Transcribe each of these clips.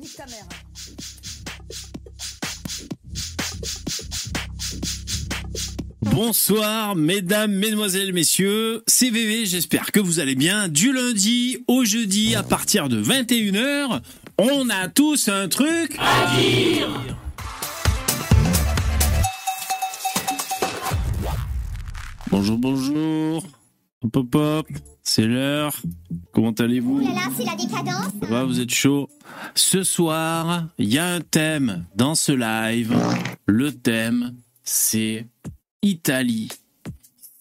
nique ta mère. Bonsoir, mesdames, mesdemoiselles, messieurs. C'est VV, j'espère que vous allez bien. Du lundi au jeudi, à partir de 21h, on a tous un truc à dire. Bonjour, bonjour. Hop, hop, hop. C'est l'heure. Comment allez-vous Oh là là, c'est la décadence. Ça va, vous êtes chaud Ce soir, il y a un thème dans ce live. Le thème, c'est Italie.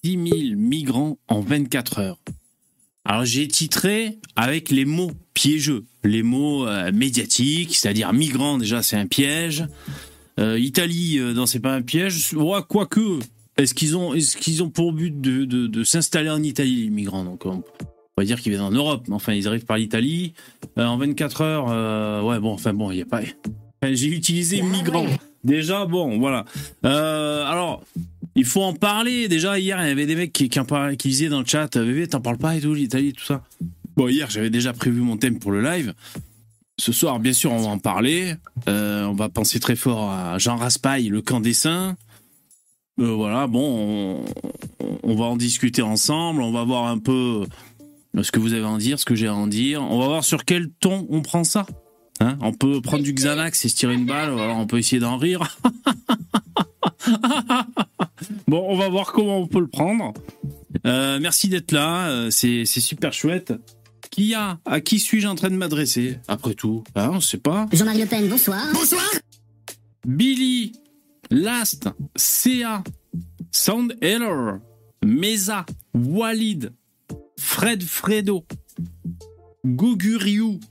6000 migrants en 24 heures. Alors j'ai titré avec les mots piégeux, les mots euh, médiatiques, c'est-à-dire migrants déjà c'est un piège. Euh, Italie, euh, non c'est pas un piège. Ouais, quoique, est-ce qu'ils ont, est-ce qu'ils ont pour but de, de, de s'installer en Italie les migrants Donc on, on va dire qu'ils viennent en Europe, mais enfin ils arrivent par l'Italie Euh, en 24 heures. euh, ouais bon, enfin bon, il y a pas. Enfin, J'ai utilisé migrants. Déjà bon, voilà. Euh, alors il faut en parler. Déjà, hier, il y avait des mecs qui, qui, disaient dans le chat Bébé, t'en parles pas et tout, l'Italie, tout ça. Bon, hier, j'avais déjà prévu mon thème pour le live. Ce soir, bien sûr, on va en parler. Euh, on va penser très fort à Jean Raspail, le camp des saints. Euh, voilà, bon, on, on va en discuter ensemble. On va voir un peu ce que vous avez à en dire, ce que j'ai à en dire. On va voir sur quel ton on prend ça. Hein on peut prendre du Xanax et se tirer une balle, ou alors on peut essayer d'en rire. Bon, on va voir comment on peut le prendre. Euh, merci d'être là, euh, c'est c'est super chouette. Qui y a? À qui suis-je en train de m'adresser? Après tout, hein, on sait pas. Jean-Marie Le Pen, bonsoir. Billy, Last, CA, Sound Heller, Mesa, Walid, Fred Fredo, Goguriou.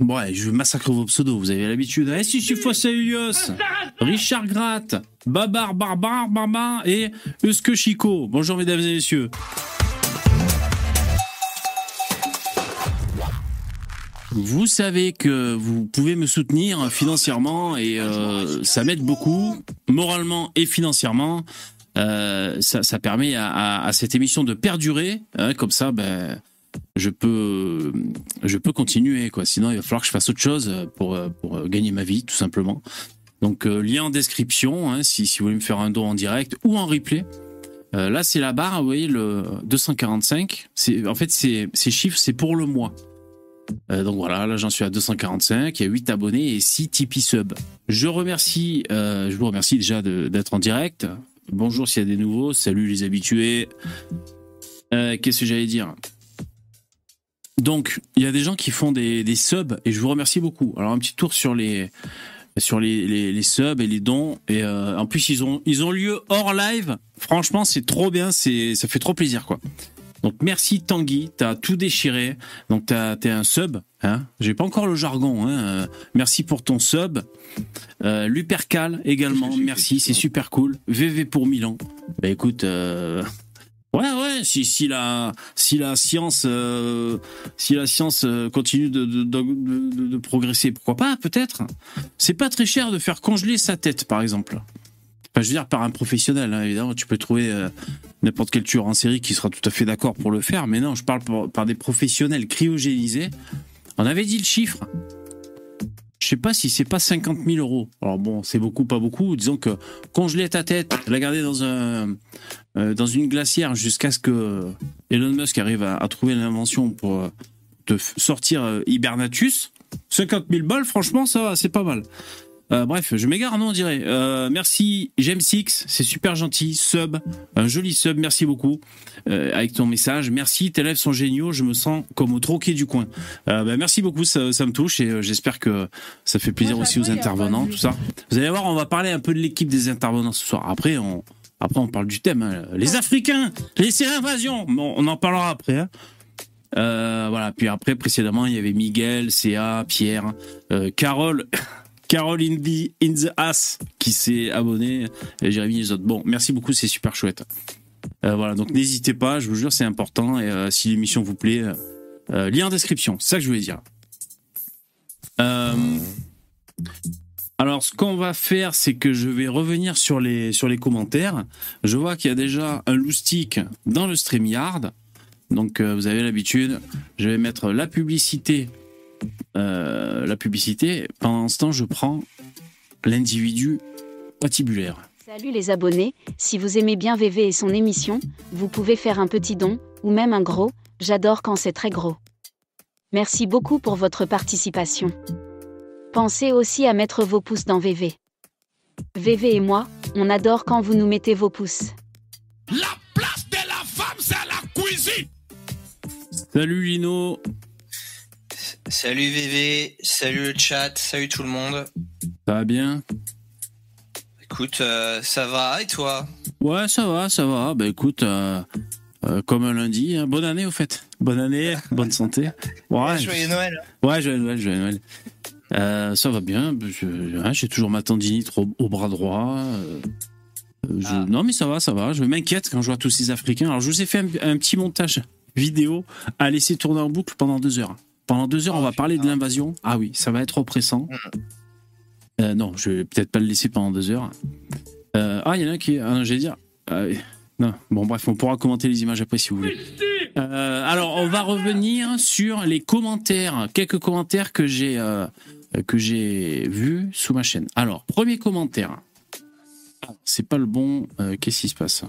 Ouais, je vais massacrer vos pseudos, vous avez l'habitude. Eh si, suis Elios, Richard Gratt, Babar Barbar Barbar et Euske Chico. Bonjour mesdames et messieurs. Vous savez que vous pouvez me soutenir financièrement et euh, ça m'aide beaucoup, moralement et financièrement. Euh, ça, permet à, cette émission de perdurer, hein, comme ça, ben, je peux, je peux continuer. Quoi. Sinon, il va falloir que je fasse autre chose pour, pour gagner ma vie, tout simplement. Donc, euh, lien en description, hein, si, si vous voulez me faire un don en direct ou en replay. Là, c'est la barre, vous voyez, le 245. C'est, en fait, ces chiffres, c'est pour le mois. Euh, donc voilà, là j'en suis à 245, il y a 8 abonnés et 6 Tipeee remercie, euh, je vous remercie déjà d'être en direct. Bonjour s'il y a des nouveaux, salut les habitués. Euh, Qu'est-ce que j'allais dire? Donc, il y a des gens qui font des, subs et je vous remercie beaucoup. Alors un petit tour sur les sur les, les, subs et les dons et en plus ils ont ils ont lieu hors live. Franchement, c'est trop bien, c'est ça fait trop plaisir quoi. Donc merci Tanguy, t'as tout déchiré. Donc t'as t'es un sub, hein. J'ai pas encore le jargon, hein. Euh, Merci pour ton sub. Euh, Lupercal également, merci, c'est super cool. VV pour Milan. Bah écoute, euh, ouais ouais, si si la si la science euh, si la science continue de de, de, de- de progresser, pourquoi pas peut-être. C'est pas très cher de faire congeler sa tête par exemple. Je veux dire par un professionnel, hein, évidemment, tu peux trouver euh, n'importe quel tueur en série qui sera tout à fait d'accord pour le faire, mais non, je parle par, des professionnels cryogénisés. On avait dit le chiffre. Je sais pas si c'est pas 50 000 euros. Alors bon, c'est beaucoup, pas beaucoup. Disons que congeler ta tête, la garder euh, dans une glacière jusqu'à ce que Elon Musk arrive à, trouver l'invention pour euh, te f- sortir euh, Hibernatus. 50 000 balles, franchement, ça c'est pas mal. Euh, bref, je m'égare, non, on dirait. Euh, merci, James Six, c'est super gentil. Sub, un joli sub, merci beaucoup euh, avec ton message. Merci, tes lèvres sont géniaux, je me sens comme au troquet du coin. Bah, merci beaucoup, ça, ça me touche et j'espère que ça fait plaisir Moi, aussi aux intervenants, tout ça. Vous allez voir, on va parler un peu de l'équipe des intervenants ce soir. Après, on, après, on parle du thème. hein. Les Africains, laissez l'invasion. Bon, on en parlera après. hein. Voilà. Puis après, précédemment, il y avait Miguel, Céa, Pierre, euh, Carole. Carole in the, in the ass qui s'est abonné, et Jérémy les autres. Bon, merci beaucoup, c'est super chouette. Euh, voilà, donc n'hésitez pas, je vous jure, c'est important. Et euh, si l'émission vous plaît, euh, lien en description, c'est ça que je voulais dire. Alors, ce qu'on va faire, c'est que je vais revenir sur les, sur les commentaires. Je vois qu'il y a déjà un loustic dans le StreamYard. Donc, vous avez l'habitude. Je vais mettre la publicité, euh, la publicité. Pendant ce temps, je prends l'individu patibulaire. Salut les abonnés, si vous aimez bien VV et son émission, vous pouvez faire un petit don, ou même un gros, j'adore quand c'est très gros. Merci beaucoup pour votre participation. Pensez aussi à mettre vos pouces dans VV. VV et moi, on adore quand vous nous mettez vos pouces. La place de la femme, c'est à la cuisine. Salut Lino. Salut VV, salut le chat, salut tout le monde. Ça va bien? Écoute, euh, ça va et toi? Ouais, ça va, ça va. Bah écoute, euh, euh, comme un lundi, hein. bonne année au fait. Bonne année, bonne santé. Ouais, Joyeux Noël. Ouais, joyeux Noël, joyeux Noël. Ça va bien. J'ai toujours ma tendinite au, au bras droit. je- Ah. Non, mais ça va, ça va. Je m'inquiète quand je vois tous ces Africains. Alors, je vous ai fait un, un petit montage vidéo à laisser tourner en boucle pendant deux heures. Pendant deux heures, on va parler de l'invasion. Ah oui, ça va être oppressant. Euh, non, je vais peut-être pas le laisser pendant deux heures. Euh, ah, il y en a un qui. Ah, non, j'allais dire. ah, oui. non, bon, bref, on pourra commenter les images après si vous voulez. Euh, alors, on va revenir sur les commentaires, quelques commentaires que j'ai euh, que j'ai vus sous ma chaîne. Alors, premier commentaire. Ah, C'est pas le bon. euh, Qu'est-ce qui se passe?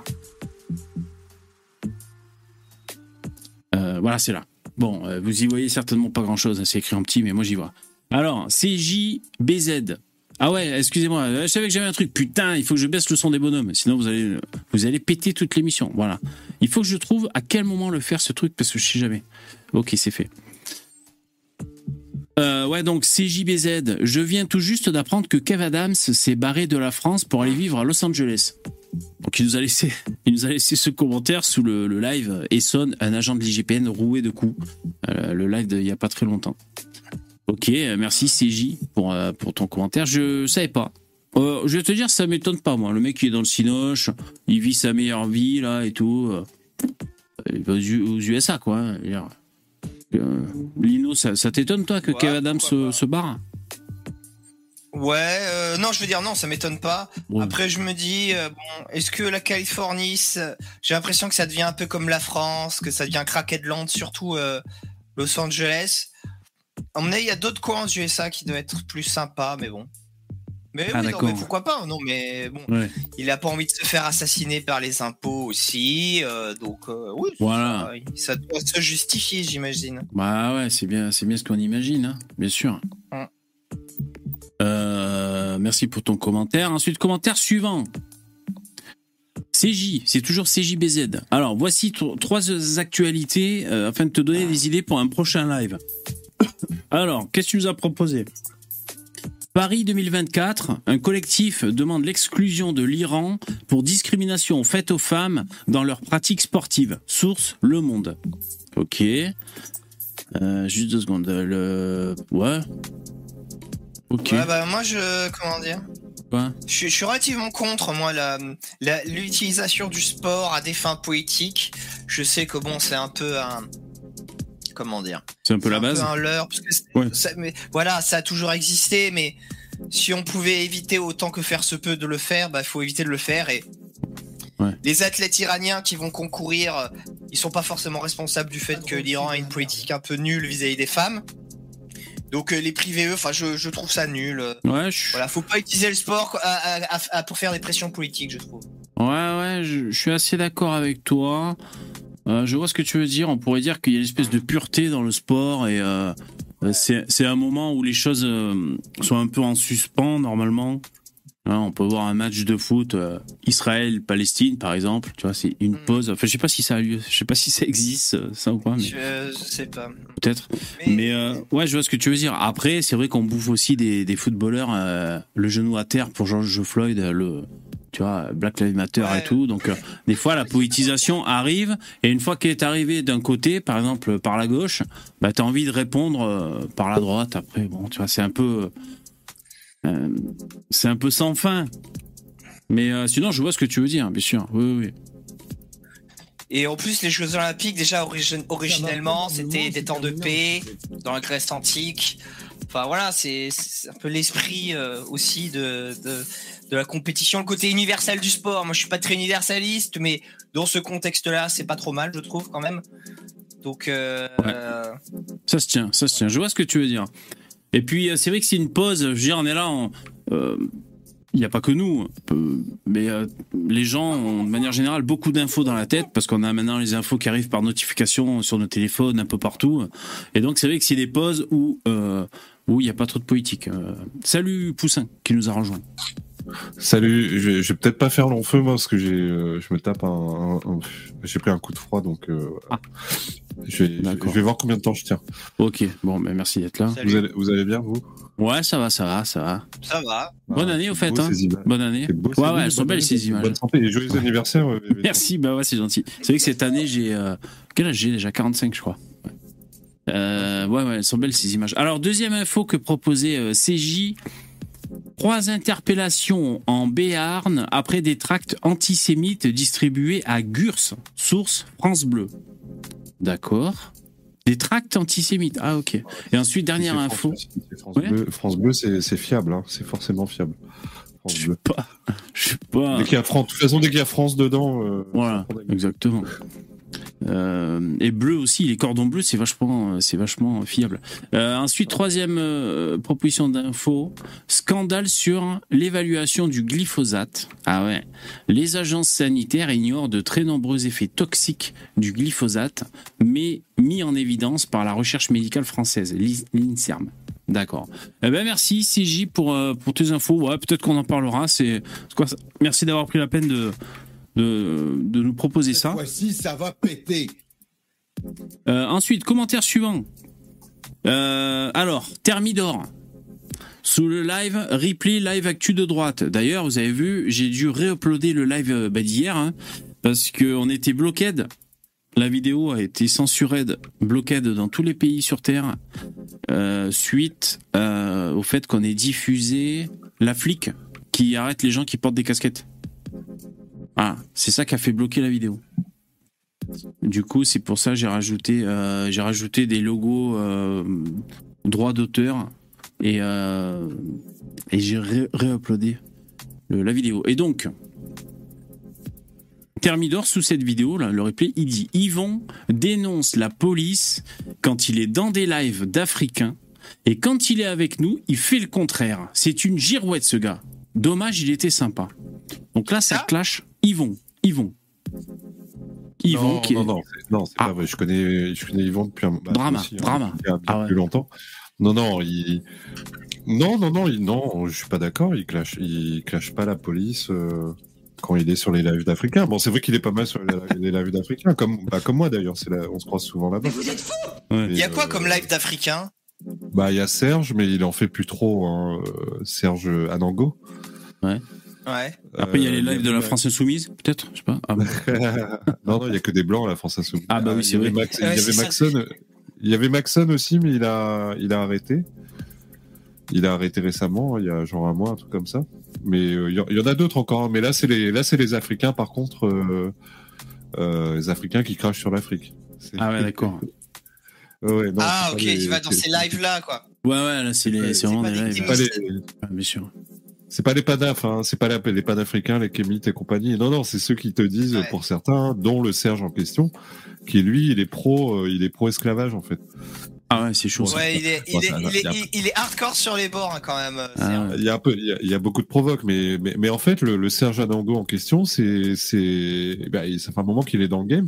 Euh, Voilà, c'est là. Bon, euh, vous y voyez certainement pas grand-chose. hein, C'est écrit en petit, mais moi j'y vois. Alors, CJBZ. Ah ouais, excusez-moi, euh, je savais que j'avais un truc. Putain, il faut que je baisse le son des bonhommes, sinon vous allez, vous allez péter toute l'émission. Voilà. Il faut que je trouve à quel moment le faire ce truc parce que je sais jamais. Ok, c'est fait. Euh, ouais, donc CJBZ. Je viens tout juste d'apprendre que Kev Adams s'est barré de la France pour aller vivre à Los Angeles. Donc il nous a laissé, il nous a laissé ce commentaire sous le, live Esson, un agent de l'IGPN roué de coups. Euh, le live d'il y a pas très longtemps. Ok, euh, merci CJ pour, pour ton commentaire. Je savais pas. Je vais te dire, ça m'étonne pas, moi. Le mec, il est dans le Cinoche, il vit sa meilleure vie, là, et tout. Il va aux, USA, quoi. Euh, Lino, ça, ça t'étonne, toi, que Ouais, Kev Adams se, barre Ouais, euh, non, je veux dire non, ça m'étonne pas. Ouais. Après, je me dis, euh, bon, est-ce que la Californie, j'ai l'impression que ça devient un peu comme la France, que ça devient Crackheadland, surtout Los Angeles. À mon avis, il y a d'autres coins aux USA qui doivent être plus sympas, mais bon. Mais Ah, oui, non, mais pourquoi pas Non, mais bon, Ouais. il a pas envie de se faire assassiner par les impôts aussi, euh, donc euh, oui, Voilà. ça, ça doit se justifier, j'imagine. Bah ouais, c'est bien, c'est bien ce qu'on imagine, hein, bien sûr. Hum. Euh, merci pour ton commentaire. Ensuite, commentaire suivant. CJ, c'est toujours CJBZ. Alors, voici tro- trois actualités afin de te donner des idées pour un prochain live. Alors, qu'est-ce que tu nous as proposé? Paris 2024, un collectif demande l'exclusion de l'Iran pour discrimination faite aux femmes dans leurs pratiques sportives. Source Le Monde. Ok. Euh, juste deux secondes. Le... Ouais. Ok. Ouais, bah moi je comment dire? Quoi? Je, suis- je suis relativement contre moi la la- l'utilisation du sport à des fins politiques. Je sais que bon c'est un peu un comment dire C'est un peu la base. un peu un leurre parce que c'est- Ouais. ça- mais voilà ça a toujours existé mais si on pouvait éviter autant que faire se peut de le faire bah faut éviter de le faire et Ouais. les athlètes iraniens qui vont concourir euh, ils sont pas forcément responsables du fait que l'Iran a une politique un peu nulle vis-à-vis des femmes donc euh, les priver eux enfin je, je trouve ça nul Ouais, je... voilà, faut pas utiliser le sport quoi, à- à- à- à- pour faire des pressions politiques, je trouve. ouais, ouais, je, je suis assez d'accord avec toi. Euh, je vois ce que tu veux dire. On pourrait dire qu'il y a une espèce de pureté dans le sport et euh, euh, c'est un moment où les choses euh, sont un peu en suspens normalement. Hein, on peut voir un match de foot Israël-Palestine par exemple. Tu vois, c'est une Mm. pause. Enfin, je sais pas si ça a lieu. Je sais pas si ça existe ça ou pas, mais Je, je sais pas. peut-être. Mais ouais, je vois ce que tu veux dire. Après, c'est vrai qu'on bouffe aussi des, des footballeurs le genou à terre pour George Floyd, le tu vois Black Lives Matter Ouais. et tout. Donc euh, des fois la poétisation arrive et une fois qu'elle est arrivée d'un côté, par exemple par la gauche, bah t'as envie de répondre euh, par la droite. Après, bon, tu vois, c'est un peu euh, c'est un peu sans fin. Mais euh, sinon, je vois ce que tu veux dire, bien sûr. Oui, oui. oui. Et en plus, les Jeux Olympiques, déjà origi- originellement, c'était des temps de paix dans la Grèce antique. Enfin voilà, c'est c'est un peu l'esprit euh, aussi de, de, de la compétition, le côté universel du sport. Moi, je suis pas très universaliste, mais dans ce contexte-là, c'est pas trop mal, je trouve quand même. Donc, euh, Ça se tient, ça se tient. Je vois ce que tu veux dire. Et puis euh, c'est vrai que c'est une pause. Je veux dire, on est là. euh, Il n'y a pas que nous, mais les gens ont de manière générale beaucoup d'infos dans la tête parce qu'on a maintenant les infos qui arrivent par notification sur nos téléphones un peu partout. Et donc c'est vrai que c'est des pauses où où il n'y a pas trop de politique. Salut Poussin qui nous a rejoint. Salut, je vais, je vais peut-être pas faire long feu moi parce que j'ai, euh, je me tape un, un- un- j'ai pris un coup de froid donc euh, Ah. je, vais, D'accord. je vais voir combien de temps je tiens. Ok, bon, ben merci d'être là. Vous allez, vous allez bien vous? Ouais, ça va, ça va, ça va. Ça va. Bonne année, au fait, beau, hein. Bonne année. Beau, Ouais, ouais, elles sont belles année, ces images. Bonne santé et joyeux anniversaire. Merci, bah ouais, c'est gentil. C'est vrai que cette année, j'ai. euh, Quel âge j'ai déjà? 45, je crois. Ouais. Euh, ouais, ouais, elles sont belles ces images. Alors, deuxième info que proposait euh, CJ. Trois interpellations en Béarn après des tracts antisémites distribués à Gurs. Source France Bleu. D'accord. Des tracts antisémites. Ah, ok. Et ensuite, dernière info. France- Ouais. Bleu, France Bleu, c'est fiable, hein, c'est forcément fiable. Je sais pas. Je sais pas. Dès qu'il y a France, de toute façon, dès qu'il y a France dedans, euh, Voilà, exactement. Euh, et bleu aussi, les cordons bleus, c'est vachement, c'est vachement fiable. Euh, ensuite, troisième euh, proposition d'info, scandale sur l'évaluation du glyphosate. Ah ouais, les agences sanitaires ignorent de très nombreux effets toxiques du glyphosate, mais mis en évidence par la recherche médicale française, l'I- l'INSERM. D'accord. Eh ben merci CJ pour euh, pour tes infos. Ouais, peut-être qu'on en parlera. C'est Merci d'avoir pris la peine de de, de nous proposer ça. Voici, ça va péter. Euh, ensuite, commentaire suivant. Euh, alors, Thermidor. Sous le live, replay live actu de droite. D'ailleurs, vous avez vu, j'ai dû réuploader le live euh, bah, d'hier, hein, parce qu'on était bloqué. La vidéo a été censurée, bloquée dans tous les pays sur Terre, euh, suite au fait qu'on ait diffusé la flic qui arrête les gens qui portent des casquettes. Ah, c'est ça qui a fait bloquer la vidéo. Du coup, c'est pour ça que j'ai rajouté, euh, j'ai rajouté des logos euh, droit d'auteur et, euh, et j'ai ré- réuploadé la vidéo. Et donc, Thermidor, sous cette vidéo, là, le replay, il dit Yvon dénonce la police quand il est dans des lives d'Africains et quand il est avec nous, il fait le contraire. C'est une girouette, ce gars. Dommage, il était sympa. Donc là, ça Ça clash. Yvon, Yvon. Yvon non, qui est... non, non, c'est- non, c'est Ah. pas vrai. Je connais, je connais Yvon depuis un bah, Drama, aussi, hein, drama. il y a Ah ouais. plus longtemps. Non, non, il, non, non, non, il... non, je suis pas d'accord. Il clash, il clash pas la police euh, quand il est sur les lives d'Africains. Bon, c'est vrai qu'il est pas mal sur les, lives d'Africains, comme, bah, comme moi d'ailleurs. On se croise souvent là-bas. Ouais. Il y a quoi euh, comme live d'Africain Bah, il y a Serge, mais il en fait plus trop. Hein, euh, Serge Anango. Ouais. Après, il y a les Euh, lives de la France Insoumise, peut-être Je sais pas. Ah bon. non, non, il y a que des blancs, la France Insoumise. Ah, bah oui, il y c'est avait vrai. Max- il y avait ça. Maxon. Il y avait Maxon aussi, mais il a, il a arrêté. Il a arrêté récemment, il y a genre un mois, un truc comme ça. Mais euh, il y, en- il y en a d'autres encore. hein. Mais là, c'est les, là, c'est les Africains, par contre, euh, euh, les Africains qui crachent sur l'Afrique. Ah ouais, d'accord. Ouais, non, ah, ok, les- il va dans ces lives-là, quoi. Ouais, ouais, là, c'est les- c'est vraiment des des lives. C'est pas les, Ah, bien sûr. C'est pas les panaf, hein. C'est pas la- les panafricains, les kémites et compagnie. Non, non, c'est ceux qui te disent, Ouais. pour certains, dont le Serge en question, qui lui, il est pro, euh, il est pro esclavage en fait. Ah ouais, c'est chaud. Ouais, il est, il, Bon, est, ça, il, est, y a- il- il est hardcore sur les bords, hein, quand même. Ah. Il y a un peu, il y a, il y a beaucoup de provoques, mais, mais, mais en fait, le, le Serge Anango en question, c'est, c'est, bah, il- ça fait un moment qu'il est dans le game.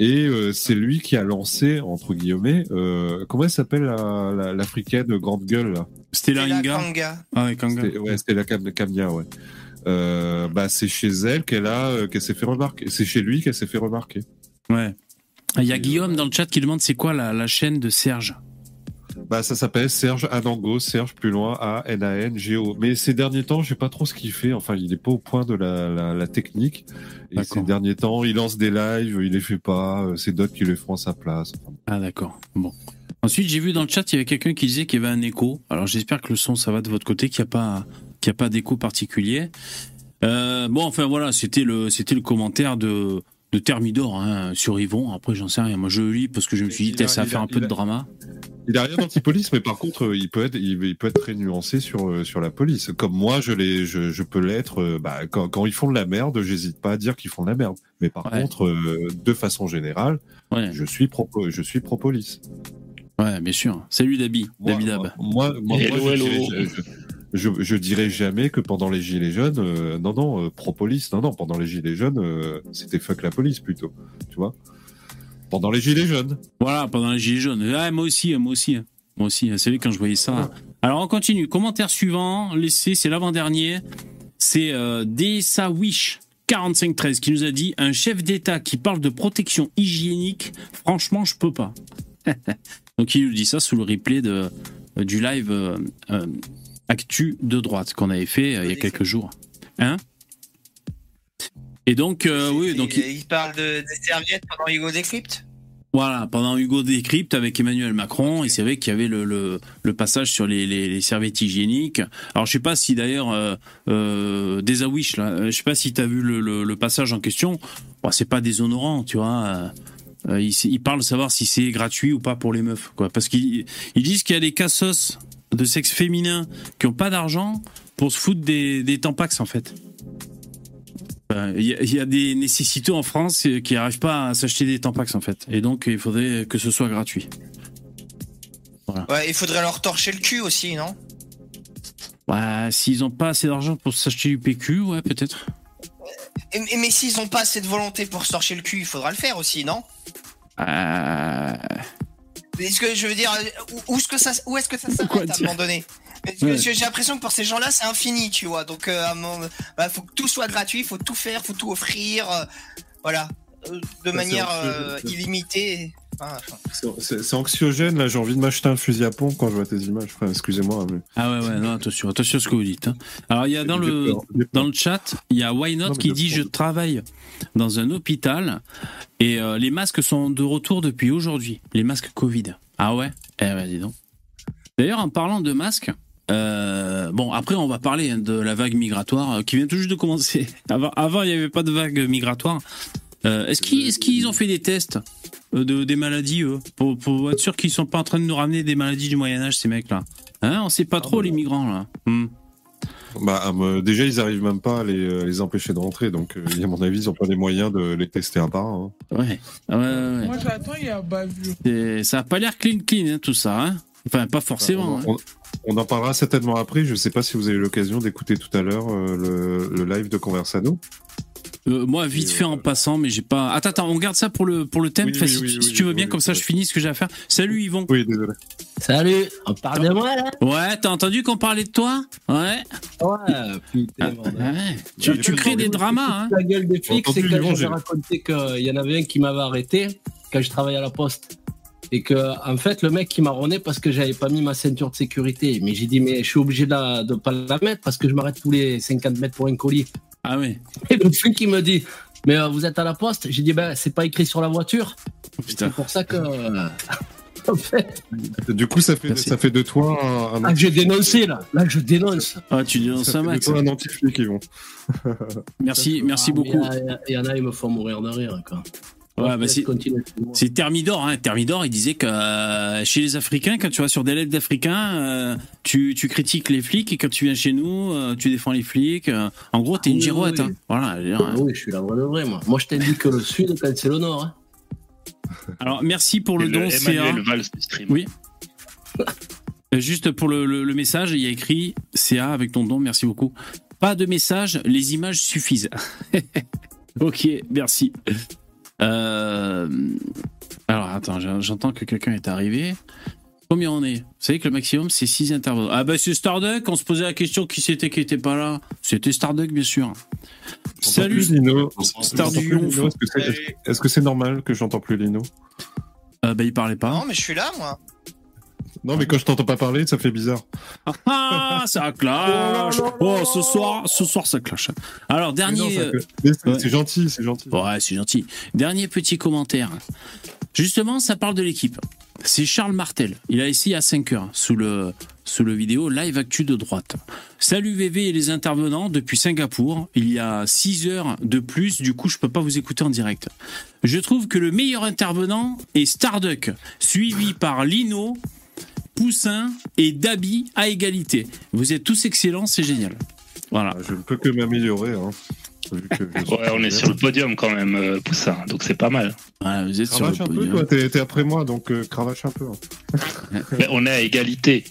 Et euh, c'est lui qui a lancé, entre guillemets, euh, comment elle s'appelle la, la- l'africaine grande gueule là? Stella Stella Inga. Kanga. Ah Kanga. Ouais, c'était la Cam- Camia, ouais. Euh, bah, c'est chez elle qu'elle a, euh, qu'elle s'est fait remarquer. C'est chez lui qu'elle s'est fait remarquer. Ouais. Il y a Guillaume dans le chat qui demande c'est quoi la, la chaîne de Serge? Bah, ça s'appelle Serge Anango, Serge plus loin, A-N-A-N-G-O. Mais ces derniers temps, j'ai pas trop ce qu'il fait. Enfin, il est pas au point de la, la, la technique. Et ces derniers temps, il lance des lives, il les fait pas. C'est d'autres qui les font à sa place. Ah d'accord. Bon. Ensuite, j'ai vu dans le chat, il y avait quelqu'un qui disait qu'il y avait un écho. Alors j'espère que le son, ça va de votre côté, qu'il n'y a pas, qu'il y a pas d'écho particulier. Euh, bon, enfin voilà, c'était le, c'était le commentaire de, de Thermidor hein, sur Yvon. Après, j'en sais rien. Moi, je le lis parce que je me suis dit, a- ça va il faire a- un peu de drama. Il a rien d'anti-police, mais par contre, il peut être, il, il peut être très nuancé sur euh, sur la police. Comme moi, je je, je peux l'être. euh, Bah, quand, quand ils font de la merde, j'hésite pas à dire qu'ils font de la merde. Mais par Ouais. contre, euh, de façon générale, Ouais. je suis pro, je suis pro police. Ouais, bien sûr. Salut Dabi, Moi, Dabi Dab. moi, moi, moi, Hello, je, je- je dirais jamais que pendant les Gilets jaunes, euh, non, non, euh, pro-police, non, non, pendant les Gilets jaunes, euh, c'était fuck la police plutôt, tu vois. Pendant les Gilets jaunes. Voilà, pendant les gilets jaunes. Ah, moi aussi, moi aussi. Moi aussi, c'est vrai quand je voyais ça. Alors on continue. Commentaire suivant, laissé, c'est l'avant-dernier. C'est euh, Dessa Wish 4513 qui nous a dit un chef d'État qui parle de protection hygiénique, franchement, je peux pas. Donc il nous dit ça sous le replay de, du live Actu de droite qu'on avait fait euh, il y a quelques jours. Hein? Et donc, euh, oui, donc il, il parle de, des serviettes pendant Hugo Décrypte? Voilà, pendant Hugo Décrypte avec Emmanuel Macron, et c'est vrai qu'il y avait le, le, le passage sur les, les, les serviettes hygiéniques. Alors je sais pas si d'ailleurs euh, euh, là, euh, je sais pas si tu as vu le, passage en question. Bon, c'est pas déshonorant, tu vois. euh, il, il parle de savoir si c'est gratuit ou pas pour les meufs, quoi. Parce qu'ils ils disent qu'il y a des cassos de sexe féminin qui ont pas d'argent pour se foutre des, des tampax en fait. Il y, a- il y a des nécessiteux en France qui n'arrivent pas à s'acheter des tampax en fait. Et donc il faudrait que ce soit gratuit. Ouais, il faudrait leur torcher le cul aussi, non? Ouais, s'ils ont pas assez d'argent pour s'acheter du PQ, ouais, peut-être. Et- et- Mais s'ils ont pas assez de volonté pour se torcher le cul, il faudra le faire aussi, non? Euh... Est-ce que je veux dire, où, où est-ce que ça, où est-ce que ça s'arrête à un moment donné? Parce que. J'ai l'impression que pour ces gens-là, c'est infini, tu vois. Donc, euh, à un moment, bah, faut que tout soit gratuit, faut tout faire, faut tout offrir, euh, voilà, Euh, de manière euh, c'est- illimitée. Enfin, C'est- anxiogène, là, j'ai envie de m'acheter un fusil à pompe quand je vois tes images. Enfin, excusez-moi. Mais... Ah ouais, ouais, non, attention, attention à ce que vous dites. hein. Alors il y a dans le, peur, dans le chat, il y a Why Not Non, qui dit je travaille dans un hôpital et euh, les masques sont de retour depuis aujourd'hui. Les masques Covid. Ah ouais? Eh ben dis donc. D'ailleurs en parlant de masques, euh, bon après on va parler hein, de la vague migratoire euh, qui vient tout juste de commencer. Avant, avant il n'y avait pas de vague migratoire. Euh, est-ce qu'ils ont fait des tests euh, de, des maladies eux, pour, pour être sûr qu'ils sont pas en train de nous ramener des maladies du Moyen Âge ces mecs là Hein, on sait pas trop les migrants là. Hmm. Bah, euh, déjà, ils arrivent même pas à les, euh, les empêcher de rentrer, donc euh, à mon avis, ils ont pas les moyens de les tester un par un. hein. Ouais. Ah ouais, ouais, ouais. Moi j'attends, il y a bavure. Ça a pas l'air clean clean hein, tout ça. Hein enfin pas forcément. on, hein. on- on en parlera certainement après. Je sais pas si vous avez eu l'occasion d'écouter tout à l'heure euh, le, le live de Conversano. Euh, moi vite fait en passant, mais j'ai pas. Attends attends, on garde ça pour le pour le thème. Oui, Enfin, oui, si, oui, tu- oui, si tu veux oui, bien, oui, comme ça je finis ce que j'ai à faire. Salut Yvon. Oui, désolé. Salut, on parle de moi là Ouais, t'as entendu qu'on parlait de toi? Ouais. Ouais, putain, ouais. Tu, tu crées des dramas. Hein La gueule des flics, c'est quand Yvon, j'avais j'ai- raconté qu'il y en avait un qui m'avait arrêté quand je travaillais à la poste. Et que, en fait, le mec qui m'a rôné parce que j'avais pas mis ma ceinture de sécurité. Mais j'ai dit, mais je suis obligé de, la- de pas la mettre parce que je m'arrête tous les 50 mètres pour un colis. Ah ouais. Et le flic, il me dit, mais euh, vous êtes à la poste? J'ai dit, ben, c'est pas écrit sur la voiture. Oh. C'est pour ça que. euh, en fait, Du coup, ça fait, Merci. ça fait de toi un, un ah, j'ai dénoncé là. Là, je dénonce. Ah tu dis dans ça Max. un anti-flic, vont. Merci merci Ah, beaucoup. Il y, a- il y en a, ils me font mourir de rire. Quoi. Ouais, bah, c'est-. C'est Thermidor, hein. Thermidor, il disait que euh, chez les Africains, quand tu vas sur des lettres d'Africains, euh, tu, tu critiques les flics et quand tu viens chez nous, euh, tu défends les flics. euh. en gros, t'es une Oui, girouette. oui. Hein. Voilà. Ah oui, je suis la vraie de vraie, moi. Moi, je t'indique que le sud quand c'est le nord. Hein. Alors, merci pour le Et don, CA. Emmanuel Valls stream. Oui. Juste pour le, le- le message, il y a écrit CA avec ton don, merci beaucoup. Pas de message, les images suffisent. ok, merci. Euh, Alors, attends, j'en- j'entends que quelqu'un est arrivé. Combien on est? Vous savez que le maximum, c'est 6 intervenants. Ah bah c'est Starduck, on se posait la question qui c'était qui était pas là. C'était Starduck, bien sûr. Salut, plus Lino. Star J'entends du plus Yonf. Lino. Est-ce que c'est est-ce que c'est normal que j'entends plus Lino? Euh, bah il parlait pas. non, mais je suis là, moi. Non, mais quand je t'entends pas parler, ça fait bizarre. Ah, ça clash Oh, ce soir, ce soir ça clash. Alors, dernier... c'est gentil, c'est gentil. Ouais, c'est gentil. Dernier petit commentaire. Justement, ça parle de l'équipe. C'est Charles Martel. Il a ici à 5 heures sous le, sous le vidéo Live Actu de droite. Salut VV et les intervenants depuis Singapour. Il y a 6 heures de plus, du coup je peux pas vous écouter en direct. Je trouve que le meilleur intervenant est Starduck, suivi par Lino, Poussin et Dabi à égalité. Vous êtes tous excellents, c'est génial. Voilà. Je ne peux que m'améliorer. Hein. Ouais, on est sur le podium quand même, euh, Poussin, donc c'est pas mal. Ouais, vous êtes sur le Cravache un peu, toi, t'es t'es après moi, donc euh, cravache un peu. hein. Mais on est à égalité.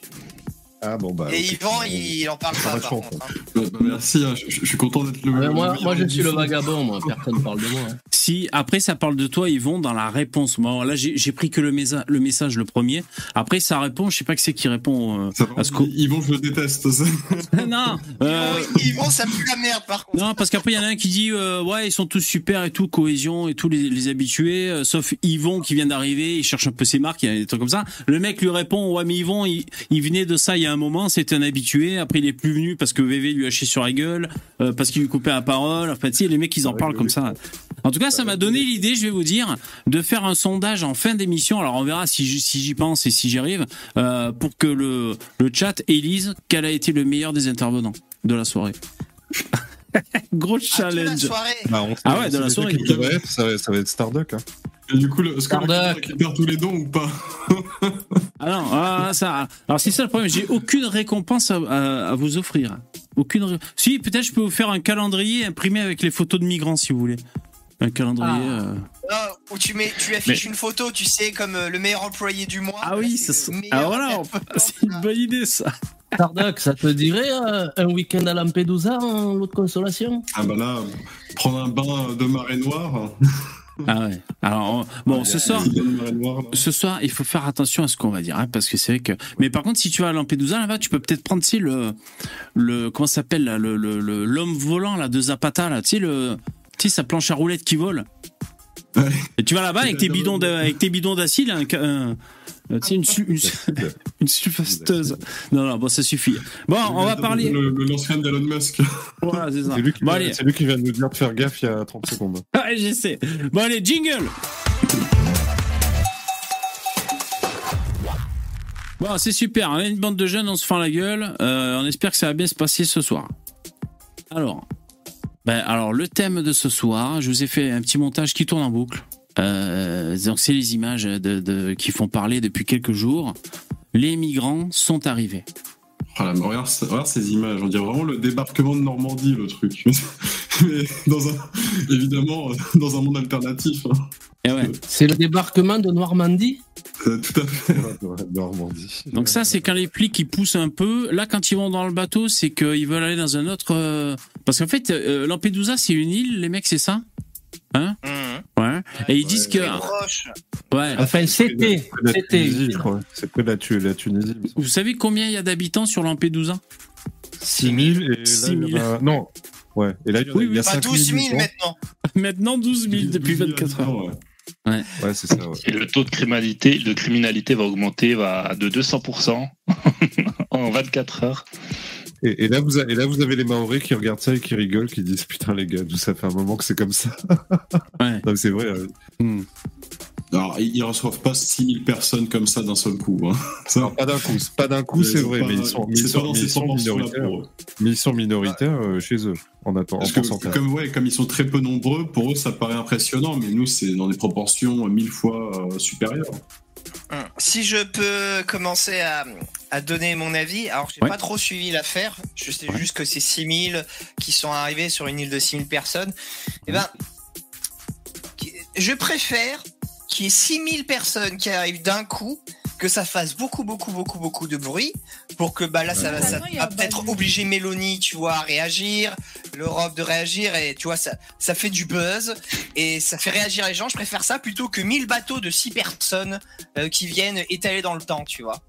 Ah bon, bah. Et ok. Yvan, il, il en parle pas, par Vachement, contre. hein. Bah, bah, merci, hein, je, je suis content d'être le. Ouais, moi, moi, je suis le vagabond, moi. Personne parle de moi. hein. Si après ça parle de toi, vont dans la réponse. Moi là, j'ai pris que le, mésa- le message le premier. Après ça répond. Je sais pas qui c'est qui répond. euh, Ça à ce Yvon, je le déteste. ça. non. euh, Yvan, Yvan, ça pue la merde, par contre. Non, parce qu'après, il y en a un qui dit euh, Ouais, ils sont tous super et tout, cohésion et tous les, les habitués, euh, sauf Yvon qui vient d'arriver, il cherche un peu ses marques, il y a des trucs comme ça. Le mec lui répond Ouais, mais Yvon, il, il venait de ça il y a un moment, c'était un habitué, après il est plus venu parce que VV lui a chié sur la gueule, euh, parce qu'il lui coupait la parole. Enfin, tu sais, les mecs, ils en parlent comme ça. En tout cas, ça m'a donné l'idée, je vais vous dire, de faire un sondage en fin d'émission. Alors, on verra si j'y si j'y pense et si j'y arrive, euh, pour que le, le chat élise quel a été le meilleur des intervenants de la soirée. Gros Ah, la challenge. soirée. Bah, on sait- Ah ouais, de la soirée. qui ça va être, ça, va- ça va être Starduck. Hein. Et du coup, le, est-ce récupère tous les dons ou pas Ah non, ah, ça. Alors c'est ça le problème, j'ai aucune récompense à, à- à vous offrir. Aucune. Si, peut-être je peux vous faire un calendrier imprimé avec les photos de migrants si vous voulez. Un calendrier. Ah. euh. Non, où tu, mets, tu affiches une photo, tu sais, comme euh, le meilleur employé du mois. Ah oui, c'est ça. Ah voilà, c'est une bonne idée ça. Starduck, ça te dirait euh, un week-end à Lampedusa en lot de consolation? Ah bah là, prendre un bain de marée noire. Ah ouais. Alors on- bon, ce soir. Un bain de marée noire, là. Ce soir, il faut faire attention à ce qu'on va dire, hein, parce que c'est vrai que. Mais par contre, si tu vas à Lampedusa là-bas, tu peux peut-être prendre, tu sais, le, le, comment ça s'appelle là, le, le, le- l'homme volant là de Zapata là, tu sais le, tu sais sa planche à roulettes qui vole. Ouais. Et tu vas là-bas avec tes bidons, de- avec tes bidons d'acide, un, un- euh, tu sais, une, su- une, une sulfasteuse. Non, non, bon, ça suffit. Bon, on va parler. Le, le lance-flamme d'Elon Musk. Voilà, c'est ça. C'est lui, qui Bon, vient- allez. c'est lui qui vient de nous dire de faire gaffe il y a 30 secondes. Ouais, j'essaie. Bon, allez, jingle Bon, c'est super. On est une bande de jeunes, on se fend la gueule. Euh, on espère que ça va bien se passer ce soir. Alors, ben, alors le thème de ce soir, je vous ai fait un petit montage qui tourne en boucle. Euh, donc, c'est les images de, de- qui font parler depuis quelques jours. Les migrants sont arrivés. Oh là, mais regarde, regarde ces images, on dirait vraiment le débarquement de Normandie, le truc. Mais dans un, évidemment, euh, dans un monde alternatif. hein. Et ouais. C'est le débarquement de Normandie? Euh, tout à fait. Normandie. Donc ça, c'est quand les flics ils poussent un peu. Là, quand ils vont dans le bateau, c'est qu'ils veulent aller dans un autre. Parce qu'en fait, euh, Lampedusa, c'est une île, les mecs, c'est ça? Hein Mmh. Ouais. Et ils disent que. C'est proche. Ouais. Enfin, c'était. C'était. Tunisie, je crois. C'est près de la, la Tunisie. Vous savez combien il y a d'habitants sur Lampedusa 6 000 et là, 6 il y en a- Non. Ouais. Et là, il y, en a- Oui, il y a. Pas 5 12 000 000 maintenant. Maintenant 12 000 depuis 24 heures. Ouais. Ouais, c'est ça. Ouais. Et le taux de criminalité, de criminalité va augmenter va de 200% en 24 heures. Et, et là, vous a- et là, vous avez les Maoris qui regardent ça et qui rigolent, qui disent Putain, les gars, nous, ça fait un moment que c'est comme ça. Ouais. Non, c'est vrai. euh, Hmm. Alors, ils reçoivent pas 6000 personnes comme ça d'un seul coup. Hein. Ça, alors, pas d'un coup, c'est pas d'un coup, c'est vrai, pas- mais ils sont, ils sont, ils minoritaires. pour eux. Mais ils sont minoritaires euh, chez eux, en, attend, en Parce que pourcentage. comme, ouais, comme ils sont très peu nombreux, pour eux, ça paraît impressionnant, mais nous, c'est dans des proportions mille fois euh, supérieures. Hum. Si je peux commencer à, à donner mon avis, alors j'ai Ouais. pas trop suivi l'affaire, je sais Ouais. juste que c'est 6000 qui sont arrivés sur une île de 6000 personnes. Et ben, qui- je préfère qu'il y ait 6000 personnes qui arrivent d'un coup, que ça fasse beaucoup, beaucoup, beaucoup, beaucoup de bruit, pour que bah là, ça, va- ça peut-être obliger Mélanie, tu vois, à réagir, l'Europe de réagir, et tu vois, ça, ça fait du buzz, et ça fait réagir les gens. Je préfère ça plutôt que 1000 bateaux de 6 personnes euh, qui viennent étaler dans le temps, tu vois.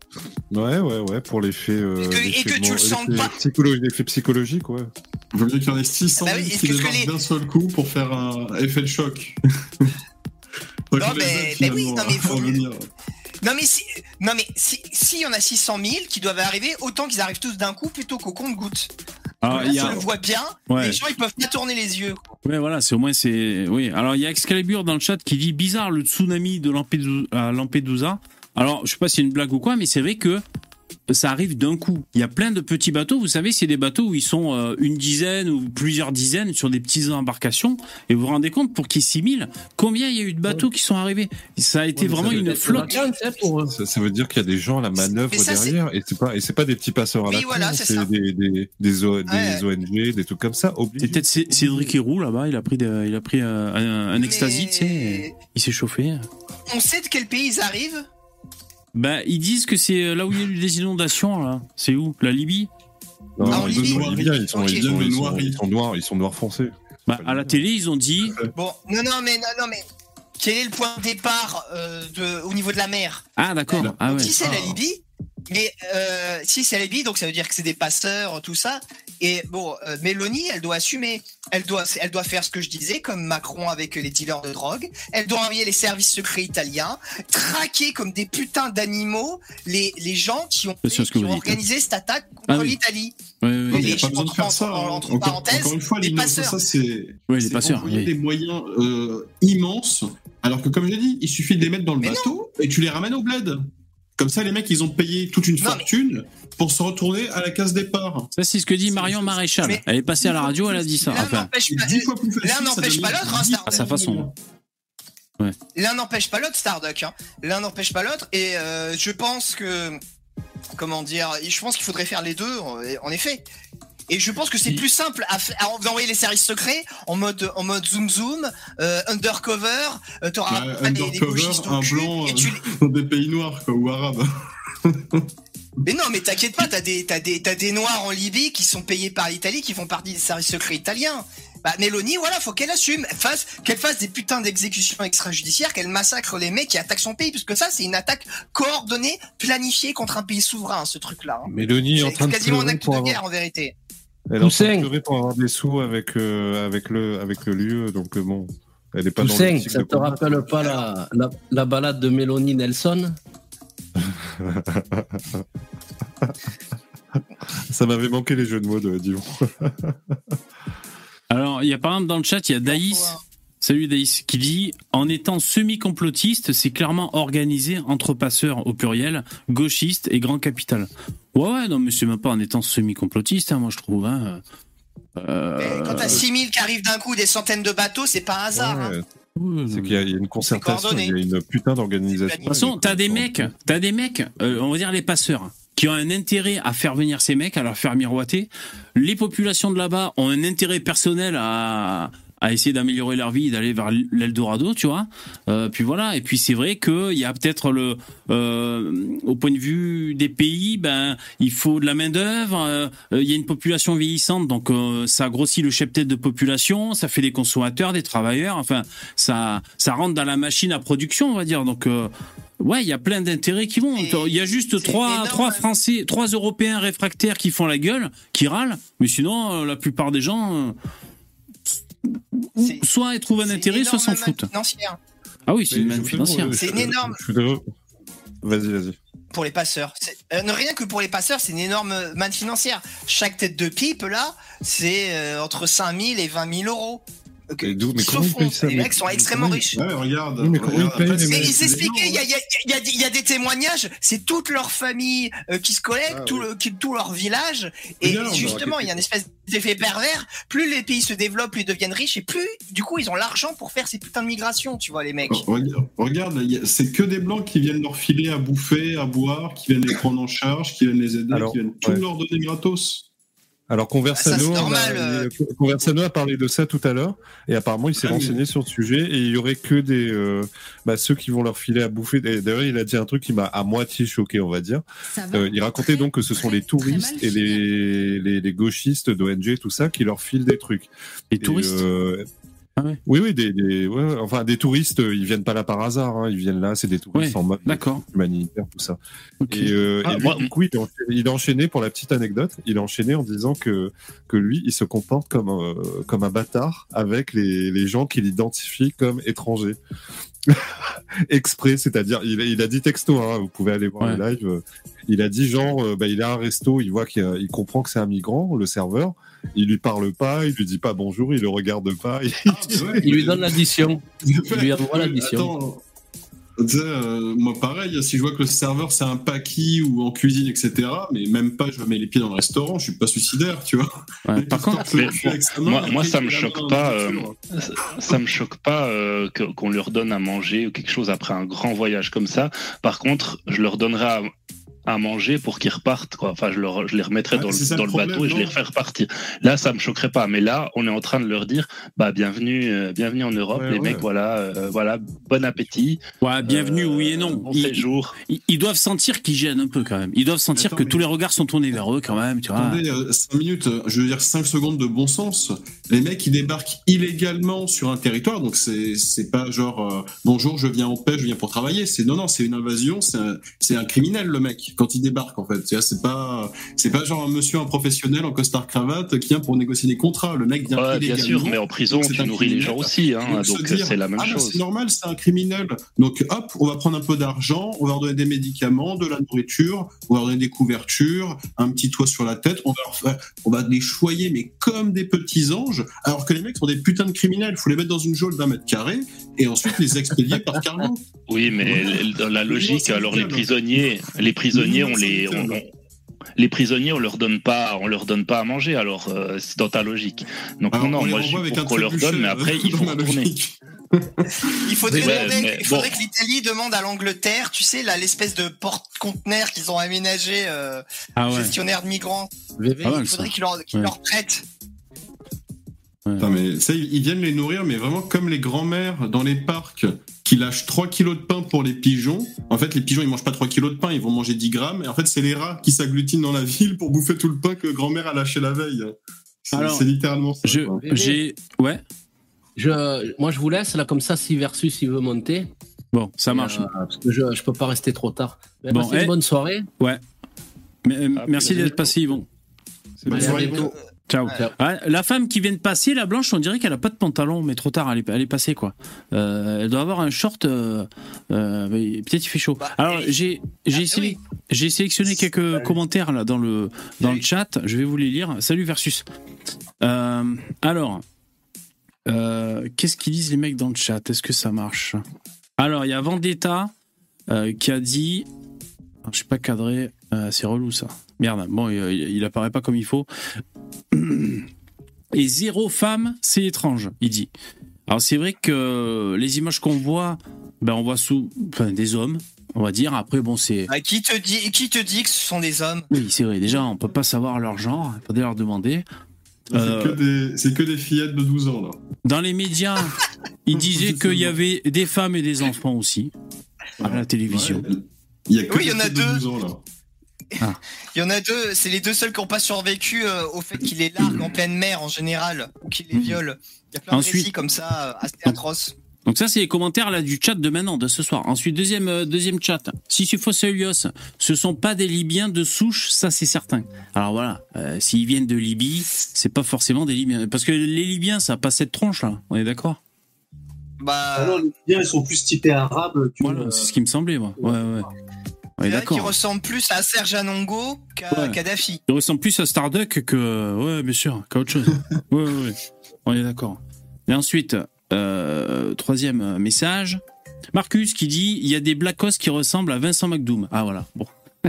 Ouais, ouais, ouais, pour l'effet. Euh, Et que- et l'effet que tu le l'effet pas. psychologique, l'effet psychologique, ouais. Il vaut mieux qu'il y en ait 600 Bah oui, 000 est-ce qui débarquent les- d'un seul coup pour faire un effet de choc. Non, mais- mais oui, non, mais faut- revenir. Non mais si, non mais si, s'il y en a 600 000 qui doivent arriver, autant qu'ils arrivent tous d'un coup plutôt qu'au compte-goutte. Alors, Là, il y si a... on le voit bien, Ouais. les gens ils peuvent pas tourner les yeux. Ouais, voilà, c'est au moins c'est. Oui. Alors il y a Excalibur dans le chat qui dit bizarre le tsunami de Lampedusa. Alors je sais pas si c'est une blague ou quoi, mais c'est vrai que ça arrive d'un coup. Il y a plein de petits bateaux. Vous savez, c'est des bateaux où ils sont euh, une dizaine ou plusieurs dizaines sur des petites embarcations. Et vous vous rendez compte, pour qu'ils s'imilent, combien il y a eu de bateaux qui sont arrivés? Ça a été Ouais, vraiment une flotte. Ça, ça veut dire qu'il y a des gens à la manœuvre ça, derrière et c'est pas et c'est pas des petits passeurs à Oui, la voilà, c'est des des des, O- des Ouais. ONG, des trucs comme ça. C'est peut-être Cé- Cédric Héroux là-bas. Il a pris, de- il a pris un, un ecstasy, tu sais. et Il s'est chauffé. On sait de quel pays ils arrivent Bah, ils disent que c'est là où il y a eu des inondations. Là, c'est où? La Libye? Non, Ah, en ils Libye. sont libyens, ils sont Ok. ils sont- ils sont- Noirs. ils sont noirs, ils sont noirs foncés. Bah, à la télé, ils ont dit. Bon, non, non, mais non, non, mais quel est le point de départ euh, de, au niveau de la mer? Ah, d'accord. Ah ouais. Si c'est la Libye, mais euh, si c'est la Libye, donc ça veut dire que c'est des passeurs, tout ça. Et bon, euh, Mélanie, elle doit assumer. Elle doit, elle doit faire ce que je disais, comme Macron avec les dealers de drogue. Elle doit envoyer les services secrets italiens, traquer comme des putains d'animaux les, les gens qui ont, qui ont dites. organisé cette attaque contre Ah oui. l'Italie. Non, mais ouais. il n'y a pas besoin de faire ça. hein. entre Encore, parenthèses, encore une fois, ça, passeurs. ça, c'est Ouais, les passeurs. oui. des moyens euh, immenses. Alors que, comme je l'ai dit, il suffit de les mettre dans le Mais non. bateau et tu les ramènes au bled. Comme ça, les mecs, ils ont payé toute une Non, mais- fortune pour se retourner à la case départ. Ça, c'est ce que dit Marion Maréchal. Mais- Elle est passée à la radio, elle a dit ça. L'un Enfin, n'empêche pas, l'autre, hein, à sa façon. L'un n'empêche pas l'autre, Starduck. Hein. L'un n'empêche pas l'autre. Et euh, je pense que. Comment dire Je pense qu'il faudrait faire les deux, en effet. Et je pense que c'est plus simple à, à envoyer les services secrets en mode, en mode zoom zoom, euh, undercover. Euh, T'auras des, des undercover, au un cul, blanc, et euh, tu les- Dans des pays noirs, quoi, ou arabes. Mais non, mais t'inquiète pas, t'as des, t'as des, t'as des noirs en Libye qui sont payés par l'Italie, qui font partie des services secrets italiens. Bah, Mélanie, voilà, faut qu'elle assume, fasse, qu'elle fasse des putains d'exécutions extrajudiciaires, qu'elle massacre les mecs qui attaquent son pays, puisque ça, c'est une attaque coordonnée, planifiée contre un pays souverain, ce truc-là. hein. Mélanie est en train de quasiment un acte de avoir, guerre, en vérité. Elle est en train Toussaint. de pleurer pour avoir des sous avec euh, avec le avec le lieu, donc euh, bon, elle est pas dans Toussaint, l'optique ça te rappelle pas la, la, la balade de Mélanie Nelson? Ça m'avait manqué les jeux de mots de Dion. alors, il y a par exemple dans le chat, il y a Daïs. Salut Daïs, qui dit En étant semi-complotiste, c'est clairement organisé entre passeurs au pluriel, gauchistes et grand capital. Ouais, ouais, non, mais c'est même pas en étant semi-complotiste, hein, moi je trouve. Hein. Euh, Quand t'as 6000 qui arrivent d'un coup, des centaines de bateaux, c'est pas un hasard. hein. Ouais, ouais, c'est qu'il y, a il y a une concertation, il y a une putain d'organisation. De toute façon, t'as des mecs, t'as des mecs, euh, on va dire les passeurs, qui ont un intérêt à faire venir ces mecs, à leur faire miroiter. Les populations de là-bas ont un intérêt personnel à à essayer d'améliorer leur vie, d'aller vers l'Eldorado, tu vois. Euh, puis voilà. Et puis c'est vrai que il y a peut-être le, euh, au point de vue des pays, ben il faut de la main d'œuvre. euh, Il y a une population vieillissante, donc euh, ça grossit le cheptel de population, ça fait des consommateurs, des travailleurs. Enfin, ça ça rentre dans la machine à production, on va dire. Donc euh, Ouais, il y a plein d'intérêts qui vont. Il y a juste trois, trois Français, trois Européens réfractaires qui font la gueule, qui râlent. Mais sinon, euh, la plupart des gens, euh, soit ils trouvent un intérêt, soit s'en foutent. manne financière Ah oui, c'est une manne financière. C'est une énorme- Vas-y, vas-y. pour les passeurs. C'est- euh, rien que pour les passeurs, c'est une énorme manne financière. Chaque tête de pipe, là, c'est euh, entre 5 000 et 20 000 euros. D'où- mais ça, Les mecs sont extrêmement riches. Ouais, regarde. Oui, mais comment regarde, ils Mais il y a, énorme, il y a- il y a des- il y a des témoignages, c'est toute leur famille euh, qui se collecte, Ah, tout, oui. le, qui- tout leur village, et Bien, justement, il y a une espèce d'effet pervers, plus les pays se développent, plus ils deviennent riches, et plus, du coup, ils ont l'argent pour faire ces putains de migrations, tu vois, les mecs. Oh, Regarde, c'est que des blancs qui viennent leur filer à bouffer, à boire, qui viennent les prendre en charge, qui viennent les aider, Alors, qui viennent tout ouais. leur donner gratos. Alors Conversano, Ah, a- euh. Conversano a parlé de ça tout à l'heure et apparemment il s'est Ah, renseigné sur le sujet et il y aurait que des euh, bah, ceux qui vont leur filer à bouffer. Et D'ailleurs, il a dit un truc qui m'a à moitié choqué, on va dire. Va Euh, il racontait Très, donc que ce sont très, les touristes et les, les gauchistes d'ONG, tout ça, qui leur filent des trucs. Les Et, touristes. Euh, Ah ouais. Oui, oui, des, des ouais, enfin des touristes, euh, ils viennent pas là par hasard, hein, ils viennent là, c'est des touristes en mode D'accord. humanitaire, tout ça. Et, euh, Ah, et lui, moi- du coup, il a, enchaîné, il enchaîné, pour la petite anecdote, il a enchaîné en disant que, que lui, il se comporte comme, un- comme un bâtard avec les, les gens qu'il identifie comme étrangers. Exprès, c'est-à-dire, il, a- il a dit texto, hein, vous pouvez aller voir Ouais. le live. euh, Il a dit genre, euh, bah, il a un resto, il voit qu'il y a- il comprend que c'est un migrant, le serveur. Il lui parle pas, il lui dit pas bonjour, il le regarde pas. il- Ah, vrai. Il lui donne l'addition. Il lui envoie l'addition. euh, moi pareil, si je vois que le serveur c'est un paquis ou en cuisine, etc., mais même pas je mets les pieds dans le restaurant, je suis pas suicidaire, tu vois. Ouais, par contre, Mais moi, moi, ça me choque pas. euh, ça- ça me choque pas euh, qu'on leur donne à manger ou quelque chose après un grand voyage comme ça. Par contre, je leur donnerai à, à manger pour qu'ils repartent. Quoi. Enfin, je, leur, je les remettrai Ouais, dans, le, dans bateau et je les refais repartir. Là, ça me choquerait pas. Mais là, on est en train de leur dire, bah bienvenue, euh, bienvenue en Europe, Ouais, les ouais. mecs. Voilà, euh, voilà, bon appétit. ouais, bienvenue, euh, oui et non. Bon Ils, séjour. ils- ils doivent sentir qu'ils gênent un peu quand même. Ils doivent sentir Attends, que mais- tous les regards sont tournés vers eux quand même, tu vois. Attendez, 5 minutes, je veux dire 5 secondes de bon sens. Les mecs, ils débarquent illégalement sur un territoire, donc c'est c'est pas genre euh, bonjour, je viens en paix, je viens pour travailler. C'est non, non, c'est une invasion, c'est un, c'est un criminel le mec quand il débarque en fait. C'est pas c'est pas genre un monsieur, un professionnel en costard cravate qui vient pour négocier des contrats. Le mec vient Ouais, bien sûr, mais en prison, tu nourris les gens aussi. Hein, Donc, c'est la même ah, chose. C'est normal, c'est un criminel. Donc hop, on va prendre un peu d'argent, on va leur donner des médicaments, de la nourriture, on va leur donner des couvertures, un petit toit sur la tête, on va, leur faire- on va les choyer, mais comme des petits anges, alors que les mecs sont des putains de criminels. faut les mettre dans une geôle d'un mètre carré et ensuite les expédier par cargo. Oui, mais dans la logique, alors les prisonniers, les prisonniers, On les, on, vital. on- les prisonniers, on leur donne pas, on leur donne pas à manger. Alors euh, c'est dans ta logique. Donc Alors, non, on les moi je suis pour qu'on leur donne, mais après euh, il faut dans ma retourner. Il faudrait, Ouais, demander- il faudrait bon. que l'Italie demande à l'Angleterre, tu sais, là, l'espèce de porte-conteneur qu'ils ont aménagé, euh, Ah ouais. gestionnaire de migrants. VV, Il faudrait qu'ils leur, qu'ils Ouais. leur prêtent. Putain, mais ça, ils ils viennent les nourrir, mais vraiment comme les grands-mères dans les parcs qui lâchent 3 kilos de pain pour les pigeons. En fait, les pigeons, ils mangent pas 3 kilos de pain, ils vont manger 10 grammes. Et en fait, c'est les rats qui s'agglutinent dans la ville pour bouffer tout le pain que grand-mère a lâché la veille. C'est littéralement ça. Je, j'ai, ouais. Je, moi, je vous laisse là comme ça si Versus il veut monter. Bon, ça marche. Euh, parce que je, je peux pas rester trop tard. Mais Bon, passez eh. une bonne soirée. Mais, euh, Ah, merci d'être passé, Yvon. C'est Allez, bon. Ciao. Ouais. Ouais, la femme qui vient de passer, la blanche, on dirait qu'elle a pas de pantalon, mais trop tard, elle est, elle est passée quoi. Euh, elle doit avoir un short. euh, euh, Peut-être il fait chaud. Bah, Alors oui. j'ai j'ai Ah, sélec- oui. j'ai sélectionné quelques commentaires là dans le dans le Oui. chat. Je vais vous les lire. Salut versus. Euh, alors, euh, qu'est-ce qu'ils disent les mecs dans le chat? Est-ce que ça marche? Alors il y a Vendetta euh, qui a dit. Alors, je suis pas cadré. Euh, c'est relou ça. Merde. Bon, il, il apparaît pas comme il faut. Et zéro femme, c'est étrange, il dit. Alors c'est vrai que les images qu'on voit, ben on voit sous, enfin, des hommes, on va dire. Après bon c'est, Ah, qui te dit, qui te dit que ce sont des hommes? Oui c'est vrai. Déjà on peut pas savoir leur genre, il faudrait leur demander. C'est Euh, que des- C'est que des fillettes de 12 ans, là. Dans les médias, ils disaient qu'il y avait des femmes et des enfants aussi à la télévision. Ouais. Il y a que Oui, il y en a de deux. 12 ans, là. Il y en a deux, c'est les deux seuls qui n'ont pas survécu euh, au fait qu'il les largue en pleine mer en général, ou qu'il les viole. Il y a plein Ensuite- de récits comme ça, euh, assez atroces. Donc ça, c'est les commentaires là du chat de maintenant, de ce soir. Ensuite, deuxième euh, deuxième chat. Sisyphos et Helios, ce sont pas des Libyens de souche, ça c'est certain. Alors voilà, euh, s'ils viennent de Libye, c'est pas forcément des Libyens, parce que les Libyens, ça a pas cette tronche là. On est d'accord? Bah, Ah non, les Libyens, ils sont plus typés arabes que. Voilà, c'est ce qui me semblait, moi. Ouais, ouais. Qu'ils d'accord. ressemblent plus à Serge Anongo qu'à Ouais. Kadhafi. Il ressemble plus à Starduck que ouais, bien sûr, qu'à autre chose. ouais, ouais, ouais. On est d'accord. Et ensuite, euh, troisième message. Marcus qui dit il y a des Blackos qui ressemblent à Vincent McDoom. Ah voilà, bon.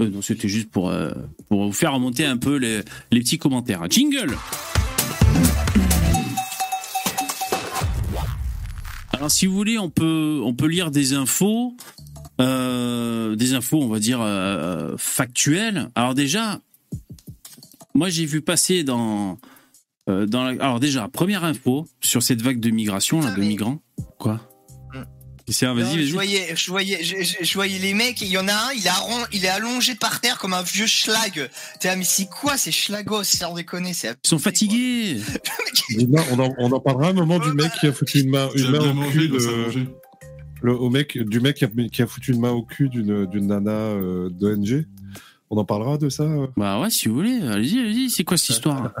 Euh, non, c'était juste pour, euh, pour vous faire remonter un peu les, les petits commentaires. Jingle Alors si vous voulez, on peut, on peut lire des infos, des infos, on va dire, euh, factuelles. Alors déjà, moi j'ai vu passer dans... euh, dans la... Alors déjà, première info sur cette vague de migration, là, Putain, de migrants. Quoi C'est Non, vas-y, je vas-y. voyais, je voyais, je, je- je voyais les mecs. Il y en a un, il est, arron- il est allongé par terre comme un vieux schlag. T'es là, mais c'est quoi ces schlagos Sans déconner, c'est. Ils sont fatigués. Non, on, en, on en parlera un moment du mec qui a foutu une main, une main au cul de. Le, au mec, du mec qui a, qui a foutu une main au cul d'une d'une nana euh, d'ONG. On en parlera de ça euh Bah ouais, si vous voulez, allez-y, allez-y. C'est quoi cette histoire?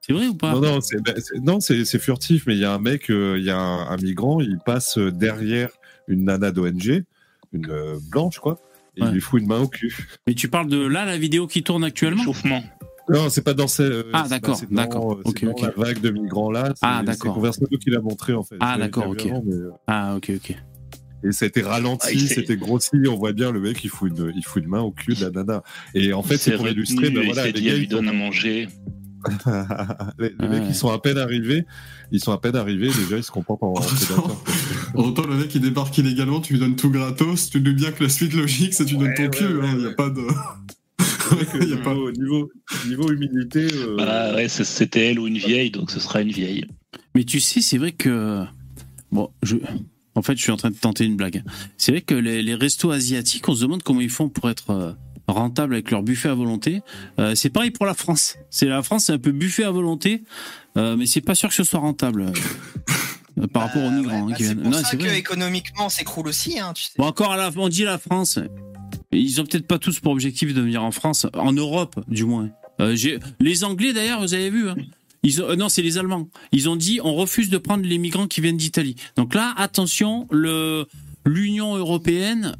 C'est vrai ou pas? Non, non, c'est ben, c'est- c'est c'est furtif, mais il y a un mec, euh, il y a un, un migrant, il passe derrière une nana d'ONG, une euh, blanche, quoi, et Ouais. il lui fout une main au cul. Mais tu parles de là, la vidéo qui tourne actuellement? Chauffement. Non, c'est pas dans euh, Ah, c'est d'accord, c'est d'accord. euh, c'est Ok, dans ok. la vague de migrants là. c'est- Ah, C'est d'accord. Conversano qui l'a montré, en fait. Ah, d'accord, ok. mais, Ah, ok, ok. Et ça a été ralenti, Ah, il c'était grossi. On voit bien le mec, il fout une, il fout une main au cul de la nana. Et en fait, Il c'est pour retenu, illustrer, ben il voilà, les dit, gars, lui ils donne à manger. les, les Ouais. mecs, ils sont à peine arrivés. Ils sont à peine arrivés. Déjà, ils se comportent en, en prédateur. Autant le mec il débarque illégalement, tu lui donnes tout gratos, tu dis bien que la suite logique c'est tu donnes ton Ouais, cul, ouais, hein, ouais. y a pas de. Il y a pas... niveau, niveau, humilité. euh, Bah ouais, c'était elle ou une vieille, donc ce sera une vieille. Mais tu sais, c'est vrai que. Bon, je. En fait, je suis en train de tenter une blague. C'est vrai que les, les restos asiatiques, on se demande comment ils font pour être euh, rentables avec leur buffet à volonté. Euh, c'est pareil pour la France. C'est la France, c'est un peu buffet à volonté, euh, mais c'est pas sûr que ce soit rentable euh, par rapport aux Euh, migrants ouais, hein, qui bah, c'est pour Non, ça que vrai. économiquement, on s'écroule aussi, hein, tu sais. Bon, encore à la, on dit la France. Ils ont peut-être pas tous pour objectif de venir en France, en Europe du moins. Euh, les Anglais d'ailleurs, vous avez vu. hein, ils euh, non, c'est les Allemands. Ils ont dit on refuse de prendre les migrants qui viennent d'Italie. Donc là, attention, l'Union européenne,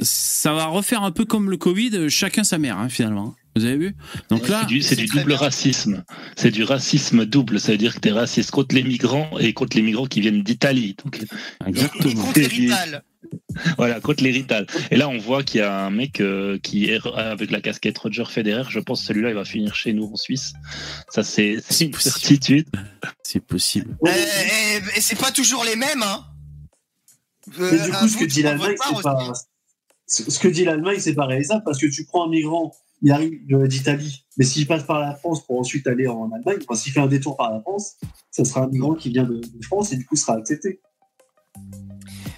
ça va refaire un peu comme le Covid, chacun sa mère hein, finalement. Vous avez vu Donc là, C'est du, double bien. racisme. C'est du racisme double. Ça veut dire que t'es raciste contre les migrants et contre les migrants qui viennent d'Italie. Donc, Et exactement. contre les Rital. voilà, contre les Rital. Et là, on voit qu'il y a un mec euh, qui est avec la casquette Roger Federer. Je pense que celui-là, il va finir chez nous en Suisse. Ça, c'est une possible. certitude. C'est possible. Euh, et et c'est pas toujours les mêmes, hein. Euh, Mais du coup, que dit tu l'Allemagne, c'est pas. ce que dit l'Allemagne, c'est pas réalisable parce que tu prends un migrant, il arrive d'Italie, mais s'il passe par la France pour ensuite aller en Allemagne, enfin, s'il fait un détour par la France, ça sera un migrant qui vient de, de France et du coup sera accepté.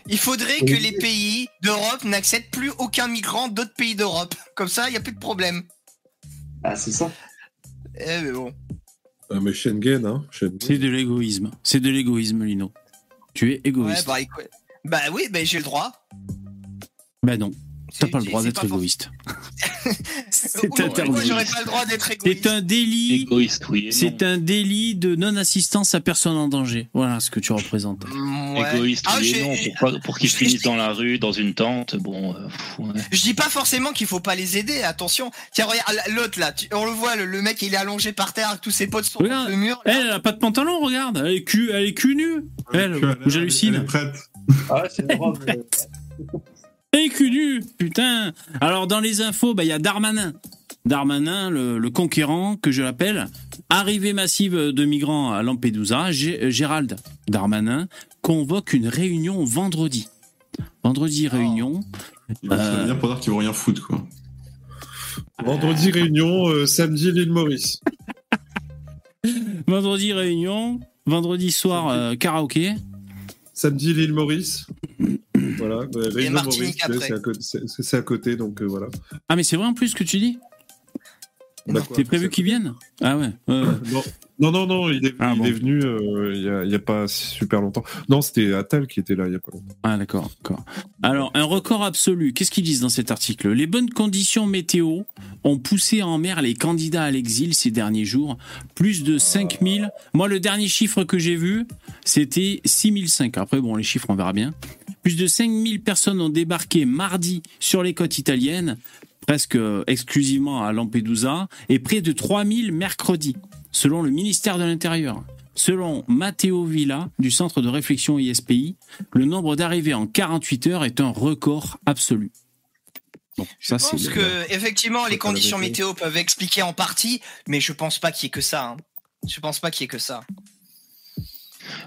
Il faudrait que les pays d'Europe n'acceptent plus aucun migrant d'autres pays d'Europe. Comme ça, il n'y a plus de problème. Ah, c'est ça. Eh, mais bon. ah, mais Schengen, hein. Schengen. C'est de l'égoïsme. C'est de l'égoïsme, Lino. Tu es Ouais, égoïste. bah, écoute. bah oui, bah, j'ai le droit. Ben non, t'as pas le droit d'être égoïste. C'est interdit. j'aurais pas le droit d'être égoïste C'est un délit. Égoïste, oui. C'est un délit de non-assistance à personne en danger. Voilà ce que tu représentes. Mm, ouais. Égoïste, Ah, oui et non. Pour, pour qu'ils finissent dans la rue, dans une tente, bon. euh, pff, ouais. Je dis pas forcément qu'il faut pas les aider, attention. Tiens, regarde l'autre là, tu- on le voit, le, le mec il est allongé par terre avec tous ses potes sur Regarde. le mur. là. Elle, elle a pas de pantalon, regarde. Elle est cul, elle est cul nue. Elle, Elle- elle- j'hallucine. Elle est prête. Ah, c'est nu, putain. Alors dans les infos, bah il y a Darmanin. Darmanin, le, le conquérant que je l'appelle. Arrivée massive de migrants à Lampedusa. Euh, Gérald Darmanin convoque une réunion vendredi. Vendredi réunion. Ils vont Euh. pour dire qu'ils vont rien foutre, quoi. Vendredi réunion, euh, samedi l'île Maurice. Vendredi réunion. Vendredi soir euh, karaoké. Samedi l'île Maurice. Voilà. bah, Maurice, après. c'est à côté- c'est à côté, donc euh, voilà. Ah mais c'est vrai en plus ce que tu dis. Bah, C'est prévu qu'ils viennent Ah ouais. ouais, ouais. Non, non, non, non, il est, Ah, il bon. est venu euh, il y, a, pas super longtemps. Non, c'était Attal qui était là il y a pas longtemps. Ah d'accord, d'accord. Alors, un record absolu, qu'est-ce qu'ils disent dans cet article? Les bonnes conditions météo ont poussé en mer les candidats à l'exil ces derniers jours. Plus de 5000. Moi, le dernier chiffre que j'ai vu, c'était 6005. Après, bon, les chiffres, on verra bien. Plus de 5000 personnes ont débarqué mardi sur les côtes italiennes, presque euh, exclusivement à Lampedusa, et près de 3000 mercredi, selon le ministère de l'Intérieur. Selon Matteo Villa, du centre de réflexion ISPI, le nombre d'arrivées en 48 heures est un record absolu. Bon, Je pense le- que effectivement les conditions météo. météo peuvent expliquer en partie, mais je pense pas qu'il y ait que ça. hein. Je pense pas qu'il y ait que ça.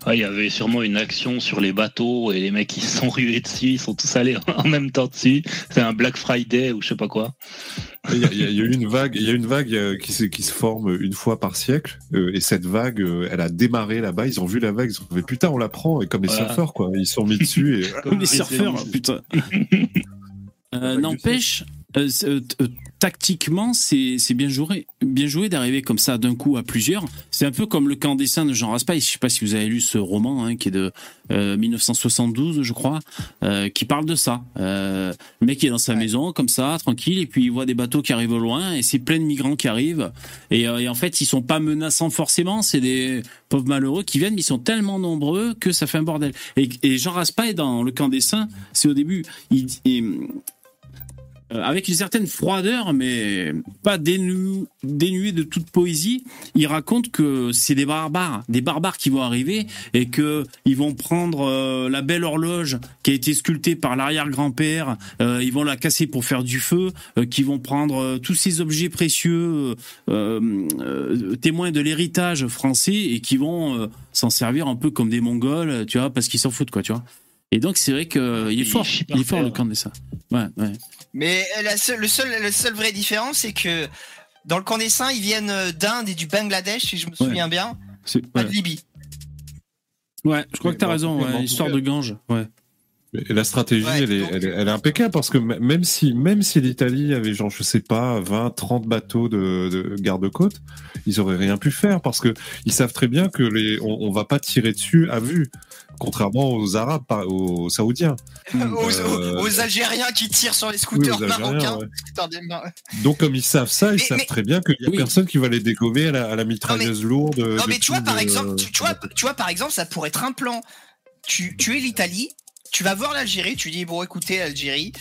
Ouais, il y avait sûrement une action sur les bateaux et les mecs ils se sont rués dessus, ils sont tous allés en même temps dessus. C'est un Black Friday ou je sais pas quoi. Il y, a, il y a- il y a eu une vague, il y a une vague euh, qui, se- qui se forme une fois par siècle, euh, et cette vague, euh, elle a démarré là-bas. Ils ont vu la vague, ils ont fait putain, on la prend, et comme les Voilà. surfeurs quoi, ils se sont mis dessus. Et... Comme les surfeurs, putain. Euh, N'empêche, euh, euh, euh, tactiquement, c'est bien joué, bien joué d'arriver comme ça d'un coup à plusieurs. C'est un peu comme le camp dessin de Jean Raspail. Je sais pas si vous avez lu ce roman hein, qui est de euh, 1972, je crois, euh, qui parle de ça. Euh, le mec qui est dans sa maison comme ça, tranquille, et puis il voit des bateaux qui arrivent au loin, et c'est plein de migrants qui arrivent. Et, euh, et en fait, ils sont pas menaçants forcément. C'est des pauvres malheureux qui viennent, mais ils sont tellement nombreux que ça fait un bordel. Et, et Jean Raspail dans le camp dessin, c'est au début, il, euh, avec une certaine froideur, mais pas dénu- dénué de toute poésie, il raconte que c'est des barbares, des barbares qui vont arriver et que ils vont prendre euh, la belle horloge qui a été sculptée par l'arrière-grand-père, euh, ils vont la casser pour faire du feu, euh, vont prendre euh, tous ces objets précieux, euh, euh, témoins de l'héritage français et qui vont euh, s'en servir un peu comme des Mongols, tu vois, parce qu'ils s'en foutent, quoi, tu vois. Et donc c'est vrai que il est fort, il est fort le camp de ça. Ouais, ouais. Mais la seule, le seul, la seule vraie différence, c'est que dans le camp des saints, ils viennent euh, d'Inde et du Bangladesh, si je me souviens bien, pas ouais. de Libye. Ouais, je crois que t'as Mais raison, histoire de Gange, ouais. Et la stratégie, Ouais, elle, est, donc- elle, est, elle est impeccable parce que même si, même si l'Italie avait, genre, je sais pas, 20, 30 bateaux de, de garde-côte, ils auraient rien pu faire parce que ils savent très bien que les, on, on va pas tirer dessus à vue, contrairement aux Arabes, aux Saoudiens. aux, Euh, aux- aux Algériens qui tirent sur les scooters Oui, marocains. ouais. Donc, comme ils savent ça, ils Mais- savent mais- très bien qu'il y a Oui. personne qui va les dégommer à la, à la mitrailleuse lourde. Non, mais tu vois, par le- exemple, tu, tu vois, tu vois, par exemple, ça pourrait être un plan. Tu, tu es l'Italie, tu vas voir l'Algérie, tu dis, bon, écoutez, l'Algérie,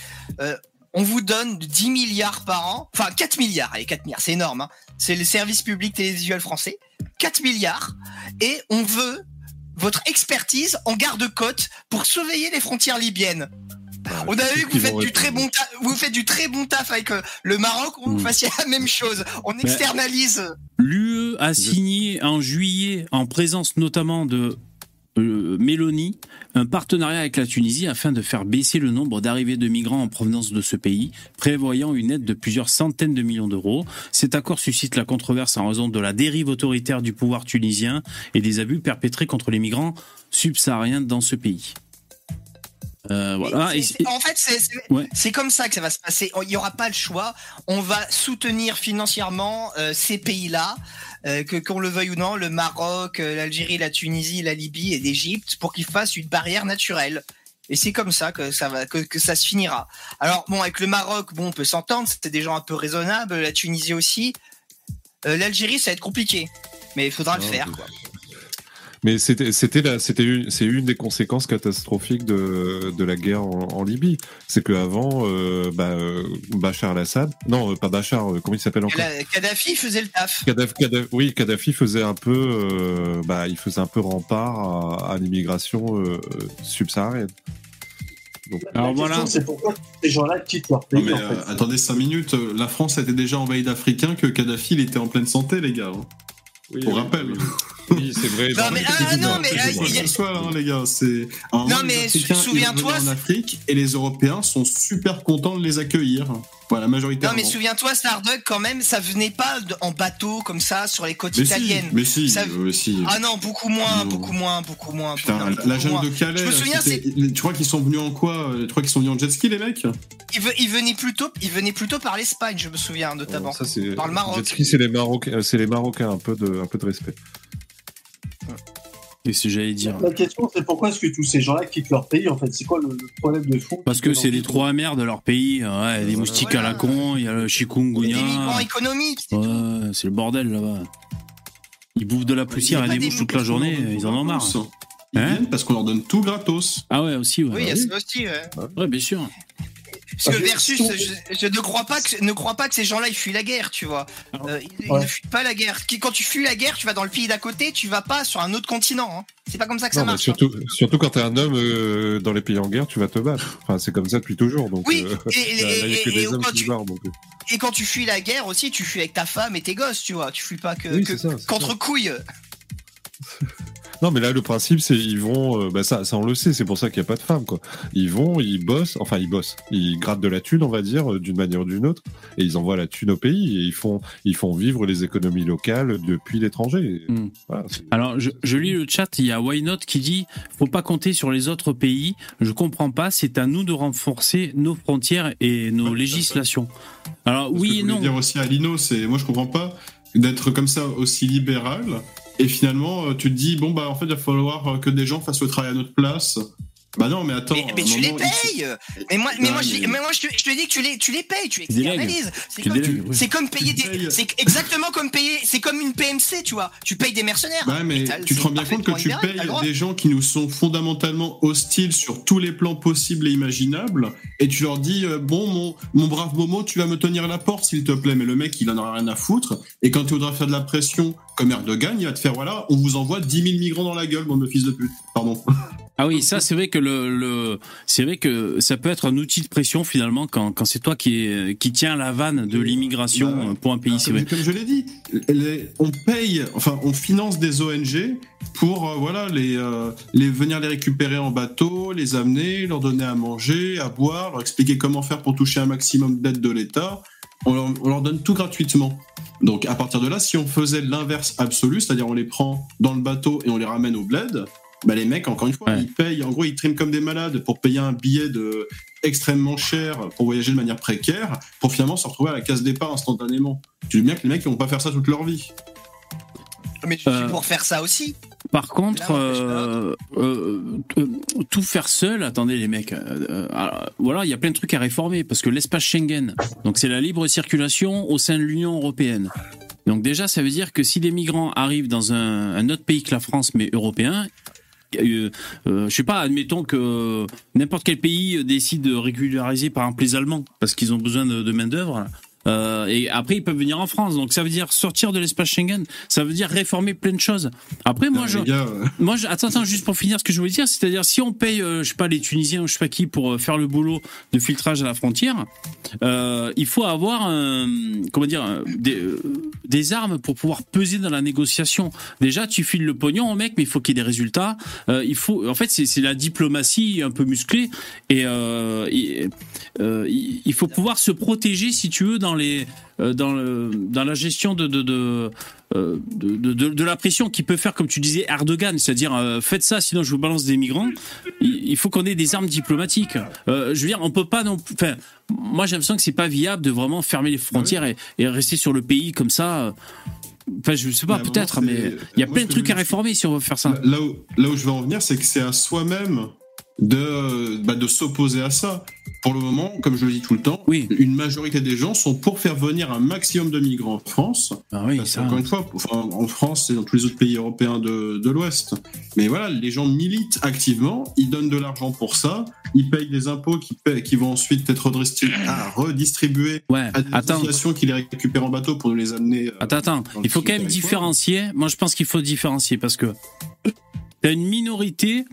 euh, on vous donne 10 milliards par an, enfin 4 milliards, allez, 4 milliards, c'est énorme, hein. c'est le service public télévisuel français, 4 milliards, et on veut votre expertise en garde-côte pour surveiller les frontières libyennes. On a vu que vous faites du très bon taf, vous faites du très bon taf avec euh, le Maroc, on vous Mm. fassiez la même chose. On externalise. L'UE a signé en juillet, en présence notamment de euh, Mélanie, un partenariat avec la Tunisie afin de faire baisser le nombre d'arrivées de migrants en provenance de ce pays, prévoyant une aide de plusieurs centaines de millions d'euros. Cet accord suscite la controverse en raison de la dérive autoritaire du pouvoir tunisien et des abus perpétrés contre les migrants subsahariens dans ce pays. Euh, voilà. Et en fait, c'est c'est- Ouais. c'est comme ça que ça va se passer. Il n'y aura pas le choix. On va soutenir financièrement euh, ces pays-là, euh, que qu'on le veuille ou non, le Maroc, euh, l'Algérie, la Tunisie, la Libye et l'Égypte, pour qu'ils fassent une barrière naturelle. Et c'est comme ça que ça va, que, que ça se finira. Alors bon, avec le Maroc, bon, on peut s'entendre. C'était des gens un peu raisonnables. La Tunisie aussi. Euh, L'Algérie, ça va être compliqué, mais il faudra le faire. Quoi. Mais c'était c'était la- c'était une c'est une des conséquences catastrophiques de, de la guerre en, en Libye. C'est que avant euh, bah, euh, Bachar al-Assad, non euh, pas Bachar, euh, comment il s'appelle encore? Kadhafi faisait le taf. Kadhafi, Kadhafi- oui, Kadhafi faisait un peu, euh, bah, il faisait un peu rempart à, à l'immigration euh, subsaharienne. Donc, Alors voilà. c'est pourquoi ces gens-là quittent leur Non, pays, mais en euh, fait. attendez 5 minutes, la France était déjà envahie d'Africains que Kadhafi il était en pleine santé, les gars. hein. Oui, Pour oui, rappel. oui, c'est vrai. Non, mais- ah, non, mais, euh, quoi il y a- que ce soit, hein, les gars. C'est Non, mais souviens-toi, en Afrique et les Européens sont super contents de les accueillir. Voilà, Non, mais souviens-toi, Starduck, quand même, ça venait pas en bateau comme ça sur les côtes Mais si, italiennes. mais si, Ça- euh, mais si. Ah non, beaucoup moins, Non. beaucoup moins, beaucoup moins. Putain, beaucoup la jungle moins. de Calais. Je me souviens, c'était- tu crois qu'ils sont venus en quoi Tu crois qu'ils sont venus en jet ski, les mecs? Il, ve- il venait plutôt, il venait plutôt par l'Espagne, je me souviens notamment. Ça, c'est, Par le Maroc. jet ski, c'est les Marocains, c'est les Marocains, un peu de, un peu de respect. Qu'est-ce que j'allais dire La question, c'est pourquoi est-ce que tous ces gens-là quittent leur pays, en fait? C'est quoi le, le problème de fond? Parce que c'est les trois amers de leur pays. Ouais, des moustiques à la con, il y a le Des chikungunya. migrants économiques. c'est tout. Ouais, c'est le bordel là-bas. Ils bouffent de la poussière et des mouches des toute la journée, ils en ont marre. Ils Hein viennent parce qu'on leur donne tout gratos. Ah ouais, aussi, ouais. Oui, il y a oui. ça aussi. ouais. Ouais, bien sûr. Parce que versus, je, je ne crois pas que ne crois pas que ces gens-là ils fuient la guerre, tu vois. Euh, ils, ne fuient pas la guerre. Quand tu fuis la guerre, tu vas dans le pays d'à côté, tu vas pas sur un autre continent. hein. C'est pas comme ça que ça Non, marche. surtout, surtout quand t'es un homme euh, dans les pays en guerre, tu vas te battre. Enfin, c'est comme ça depuis toujours. Donc, Oui, euh, et, et- quand tu, fuis la guerre aussi, tu fuis avec ta femme et tes gosses, tu vois. Tu fuis pas que, Oui, que- c'est ça, c'est contre ça. couilles. Non, mais là, le principe, c'est ils vont, euh, bah ça, ça on le sait, c'est pour ça qu'il n'y a pas de femmes, quoi. Ils vont, ils bossent, enfin ils bossent, ils grattent de la thune, on va dire, euh, d'une manière ou d'une autre, et ils envoient la thune au pays, et ils font, ils font vivre les économies locales depuis l'étranger. Mm. voilà, c'est- Alors, je, je lis le chat, il y a Why Not qui dit Faut pas compter sur les autres pays, je comprends pas, c'est à nous de renforcer nos frontières et nos législations. Alors, Ce que oui je et non. dire aussi à Lino, c'est moi je comprends pas d'être comme ça aussi libéral et finalement euh, tu te dis bon bah en fait il va falloir euh, que des gens fassent le travail à notre place Bah non, mais attends. Mais, tu les il- payes Mais moi, mais Non, moi, je, mais- mais moi, je te, je te dis que tu les, tu les payes, tu externalises. C'est comme, payer des, c'est exactement comme payer, c'est comme une PMC, tu vois. Tu payes des mercenaires. Ouais, mais tu te rends bien compte que tu libéral, payes des gens qui nous sont fondamentalement hostiles sur tous les plans possibles et imaginables, et tu leur dis euh, bon mon mon brave Momo, tu vas me tenir la porte s'il te plaît, mais le mec il en a rien à foutre, et quand tu voudras faire de la pression comme Erdogan, il va te faire voilà, on vous envoie 10 000 migrants dans la gueule, mon fils de pute. Pardon. Ah oui, ça c'est vrai que le, le c'est vrai que ça peut être un outil de pression finalement quand, quand c'est toi qui est, qui tient la vanne de l'immigration Bah, euh, pour un pays. C'est Comme, vrai. comme je l'ai dit, les- on paye, enfin, on finance des ONG pour euh, voilà les, euh, les venir les récupérer en bateau, les amener, leur donner à manger, à boire, leur expliquer comment faire pour toucher un maximum d'aide de l'État. On leur, on leur donne tout gratuitement. Donc à partir de là, si on faisait l'inverse absolu, c'est-à-dire on les prend dans le bateau et on les ramène au bled, bah les mecs, encore une fois, Ouais. ils payent, en gros, ils triment comme des malades pour payer un billet de extrêmement cher pour voyager de manière précaire, pour finalement se retrouver à la case départ instantanément. Tu dis bien que les mecs, ils vont pas faire ça toute leur vie. Mais tu Euh, pour faire ça aussi. Par contre, Là, euh, euh, euh, tout faire seul, attendez les mecs, alors, voilà, il y a plein de trucs à réformer parce que l'espace Schengen, donc c'est la libre circulation au sein de l'Union européenne. Donc déjà, ça veut dire que si des migrants arrivent dans un, un autre pays que la France, mais européen, euh, euh, je sais pas, admettons que n'importe quel pays décide de régulariser par exemple les Allemands parce qu'ils ont besoin de, de main d'œuvre. Euh, et après ils peuvent venir en France, donc ça veut dire sortir de l'espace Schengen, ça veut dire réformer plein de choses. Après moi je, gars, euh, moi, je- attends, attends, juste pour finir ce que je voulais dire, c'est-à-dire si on paye, euh, je sais pas, les Tunisiens ou je sais pas qui pour euh, faire le boulot de filtrage à la frontière, euh, il faut avoir, comment dire, des, des armes pour pouvoir peser dans la négociation. Déjà, tu files le pognon au mec, mais il faut qu'il y ait des résultats. Il faut, en fait, c'est la diplomatie un peu musclée et il, il il faut pouvoir se protéger, si tu veux, dans les euh, dans, le, dans la gestion de, de, de, euh, de, la pression qui peut faire, comme tu disais, Erdogan, c'est-à-dire euh, faites ça, sinon je vous balance des migrants. Il, il faut qu'on ait des armes diplomatiques. Euh, je veux dire, on peut pas non plus. Enfin, moi j'ai l'impression que c'est pas viable de vraiment fermer les frontières et, et rester sur le pays comme ça. Enfin, je sais pas, peut-être, mais il y a moi, plein de trucs à réformer si on veut faire ça. Là où, là où je veux en venir, c'est que c'est à soi-même de, bah, de s'opposer à ça. Pour le moment, comme je le dis tout le temps, Oui. une majorité des gens sont pour faire venir un maximum de migrants en France. Ah oui, Parce ça. qu'encore une fois, enfin, en France et dans tous les autres pays européens de, de l'Ouest. Mais voilà, les gens militent activement, ils donnent de l'argent pour ça, ils payent des impôts qui, paient- qui vont ensuite être redistri- ah, redistribués Ouais, à des attends. associations qui les récupèrent en bateau pour nous les amener. euh, Attends, attends. Il faut quand même différencier. Moi, je pense qu'il faut différencier parce que t'as une minorité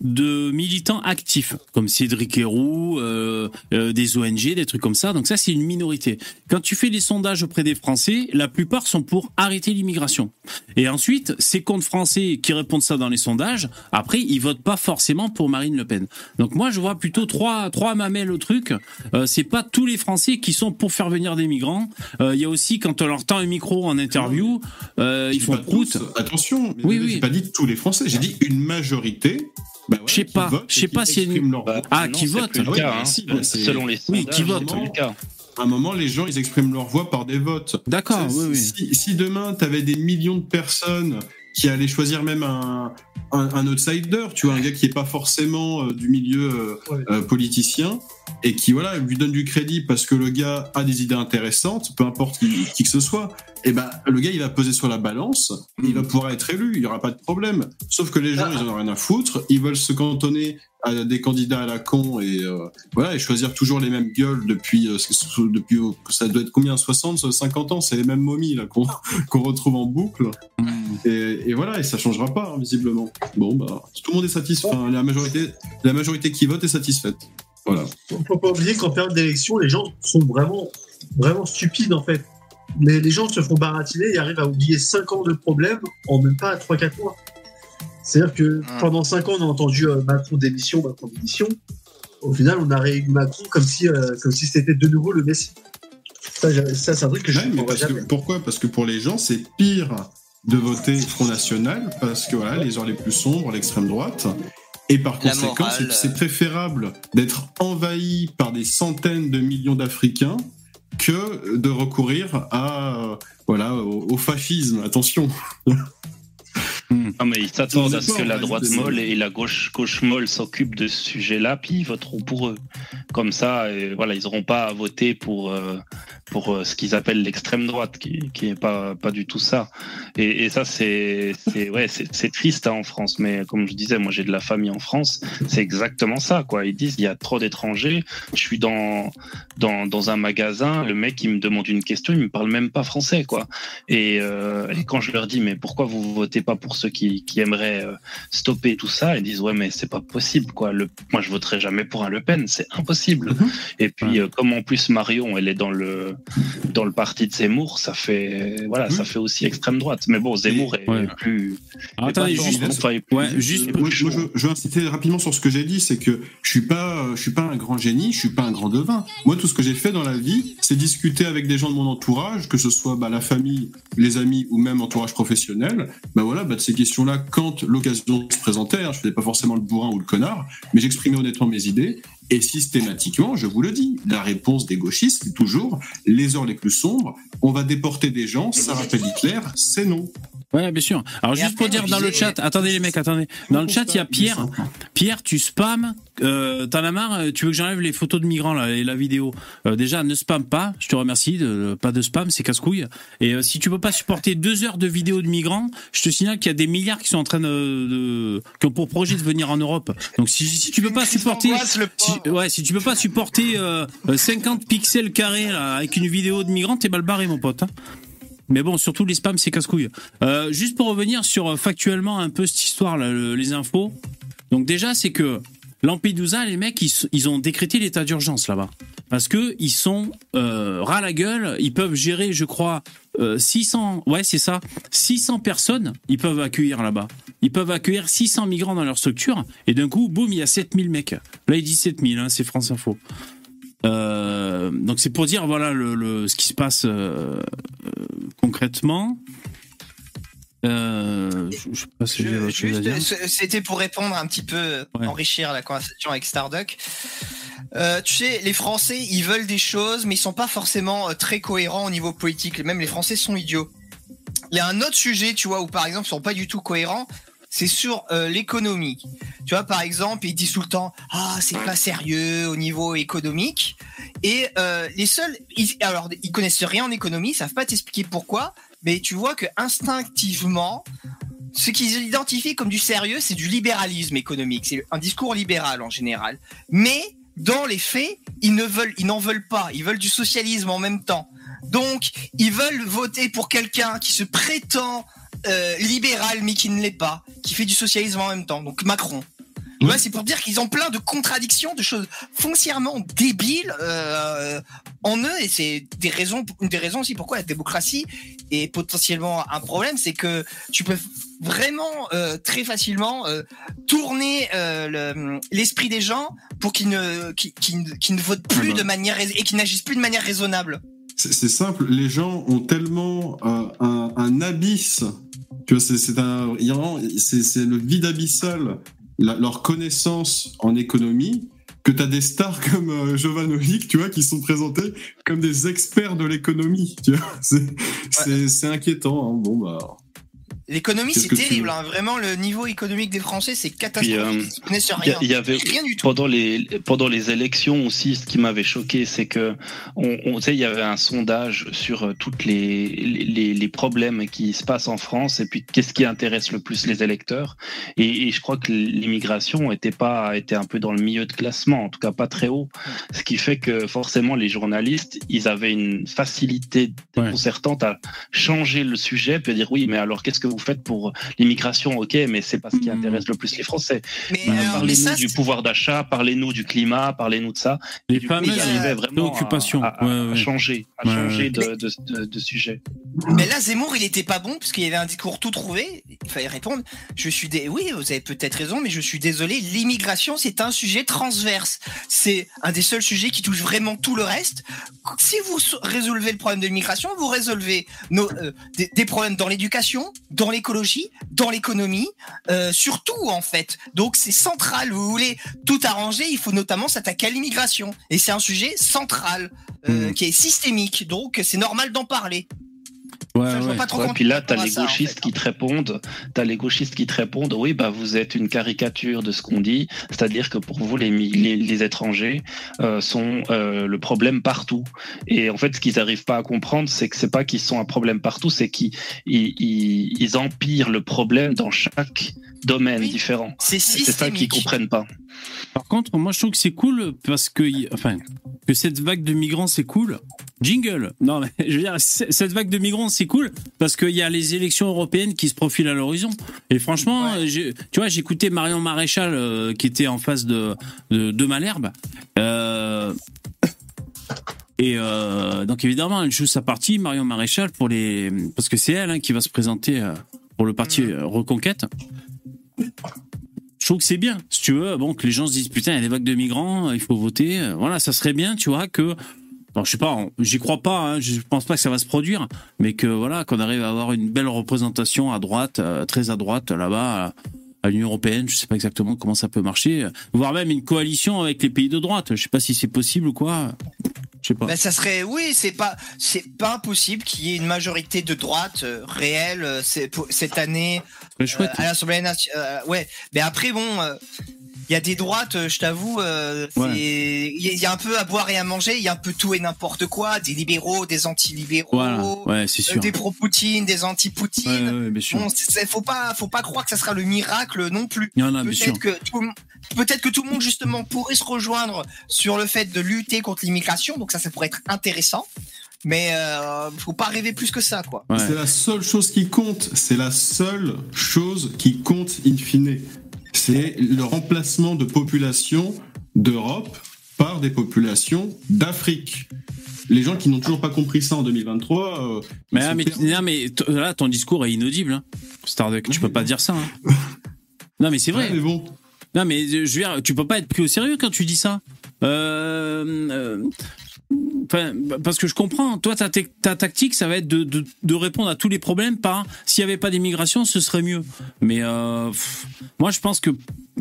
de militants actifs, comme Cédric Héroux, euh, euh, des ONG, des trucs comme ça. Donc ça, c'est une minorité. Quand tu fais les sondages auprès des Français, la plupart sont pour arrêter l'immigration. Et ensuite, ces comptes français qui répondent ça dans les sondages, après, ils votent pas forcément pour Marine Le Pen. Donc moi, je vois plutôt trois, trois mamelles au truc. Euh, c'est pas tous les Français qui sont pour faire venir des migrants. Euh, Il y a aussi, quand on leur tend un micro en interview, euh, ils font prout. Attention, mais Oui, pas dit tous les Français, j'ai dit une majorité. Bah voilà, Je sais pas, je sais qui pas s'il y a une- expriment leur Bah, vote. Ah, non, qui c'est vote. le oui, cas, hein. si, bah, Selon les Oui, qui vote. c'est plus le cas. À un moment, les gens, ils expriment leur voix par des votes. D'accord, oui, oui. si, si demain, tu avais des millions de personnes qui allaient choisir même un, un, un outsider, tu vois, un gars qui est pas forcément euh, du milieu euh, Ouais. euh, politicien, et qui, voilà, lui donne du crédit parce que le gars a des idées intéressantes, peu importe qui, qui que ce soit, et ben le gars, il va peser sur la balance, il va pouvoir être élu, il y aura pas de problème. Sauf que les gens, ils en ont rien à foutre, ils veulent se cantonner à des candidats à la con et euh, voilà et choisir toujours les mêmes gueules depuis euh, depuis euh, ça doit être combien 60 50 ans c'est les mêmes momies là qu'on retrouve en boucle. Et, et voilà et ça changera pas hein, visiblement. Bon bah tout le monde est satisfait enfin, la majorité la majorité qui vote est satisfaite voilà Il faut pas oublier qu'en période d'élection, les gens sont vraiment, vraiment stupides en fait. Les, les gens se font baratiner et arrivent à oublier 5 ans de problèmes en même pas 3-4 mois. C'est-à-dire que pendant 5 ans, on a entendu euh, Macron démission, Macron démission. Au final, on a réélu Macron comme si, euh, comme si c'était de nouveau le Messie. Ça, c'est un truc que je Ouais, comprends parce que, pourquoi? Parce que pour les gens, c'est pire de voter Front National parce que voilà, les heures les plus sombres, l'extrême droite. Et par La conséquent, c'est- euh. préférable d'être envahi par des centaines de millions d'Africains que de recourir à euh, voilà au, au fascisme. Attention. Hmm. Non, mais ils s'attendent à ce que la droite molle et la gauche, gauche molle s'occupent de ce sujet-là, puis ils voteront pour eux. Comme ça, et voilà, ils n'auront pas à voter pour, euh, pour euh, ce qu'ils appellent l'extrême droite, qui, qui est pas, pas du tout ça. Et, et ça, c'est c'est- ouais, triste hein, en France, mais comme je disais, moi j'ai de la famille en France, c'est exactement ça. quoi. Ils disent il y a trop d'étrangers. Je suis dans, dans, dans un magasin, le mec il me demande une question, il me parle même pas français. quoi. Et, euh, et quand je leur dis mais pourquoi vous votez pas pour ceux qui, qui aimeraient euh, stopper tout ça, ils disent ouais mais c'est pas possible quoi. Le, moi je voterai jamais pour un Le Pen, c'est impossible. Et puis euh, comme en plus Marion elle est dans le dans le parti de Zemmour, ça fait voilà ça fait aussi extrême droite. Mais bon Zemmour est Ouais. plus. Pas attendez, juste- enfin, plus- ouais, Moi, je, je veux insister rapidement sur ce que j'ai dit, c'est que je suis pas, je suis pas un grand génie, je suis pas un grand devin. Moi, tout ce que j'ai fait dans la vie, c'est discuter avec des gens de mon entourage, que ce soit bah, la famille, les amis ou même entourage professionnel. Bah voilà, bah, ces questions-là, quand l'occasion se présentait, hein, je faisais pas forcément le bourrin ou le connard, mais j'exprimais honnêtement mes idées. Et systématiquement, je vous le dis, la réponse des gauchistes, c'est toujours les heures les plus sombres. On va déporter des gens, ça rappelle Hitler, c'est non. Ouais, bien sûr. Alors Et juste après, pour dire dans le chat, attendez les mecs, attendez. Dans le chat, il y a Pierre. Pierre, tu spams. Euh, T'en as marre euh, Tu veux que j'enlève les photos de migrants là et la vidéo Euh, Déjà, ne spam pas. Je te remercie. De, pas de spam, c'est casse-couille. Et euh, si tu peux pas supporter deux heures de vidéos de migrants, je te signale qu'il y a des milliards qui sont en train de, de qui ont pour projet de venir en Europe. Donc si, si tu peux pas supporter, si, ouais, si tu peux pas supporter euh, euh, 50 pixels carrés là, avec une vidéo de migrants, t'es mal barré, mon pote. hein. Mais bon, surtout les spams, c'est casse-couille. Euh, juste pour revenir sur euh, factuellement un peu cette histoire, là, le- les infos. Donc déjà, c'est que Lampedusa, les mecs, ils, ils ont décrété l'état d'urgence là-bas. Parce que ils sont euh, ras la gueule, ils peuvent gérer, je crois, euh, 600, ouais c'est ça, 600 personnes, ils peuvent accueillir là-bas. Ils peuvent accueillir 600 migrants dans leur structure, et d'un coup, boum, il y a 7000 mecs. Là, il dit 7000, hein, c'est France Info. Donc c'est pour dire voilà le, le- ce qui se passe concrètement. Euh, je, je sais pas si j'ai Je- autre chose à juste, dire. ce- C'était pour répondre un petit peu, Ouais. enrichir la conversation avec Starduck. Euh, tu sais, les Français, ils veulent des choses, mais ils sont pas forcément euh, très cohérents au niveau politique. Même les Français sont idiots. Il y a un autre sujet, tu vois, où par exemple, ils sont pas du tout cohérents. C'est sur euh, l'économie. Tu vois, par exemple, ils disent tout le temps, ah, c'est pas sérieux au niveau économique. Et euh, les seuls, ils, alors, ils connaissent rien en économie, ils savent pas t'expliquer pourquoi, mais tu vois que instinctivement, ce qu'ils identifient comme du sérieux, c'est du libéralisme économique. C'est un discours libéral en général. Mais dans les faits, ils ne veulent, ils n'en veulent pas. Ils veulent du socialisme en même temps. Donc, ils veulent voter pour quelqu'un qui se prétend euh, libéral mais qui ne l'est pas, qui fait du socialisme en même temps. Donc Macron. Tu vois, c'est pour dire qu'ils ont plein de contradictions, de choses foncièrement débiles euh, en eux, et c'est des raisons, une des raisons aussi pourquoi la démocratie est potentiellement un problème, c'est que tu peux vraiment euh, très facilement euh, tourner euh, le- l'esprit des gens pour qu'ils ne, qu'ils, ne- votent plus de manière et qu'ils n'agissent plus de manière raisonnable. C'est simple, les gens ont tellement euh, un, un abysse, tu vois, c'est un, c'est le vide abyssal, la- leur connaissance en économie, que tu as des stars comme euh, Jovanovic, tu vois, qui sont présentés comme des experts de l'économie, tu vois, c'est c'est- c'est inquiétant, hein. bon bah... L'économie, c'est terrible. hein. Vraiment, le niveau économique des Français, c'est Puis, catastrophique. euh, connaissent Il y a- rien. il y avait Rien du tout. pendant les pendant les élections aussi, ce qui m'avait choqué, c'est que on, on il y avait un sondage sur euh, toutes les, les les problèmes qui se passent en France et puis qu'est-ce qui intéresse le plus les électeurs. Et, et je crois que l'immigration était pas était un peu dans le milieu de classement, en tout cas pas très haut. Ce qui fait que forcément les journalistes, ils avaient une facilité Ouais. déconcertante à changer le sujet puis à dire oui, mais alors qu'est-ce que vous faites pour l'immigration Ok, mais c'est pas ce qui Mhm. intéresse le plus les Français. Mais, Euh, alors, parlez-nous du pouvoir d'achat, parlez-nous du climat, parlez-nous de ça. Les fameuses ils arrivaient vraiment préoccupations. à, à- Ouais, à ouais. changer, à Ouais, changer de, de, de- de sujet. Mais là, Zemmour, il était pas bon parce qu'il y avait un discours tout trouvé. Il fallait répondre. Je suis dé... oui, vous avez peut-être raison, mais je suis désolé. L'immigration, c'est un sujet transverse. C'est un des seuls sujets qui touche vraiment tout le reste. Si vous so- résolvez le problème de l'immigration, vous résolvez nos, euh, des, des problèmes dans l'éducation, dans l'écologie, dans l'économie, euh, surtout en fait. Donc c'est central. Vous voulez tout arranger, il faut notamment s'attaquer à l'immigration. Et c'est un sujet central, euh, Mhm. qui est systémique. Donc c'est normal d'en parler. Ouais, je vois ouais. pas trop Ouais, comment puis là, tu t'as les ça, en gauchistes fait. qui te répondent, t'as les gauchistes qui te répondent, oui, bah vous êtes une caricature de ce qu'on dit, c'est-à-dire que pour vous, les, mi- les, les étrangers euh, sont euh, le problème partout. Et en fait, ce qu'ils n'arrivent pas à comprendre, c'est que c'est pas qu'ils sont un problème partout, c'est qu'ils ils, ils- ils empirent le problème dans chaque domaine Oui. différent. C'est ça qu'ils comprennent pas. Par contre, moi je trouve que c'est cool parce que, enfin, que cette vague de migrants c'est cool. Jingle. Non, mais je veux dire, cette vague de migrants c'est cool parce qu'il y a les élections européennes qui se profilent à l'horizon. Et franchement, Ouais. tu vois, j'écoutais Marion Maréchal euh, qui était en face de de, de Malherbe. Euh, et euh, donc évidemment, elle joue sa partie, Marion Maréchal, pour les parce que c'est elle hein, qui va se présenter pour le parti Mm. Reconquête. Je trouve que c'est bien, si tu veux, bon, que les gens se disent putain, il y a des vagues de migrants, euh, il faut voter. euh, Voilà, ça serait bien, tu vois, que. Bon, je sais pas, j'y crois pas, hein, je pense pas que ça va se produire, mais que voilà, qu'on arrive à avoir une belle représentation à droite, euh, très à droite, là-bas, à, l'Union européenne. Je sais pas exactement comment ça peut marcher, voire même une coalition avec les pays de droite. Je sais pas si c'est possible ou quoi. Je sais pas. Ben, ça serait, oui, c'est pas, c'est pas impossible qu'il y ait une majorité de droite euh, réelle euh, c'est- pour- cette année euh, à l'Assemblée nationale. ouais, mais après bon, il y a des droites, euh, je t'avoue, euh, Ouais. il y, a- un peu à boire et à manger, il y a un peu tout et n'importe quoi, des libéraux, des anti-libéraux, Voilà, ouais, c'est euh, des pro-Poutine, des anti-Poutine. ouais. Bon, faut pas, faut pas croire que ça sera le miracle non plus. Peut-être que tout, le- peut-être que tout le monde justement pourrait se rejoindre sur le fait de lutter contre l'immigration, donc ça, ça pourrait être intéressant. Mais euh, faut pas rêver plus que ça, quoi. Ouais. C'est la seule chose qui compte. C'est la seule chose qui compte in fine. C'est le remplacement de populations d'Europe par des populations d'Afrique. Les gens qui n'ont toujours pas compris ça en 2023. euh, Mais, ah, mais, mais là, ton discours est inaudible, hein. Starduck. Tu peux pas dire ça. hein. Non, mais c'est vrai. Ouais, mais bon. Non, mais euh, je veux dire, tu peux pas être pris au sérieux quand tu dis ça. Euh, euh, Enfin, parce que je comprends. Toi, ta, ta tactique, ça va être de, de, de répondre à tous les problèmes par s'il y avait pas d'immigration, ce serait mieux. Mais euh, pff, moi, je pense que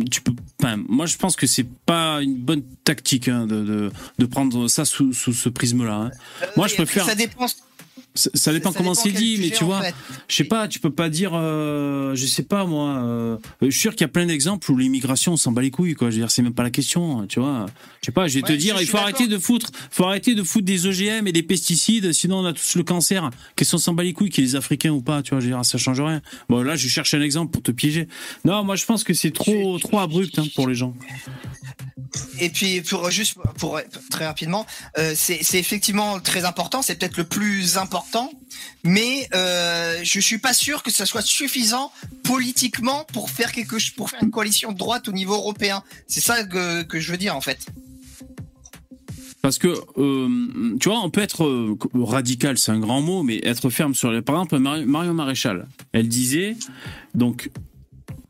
tu peux. Enfin, moi, je pense que c'est pas une bonne tactique hein, de, prendre ça sous, sous ce prisme-là. hein. Moi, je préfère- Ça dépend. Ça, ça dépend ça comment c'est dit, mais tu vois, fait. je sais pas, tu peux pas dire, euh, je sais pas moi, euh, je suis sûr qu'il y a plein d'exemples où l'immigration on s'en bat les couilles, quoi. Je veux dire, c'est même pas la question, tu vois. Je sais pas, je vais te dire, il faut arrêter de foutre, faut arrêter de foutre des OGM et des pesticides, sinon on a tous le cancer. Question s'en bat les couilles, qu'il y ait Africains ou pas, tu vois. Je veux dire, ça change rien. Bon, là, je cherche un exemple pour te piéger. Non, moi, je pense que c'est trop, trop abrupt hein, pour les gens. Et puis pour juste pour très rapidement, euh, c'est c'est effectivement très important. C'est peut-être le plus important, mais euh, je suis pas sûr que ça soit suffisant politiquement pour faire quelque ch- pour faire une coalition de droite au niveau européen. C'est ça que, que je veux dire en fait. Parce que, euh, tu vois, on peut être euh, radical, c'est un grand mot, mais être ferme sur les. Par exemple, Mari- Marion Maréchal, elle disait, donc,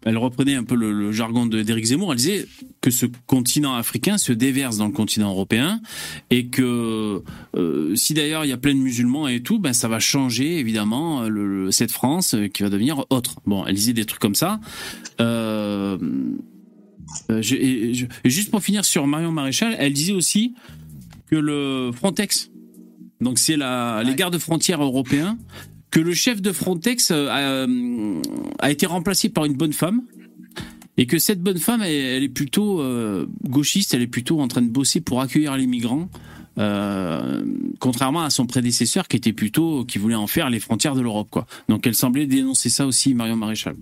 elle reprenait un peu le, le jargon de- d'Éric Zemmour, elle disait que ce continent africain se déverse dans le continent européen et que euh, si d'ailleurs il y a plein de musulmans et tout, ben ça va changer évidemment le, le- cette France qui va devenir autre. Bon, elle disait des trucs comme ça. Euh, euh, je- et- je- et juste pour finir sur Marion Maréchal, elle disait aussi que le Frontex, donc c'est la, les gardes frontières européens, que le chef de Frontex euh, a, euh, a été remplacé par une bonne femme. Et que cette bonne femme, elle, est plutôt euh, gauchiste, elle est plutôt en train de bosser pour accueillir les migrants, contrairement à son prédécesseur qui était plutôt, qui voulait en faire les frontières de l'Europe. Donc elle semblait dénoncer ça aussi, Marion Maréchal.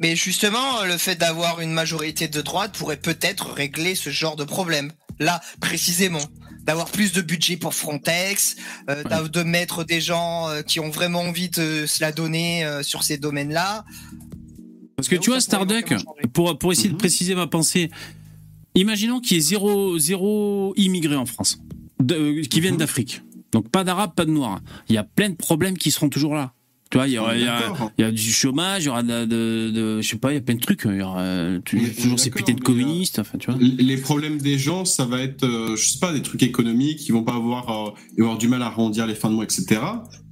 Mais justement, le fait d'avoir une majorité de droite pourrait peut-être régler ce genre de problème. Là, précisément. D'avoir plus de budget pour Frontex, euh, de mettre des gens euh, qui ont vraiment envie de se la donner euh, sur ces domaines-là. Parce que tu vois, Starduck, pour, pour essayer de préciser ma pensée, imaginons qu'il y ait zéro, zéro immigrés en France, de- euh, qui viennent d'Afrique. Donc pas d'arabes, pas de noirs. Il y a plein de problèmes qui seront toujours là. Tu vois, il y, aura, il y, a, il y a du chômage, il y aura de, de, de- je sais pas, il y a plein de trucs. Il y aura euh, toujours ces putains de communistes. Enfin, tu vois. Les problèmes des gens, ça va être, euh, je sais pas, des trucs économiques, ils vont pas avoir, euh, avoir du mal à arrondir les fins de mois, etc.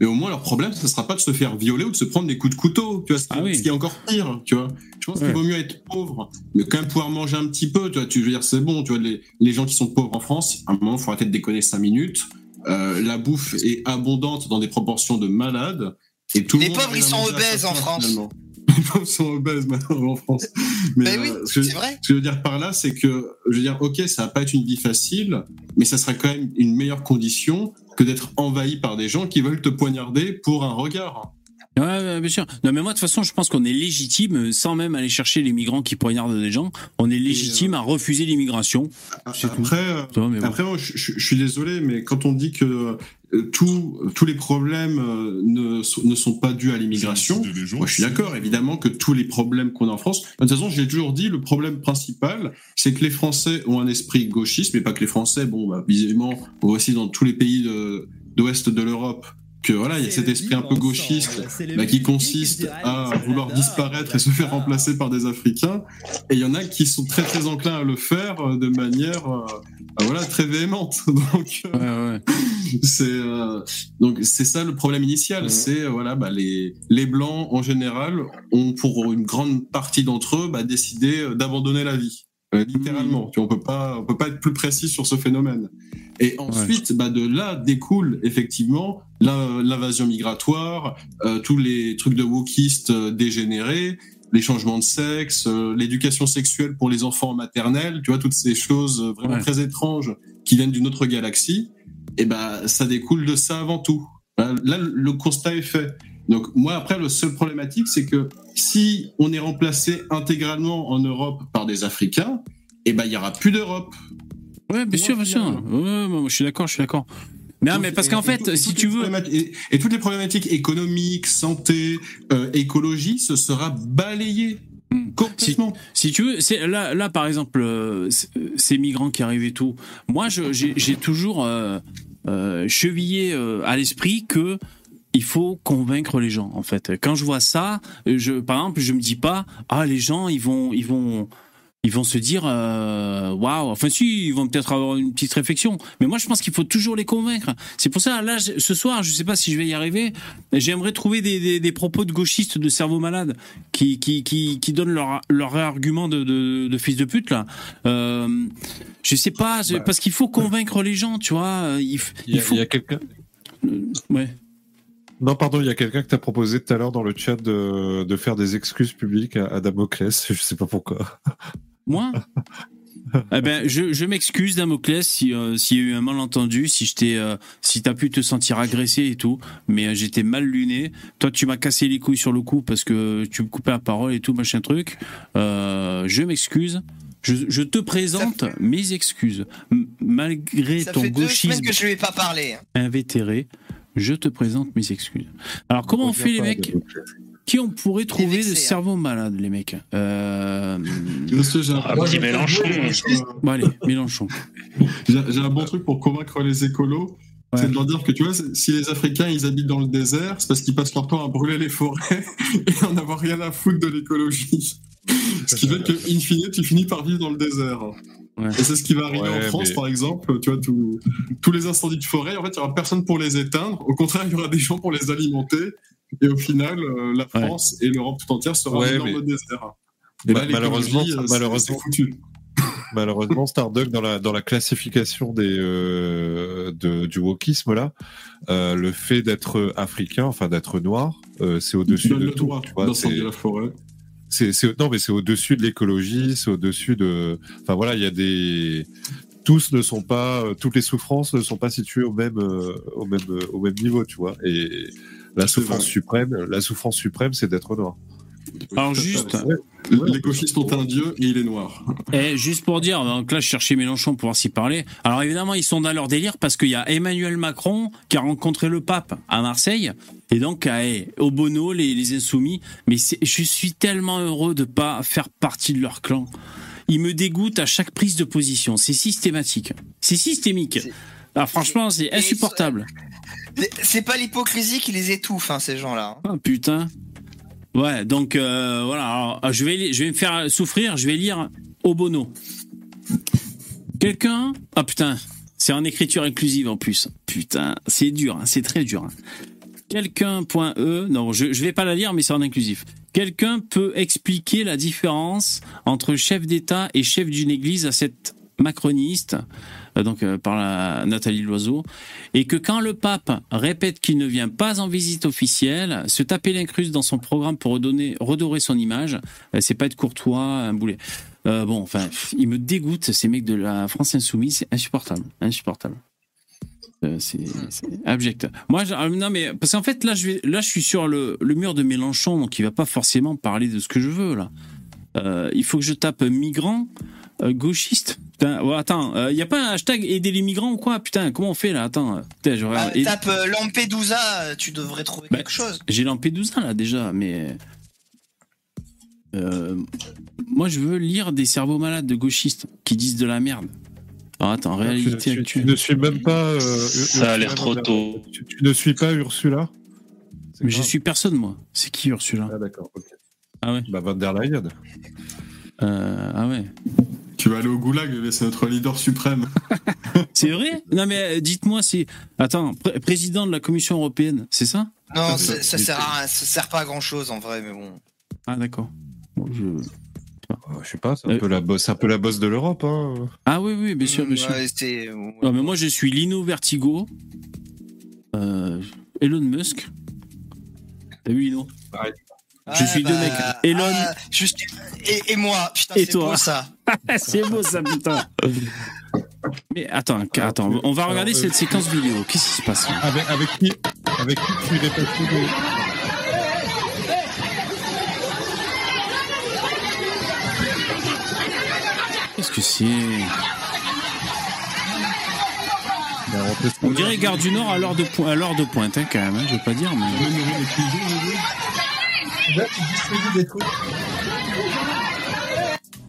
Mais au moins, leur problème, ça sera pas de se faire violer ou de se prendre des coups de couteau, tu vois, ce qui, Ah oui. ce qui est encore pire, tu vois. Je pense Ouais. qu'il vaut mieux être pauvre, mais quand même pouvoir manger un petit peu, tu vois, tu veux dire, c'est bon, tu vois, les, les gens qui sont pauvres en France, à un moment, faut arrêter de déconner cinq minutes euh, la bouffe est abondante dans des proportions de malades. Et tout le Les pauvres, ils sont obèses en France. finalement. Les pauvres sont obèses maintenant en France. Mais Ben oui, euh, ce, que, vrai. ce que je veux dire par là, c'est que, je veux dire, ok, ça va pas être une vie facile, mais ça sera quand même une meilleure condition que d'être envahi par des gens qui veulent te poignarder pour un regard. Ouais, ouais, bien sûr. Non, mais moi, de toute façon, je pense qu'on est légitime, euh, sans même aller chercher les migrants qui poignardent des gens, on est légitime à refuser l'immigration. Tout. Après, euh, bon. Moi, je, je- je suis désolé, mais quand on dit que euh, tous tous les problèmes euh, ne, sont- ne sont pas dus à l'immigration, moi je suis d'accord, évidemment que tous les problèmes qu'on a en France, de toute façon, j'ai toujours dit, le problème principal, c'est que les Français ont un esprit gauchiste, mais pas que les Français, bon, bah, visiblement, on voit aussi dans tous les pays de- d'ouest de l'Europe, que voilà, il y a cet esprit un peu gauchiste bah, qui consiste à vouloir disparaître et se faire remplacer par des Africains. Et il y en a qui sont très très enclins à le faire euh, de manière euh, bah, voilà très véhémente. Donc euh, c'est euh, donc c'est ça le problème initial. C'est voilà bah, les les blancs en général ont pour une grande partie d'entre eux bah, décidé d'abandonner la vie. Euh, littéralement, tu vois, on peut pas, on peut pas être plus précis sur ce phénomène. Et ensuite, bah, de là découle effectivement l'in- l'invasion migratoire, euh, tous les trucs de wokistes euh, dégénérés, les changements de sexe, euh, l'éducation sexuelle pour les enfants en maternelle, tu vois, toutes ces choses euh, vraiment Ouais. très étranges qui viennent d'une autre galaxie. Et ben, ça découle de ça avant tout. Là, là, le constat est fait. Donc moi après le seul problématique c'est que si on est remplacé intégralement en Europe par des Africains, et ben il y aura plus d'Europe. Ouais, bien sûr, bien sûr. Ouais, moi, je suis d'accord, je suis d'accord. Mais, ah, mais parce qu'en fait, si tu veux. Et, et toutes les problématiques économiques, santé, euh, écologie, ce sera balayé complètement. Si tu veux, c'est là, là par exemple, euh, ces migrants qui arrivent et tout. Moi, j'ai toujours euh, chevillé à l'esprit que il faut convaincre les gens. En fait, quand je vois ça, je, par exemple, je me dis pas, ah, les gens, ils vont, ils vont. Ils vont se dire euh, waouh, enfin si, ils vont peut-être avoir une petite réflexion. Mais moi, je pense qu'il faut toujours les convaincre. C'est pour ça, là, ce soir, je sais pas si je vais y arriver. J'aimerais trouver des, des, des propos de gauchistes de cerveau malade qui qui qui, qui donnent leur leur argument de, de, de fils de pute là. Euh, je sais pas, je- parce qu'il faut convaincre les gens, tu vois. Il, f- Il y a, il faut. il y a quelqu'un. Ouais. Non, pardon, il y a quelqu'un que t'as proposé tout à l'heure dans le chat de, de faire des excuses publiques à, à Damoclès. Je sais pas pourquoi. Moi Eh ben, je, je m'excuse, Damoclès, si euh, s'il y a eu un malentendu, si je euh, si t'as pu te sentir agressé et tout, mais euh, j'étais mal luné. Toi, tu m'as cassé les couilles sur le coup parce que tu me coupais la parole et tout, machin truc. Euh, je m'excuse. Je, je te présente mes excuses. M- malgré Ça ton fait deux gauchisme semaines que je lui ai pas parlé. invétéré, je te présente mes excuses. Alors, comment on fait, les mecs Qui on pourrait trouver de cerveau malade, les mecs euh... Ah, petit Mélenchon. Bon, allez, Mélenchon. J'ai j'ai un bon truc pour convaincre les écolos. C'est de leur dire que tu vois, si les Africains ils habitent dans le désert, c'est parce qu'ils passent leur temps à brûler les forêts et en avoir rien à foutre de l'écologie. Ce qui fait que, in fine, tu finis par vivre dans le désert. Et c'est ce qui va arriver Ouais, en France, mais- par exemple. Tu vois, tout- tous les incendies de forêt, en fait, il y aura personne pour les éteindre. Au contraire, il y aura des gens pour les alimenter. Et au final, euh, la France et l'Europe tout entière sera Ouais, un énorme mais- désert. Et là, malheureusement, l'écologie, euh, c'est- malheureusement, c'est foutu. malheureusement, Starduck dans la dans la classification des euh, de, du wokisme là, euh, le fait d'être africain, enfin d'être noir, euh, c'est au-dessus de le tout. droit tu vois, d'incendier c'est- la forêt. C'est c'est non mais c'est au-dessus de l'écologie, c'est au-dessus de enfin voilà, il y a des tous ne sont pas euh, toutes les souffrances ne sont pas situées au même euh, au même euh, au même niveau, tu vois. Et la souffrance suprême, la souffrance suprême c'est d'être noir. Alors juste, Les gauchistes ont un dieu et il est noir. et juste pour dire, donc là je cherchais Mélenchon pour voir s'y parler. Alors évidemment ils sont dans leur délire parce qu'il y a Emmanuel Macron qui a rencontré le pape à Marseille et donc eh, au Bono les, les insoumis. Mais je suis tellement heureux de pas faire partie de leur clan. Ils me dégoûtent à chaque prise de position. C'est systématique. C'est systémique. Alors franchement c'est insupportable. C'est pas l'hypocrisie qui les étouffe, hein, ces gens-là. Ah putain. Ouais, donc euh, voilà, euh, je, vais, je vais me faire souffrir, je vais lire Obono. Quelqu'un Ah putain, c'est en écriture inclusive en plus. Putain, c'est dur, hein, c'est très dur. hein. Quelqu'un.e, non, je, je vais pas la lire, mais c'est en inclusif. Quelqu'un peut expliquer la différence entre chef d'État et chef d'une église à cette macroniste donc euh, par Nathalie Loiseau, et que quand le pape répète qu'il ne vient pas en visite officielle, se taper l'incruste dans son programme pour redonner, redorer son image, euh, c'est pas être courtois, un boulet. Euh, bon, enfin, ils me dégoûtent ces mecs de la France insoumise, c'est insupportable, insupportable. Euh, c'est abject. Moi, euh, non mais parce qu'en fait là, je suis sur le, mur de Mélenchon, donc il va pas forcément parler de ce que je veux là. Euh, il faut que je tape migrant, euh, gauchiste. Putain, ouais, attends, il y a pas un hashtag aider les migrants ou quoi Putain, comment on fait là Attends, euh, putain, je Bah, regarde. Et- tape euh, Lampedusa, euh, tu devrais trouver Bah, quelque chose. J'ai Lampedusa là déjà, mais euh, moi je veux lire des cerveaux malades de gauchistes qui disent de la merde. Alors attends, Tu, réalité tu- ne suis même pas. euh, Ça a l'air trop tôt. Tu, tu ne suis pas Ursula C'est Mais je suis personne moi. C'est qui Ursula Ah d'accord. ok. Ah ouais. Bah Van der Leyen. Euh, ah ouais. Tu vas aller au goulag, mais c'est notre leader suprême. C'est vrai? Non mais euh, dites-moi, c'est attends, pré- président de la Commission européenne, c'est ça? Non, ça, ça, sert à rien, ça sert pas à grand chose en vrai, mais bon. Ah d'accord. Bon, je- je sais pas, c'est un Euh, peu la bosse, c'est un peu la bosse de l'Europe. Hein. Ah oui oui, bien sûr, bien sûr. Ouais, c'est- Non, mais moi je suis Lino Vertigo, euh, Elon Musk. T'as vu Lino? Je suis deux mecs. Elon ah, je suis- et, et moi, putain, Et c'est toi beau ça. C'est beau ça, putain. Mais attends, attends, on va regarder Alors, euh, cette séquence vidéo. Qu'est-ce qui se passe là? Avec, avec qui Avec qui tu des- Qu'est-ce que c'est? Rentrée On dirait Gare du Nord à l'heure de, po- à l'heure de pointe, hein, quand même. hein, je veux pas dire, mais. Là, tu distribues des trucs.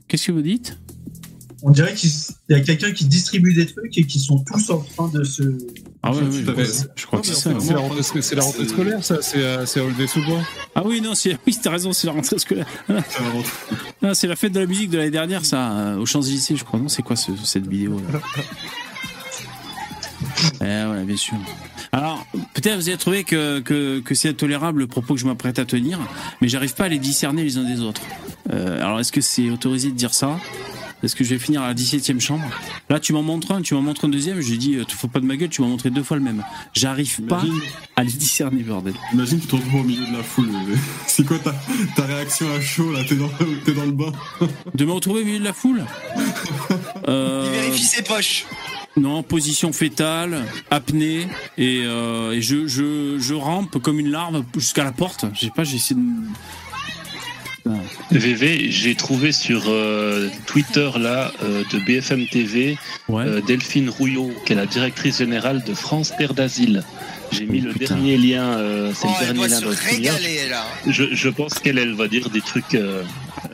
Qu'est-ce que vous dites? On dirait qu'il y a quelqu'un qui distribue des trucs et qui sont tous en train de se. Ah ouais, fait. je, je crois Non, que c'est ça. C'est la rentrée, c'est la rentrée scolaire, ça. C'est à, c'est à Aulnay-sous-Bois. Ah oui, non, c'est, oui, t'as raison, c'est la rentrée scolaire. C'est la fête de la musique de l'année dernière, ça, euh, aux Champs-Élysées, je crois. Non, c'est quoi ce- cette vidéo là? Eh ouais, bien sûr. Alors, peut-être vous avez trouvé que, que, que c'est intolérable le propos que je m'apprête à tenir, mais j'arrive pas à les discerner les uns des autres. Euh, alors, est-ce que c'est autorisé de dire ça? Est-ce que je vais finir à la 17ème chambre? Là, tu m'en montres un, tu m'en montres un deuxième, je dis, euh, tu fous pas de ma gueule, tu m'as montré deux fois le même. J'arrive pas Imagine, à les discerner, bordel. imagine tu te retrouves au milieu de la foule. C'est quoi ta, ta réaction à chaud là? T'es dans, t'es dans le bain De me retrouver au milieu de la foule? Euh, Il vérifie ses poches. Non, position fétale, apnée, et, euh, et je, je, je rampe comme une larve jusqu'à la porte. Je sais pas, j'ai essayé de. Putain. VV, j'ai trouvé sur euh, Twitter là euh, de BFM TV Ouais. euh, Delphine Rouillot, qui est la directrice générale de France Terre d'Asile. J'ai mis Oh, le putain. dernier lien, euh, c'est Oh, le elle dernier doit lien dans régaler là. Je, je pense qu'elle, elle va dire des trucs euh,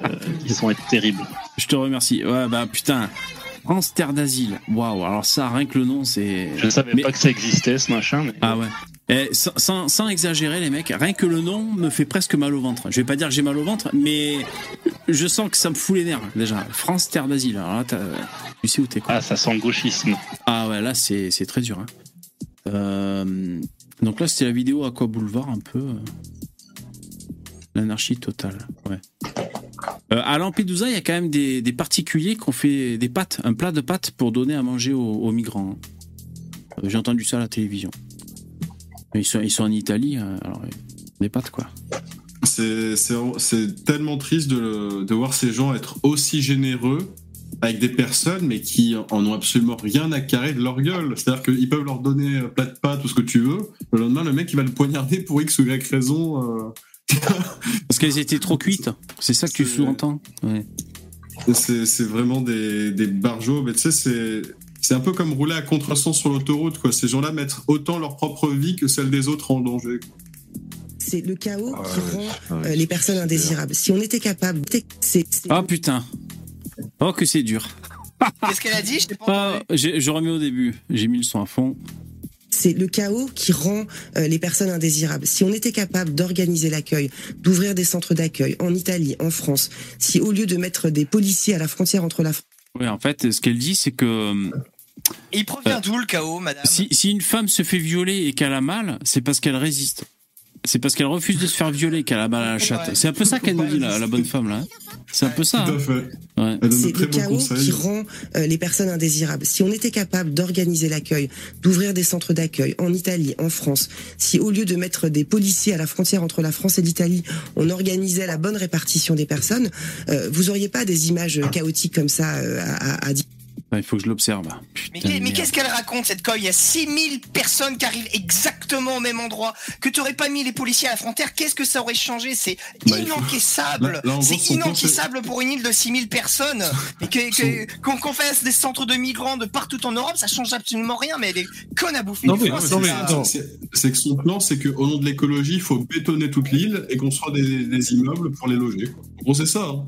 euh, qui sont être terribles. Je te remercie. Ouais, bah putain. France Terre d'Asile. Waouh, alors ça, rien que le nom, c'est. Je ne savais Mais- pas que ça existait, ce machin. Mais... Ah ouais. Et sans, exagérer, les mecs, rien que le nom me fait presque mal au ventre. Je vais pas dire que j'ai mal au ventre, mais je sens que ça me fout les nerfs, déjà. France Terre d'Asile. Alors là, tu sais où t'es, quoi. Ah, ça sent le gauchisme. Ah ouais, là c'est c'est très dur. hein. Euh, donc là c'était la vidéo Aqua Boulevard un peu. euh, L'anarchie totale. Ouais. Euh, à Lampedusa, il y a quand même des, des particuliers qui ont fait des pâtes, un plat de pâtes pour donner à manger aux, migrants. Euh, J'ai entendu ça à la télévision. Ils sont, en Italie, euh, alors des pâtes quoi. C'est tellement triste de, voir ces gens être aussi généreux avec des personnes, mais qui en ont absolument rien à carrer de leur gueule. C'est-à-dire qu'ils peuvent leur donner euh, plat de pâtes, tout ce que tu veux. Le lendemain, le mec, il va le poignarder pour X ou Y raison. Parce qu'elles étaient trop cuites. C'est ça que tu sous-entends ouais. C'est vraiment des, des barjots. Mais tu sais, c'est. C'est un peu comme rouler à contresens sur l'autoroute, quoi. Ces gens-là mettent autant leur propre vie que celle des autres en danger. C'est le chaos Ah qui ouais, rend ah ouais, euh, les personnes indésirables. Si on était capable, c'est Ah putain. Oh que c'est dur. Qu'est-ce qu'elle a dit? Je t'ai pas Ah, au début. J'ai mis le son à fond. C'est le chaos qui rend euh, les personnes indésirables. Si on était capable d'organiser l'accueil, d'ouvrir des centres d'accueil en Italie, en France, si au lieu de mettre des policiers à la frontière entre la France Oui, en fait, ce qu'elle dit, c'est que euh, il provient d'où le chaos, madame? si, si une femme se fait violer et qu'elle a mal, c'est parce qu'elle résiste. C'est parce qu'elle refuse de se faire violer qu'elle a mal à la chatte. Ouais. C'est un peu ça qu'elle nous dit, la, la bonne femme, là. C'est un peu ça. Tout à fait. Ouais. C'est le chaos qui rend euh, les personnes indésirables. Si on était capable d'organiser l'accueil, d'ouvrir des centres d'accueil en Italie, en France, si au lieu de mettre des policiers à la frontière entre la France et l'Italie, on organisait la bonne répartition des personnes, euh, vous auriez pas des images chaotiques comme ça euh, à, à, à dire. Il faut que je l'observe. Mais, qu'est-ce qu'elle raconte cette colle Il y a 6000 personnes qui arrivent exactement au même endroit. Que tu aurais pas mis les policiers à la frontière, qu'est-ce que ça aurait changé? C'est Bah, faut- inencaissable. Gros, C'est inencaissable pour une île de 6000 personnes. Et qu'on qu'on fasse des centres de migrants de partout en Europe, ça change absolument rien. Mais elle est conne à bouffer Non, mais- non, mais c'est- que son plan, c'est qu'au nom de l'écologie, il faut bétonner toute l'île et construire des, des immeubles pour les loger. En gros, c'est ça. hein.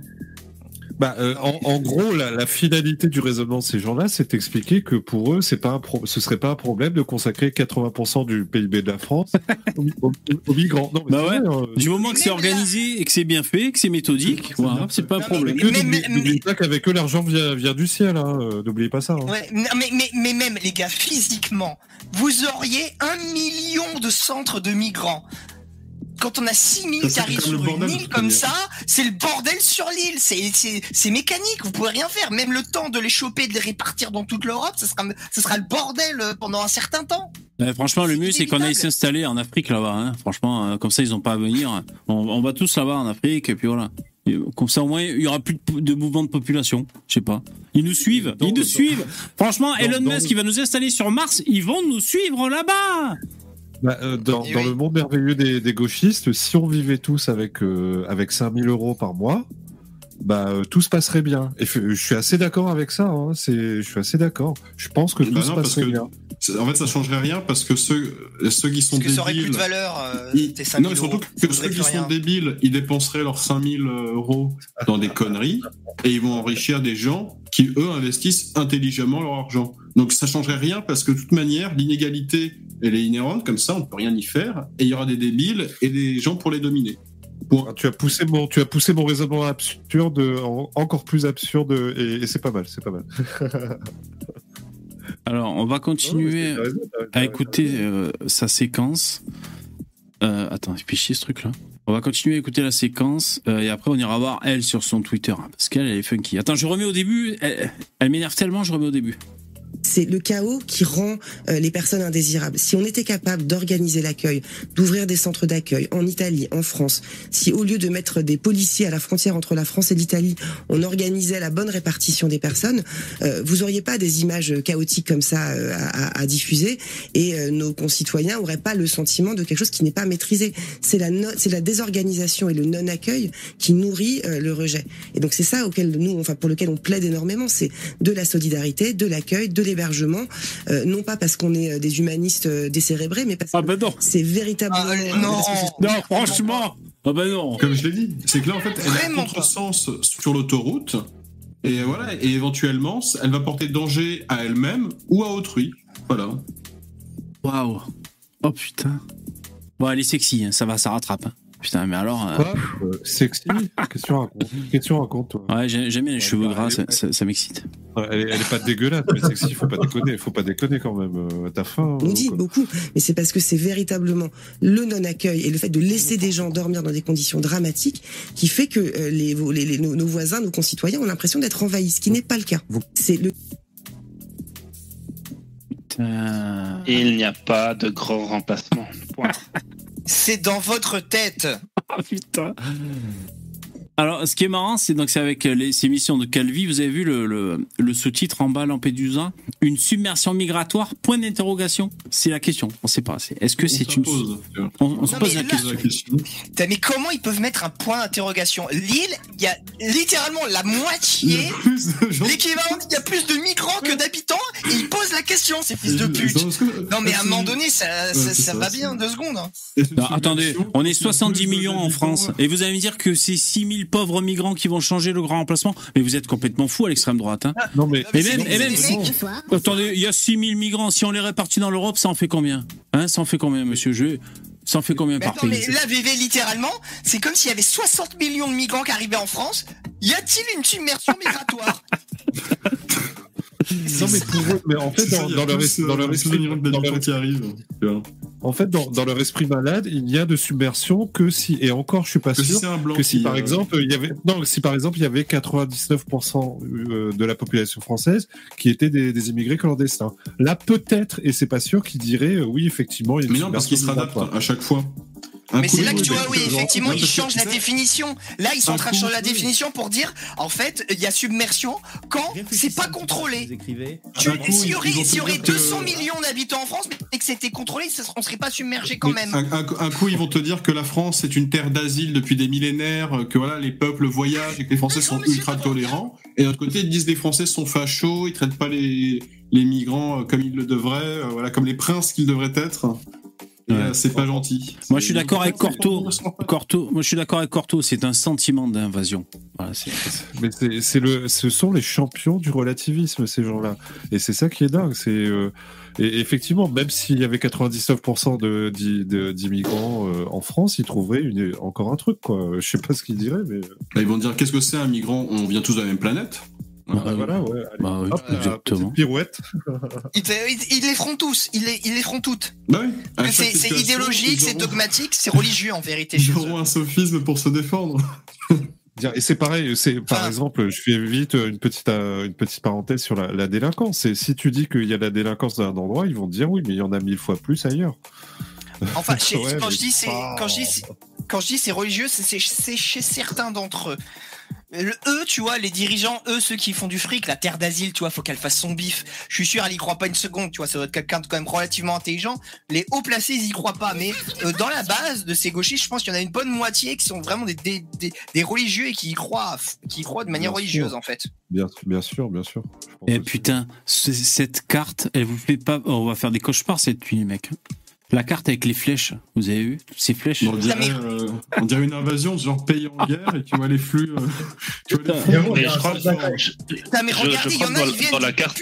Bah, euh, en, en gros, la, la finalité du raisonnement de ces gens-là, c'est d'expliquer que pour eux, c'est pas un pro- ce serait pas un problème de consacrer 80% du PIB de la France aux, aux- aux migrants. Non, mais Bah c'est ouais. vrai, hein. Du moment que c'est là- organisé et que c'est bien fait, que c'est méthodique, C'est voilà, pas un problème. Que Mais- n'oublie- mais- n'oublie pas qu'avec eux, l'argent vient, vient du ciel. Hein. euh, N'oubliez pas ça. hein. Ouais, non, mais, mais, mais même, les gars, physiquement, vous auriez un million de centres de migrants. Quand on a 6000 Ça, qui c'est arrivent sur une île comme ça, c'est le bordel sur l'île. C'est, c'est, c'est mécanique, vous pouvez rien faire. Même le temps de les choper, de les répartir dans toute l'Europe, ça sera, ça sera le bordel euh, pendant un certain temps. Franchement, le mieux, c'est qu'on aille s'installer en Afrique là-bas. Hein. Franchement, euh, comme ça, ils ont pas à venir. On, on va tous là-bas en Afrique, et puis voilà. Comme ça, au moins, il y aura plus de, mouvement de population. Je sais pas. Ils nous suivent. Ils nous suivent. Franchement, Elon Musk, il va nous installer sur Mars. Ils vont nous suivre là-bas. Bah, euh, dans Et dans le monde merveilleux des, des gauchistes, si on vivait tous avec, euh, avec 5000 euros par mois, bah, euh, tout se passerait bien. Et je suis assez d'accord avec ça. Hein. C'est, je suis assez d'accord. Je pense que tout Bah se non, parce passerait que bien. En fait, ça changerait rien parce que ceux, ceux qui sont Parce que ça aurait plus débiles. de valeur, euh, ils- tes 5000 non, surtout euros. que ceux qui sont débiles, ils dépenseraient leurs 5000 euros dans des conneries et ils vont enrichir des gens qui, eux, investissent intelligemment leur argent. Donc ça changerait rien parce que de toute manière, l'inégalité, elle est inhérente, comme ça, on peut rien y faire et il y aura des débiles et des gens pour les dominer. Ah, Tu as poussé mon, tu as poussé mon raisonnement absurde, en- encore plus absurde, et, et c'est pas mal, c'est pas mal. Alors, on va continuer Non, raison, à écouter euh, sa séquence. Euh, attends, il fait chier ce truc-là. On va continuer à écouter la séquence euh, et après on ira voir elle sur son Twitter hein, parce qu'elle elle est funky. Attends, je remets au début. Elle, elle m'énerve tellement, je remets au début. C'est le chaos qui rend euh, les personnes indésirables. Si on était capable d'organiser l'accueil, d'ouvrir des centres d'accueil en Italie, en France, si au lieu de mettre des policiers à la frontière entre la France et l'Italie, on organisait la bonne répartition des personnes, euh, vous auriez pas des images chaotiques comme ça euh, à, diffuser et nos concitoyens auraient pas le sentiment de quelque chose qui n'est pas maîtrisé. C'est la c'est la désorganisation et le non-accueil qui nourrit le rejet. Et donc c'est ça auquel nous, enfin pour lequel on plaide énormément, c'est de la solidarité, de l'accueil, de l'hébergement, euh, non pas parce qu'on est euh, des humanistes euh, décérébrés, mais parce que ben non. c'est véritablement. Ah, non. que franchement. Ah ben non. Comme je l'ai dit, c'est que là, en fait, elle Vraiment pas. contresens sur l'autoroute. Et voilà, et éventuellement, elle va porter danger à elle-même ou à autrui. Voilà. Waouh. Oh putain. Bon, elle est sexy, hein, ça va, ça rattrape. hein. Putain, mais alors. euh, Quoi Euh, Sexy Qu'est-ce que tu racontes? Qu'est-ce que tu racontes, toi? Ouais, j'ai- j'aime bien les cheveux gras, ça, ça- ça m'excite. Elle, est- elle est pas dégueulasse, mais sexy, faut pas déconner, faut pas déconner quand même. euh, T'as faim On dit quoi. beaucoup, mais c'est parce que c'est véritablement le non-accueil et le fait de laisser des gens dormir dans des conditions dramatiques qui fait que les, les- les- nos, nos voisins, nos concitoyens ont l'impression d'être envahis, ce qui n'est pas le cas. C'est le Putain. Il n'y a pas de grand remplacement. Point. C'est dans votre tête. Ah putain. Alors, ce qui est marrant, c'est donc c'est avec euh, les, ces missions de Calvi. Vous avez vu le, le, le sous-titre en bas Lampedusa, une submersion migratoire? Point d'interrogation. C'est la question. On sait pas. Est-ce que On c'est se une pose, on, on se pose la là- question. Mais comment ils peuvent mettre un point d'interrogation? L'île, il y a littéralement la moitié, Il y a plus de gens- l'équivalent, il y a plus de migrants que d'habitants, et ils posent la question, ces fils de pute. Non mais à un moment donné, ça, ça, c'est ça ça, va bien, deux secondes. hein. Non, attendez, on est 70 millions en France. Et vous allez me dire que c'est 6000 pauvres migrants qui vont changer le grand remplacement Mais vous êtes complètement fou à l'extrême droite. Hein. Non, mais. Et même, et si-. Attendez, il y a 6000 migrants. Si on les répartit dans l'Europe, ça en fait combien? Hein Ça en fait combien, monsieur Je... Ça en fait combien Mais par attends, pays? mais là, VV, littéralement, c'est comme s'il y avait 60 millions de migrants qui arrivaient en France. Y a-t-il une submersion migratoire? Non, mais pour eux, mais en fait, dans, leur, plus, es- dans leur esprit, plus de dans leur d'habitants qui arrivent. tu vois. En fait, dans, dans leur esprit malade, il n'y a de submersion que si, et encore, je suis pas Que sûr, c'est un blanc que si par euh, exemple, il y avait, non, si par exemple, il y avait 99% euh, de la population française qui étaient des, des immigrés clandestins. Là, peut-être, et c'est pas sûr, qu'ils diraient, euh, oui, effectivement, il y a Mais non, parce qu'ils se à chaque fois. Mais c'est là que tu vois, oui, effectivement, ils changent la définition. Là, ils sont en train de changer la définition pour dire, en fait, il y a submersion quand c'est pas contrôlé. Un coup, S'il y aurait, ils vont s'il y te aurait dire que- 200 millions d'habitants en France et que c'était contrôlé, on serait pas submergé quand même. Un, coup, ils vont te dire que la France est une terre d'asile depuis des millénaires, que voilà, les peuples voyagent et que les Français sont ultra tolérants. Et d'un autre côté, ils disent que les Français sont fachos, ils traitent pas les, les migrants euh, comme ils le devraient, euh, voilà, comme les princes qu'ils devraient être. Et, Ouais. euh, c'est pas gentil. Moi, je suis d'accord avec C'est- Corto. Corto, moi, je suis d'accord avec Corto. C'est un sentiment d'invasion. Voilà, Mais c'est, c'est le, ce sont les champions du relativisme, ces gens-là. Et c'est ça qui est dingue. C'est, euh, et effectivement, même s'il y avait 99% de, d'i- de- d'immigrants euh, en France, ils trouveraient une, encore un truc, quoi. Je sais pas ce qu'ils diraient, mais. Là, ils vont dire qu'est-ce que c'est un migrant? On vient tous de la même planète. Bah, Ah, voilà, ouais. Allez, bah hop, exactement. pirouette. Ils, te- ils- ils les feront tous, ils les, ils les feront toutes. Bah oui. C'est idéologique, c'est dogmatique, c'est religieux en vérité. Ils auront un sophisme pour se défendre. Et c'est pareil, c'est par Ah. exemple, je fais vite une petite euh, une petite parenthèse sur la, la délinquance. Et si tu dis qu'il y a de la délinquance dans un endroit, ils vont te dire oui, mais il y en a mille fois plus ailleurs. Enfin, chez- Ouais, quand, je dis quand je dis c'est- quand je dis c'est religieux, c'est chez certains d'entre eux. Le, eux, tu vois, les dirigeants, eux, ceux qui font du fric, la terre d'asile, tu vois, faut qu'elle fasse son bif. Je suis sûr, elle y croit pas une seconde, tu vois, ça doit être quelqu'un de quand même relativement intelligent. Les hauts placés, ils y croient pas. Mais euh, dans la base de ces gauchistes, je pense qu'il y en a une bonne moitié qui sont vraiment des, des, des, des religieux et qui y croient, qui y croient de manière Bien religieuse, sûr. en fait. Bien, bien sûr, bien sûr. Et. Eh, putain, ce- cette carte, elle vous fait pas? oh, on va faire des cauchemars cette nuit, mec. La carte avec les flèches, vous avez vu Ces flèches On dirait, euh, on dirait une invasion, genre pays en guerre, et tu vois les flux. euh, tu vois les flux. Mais je crois que, dans, la carte,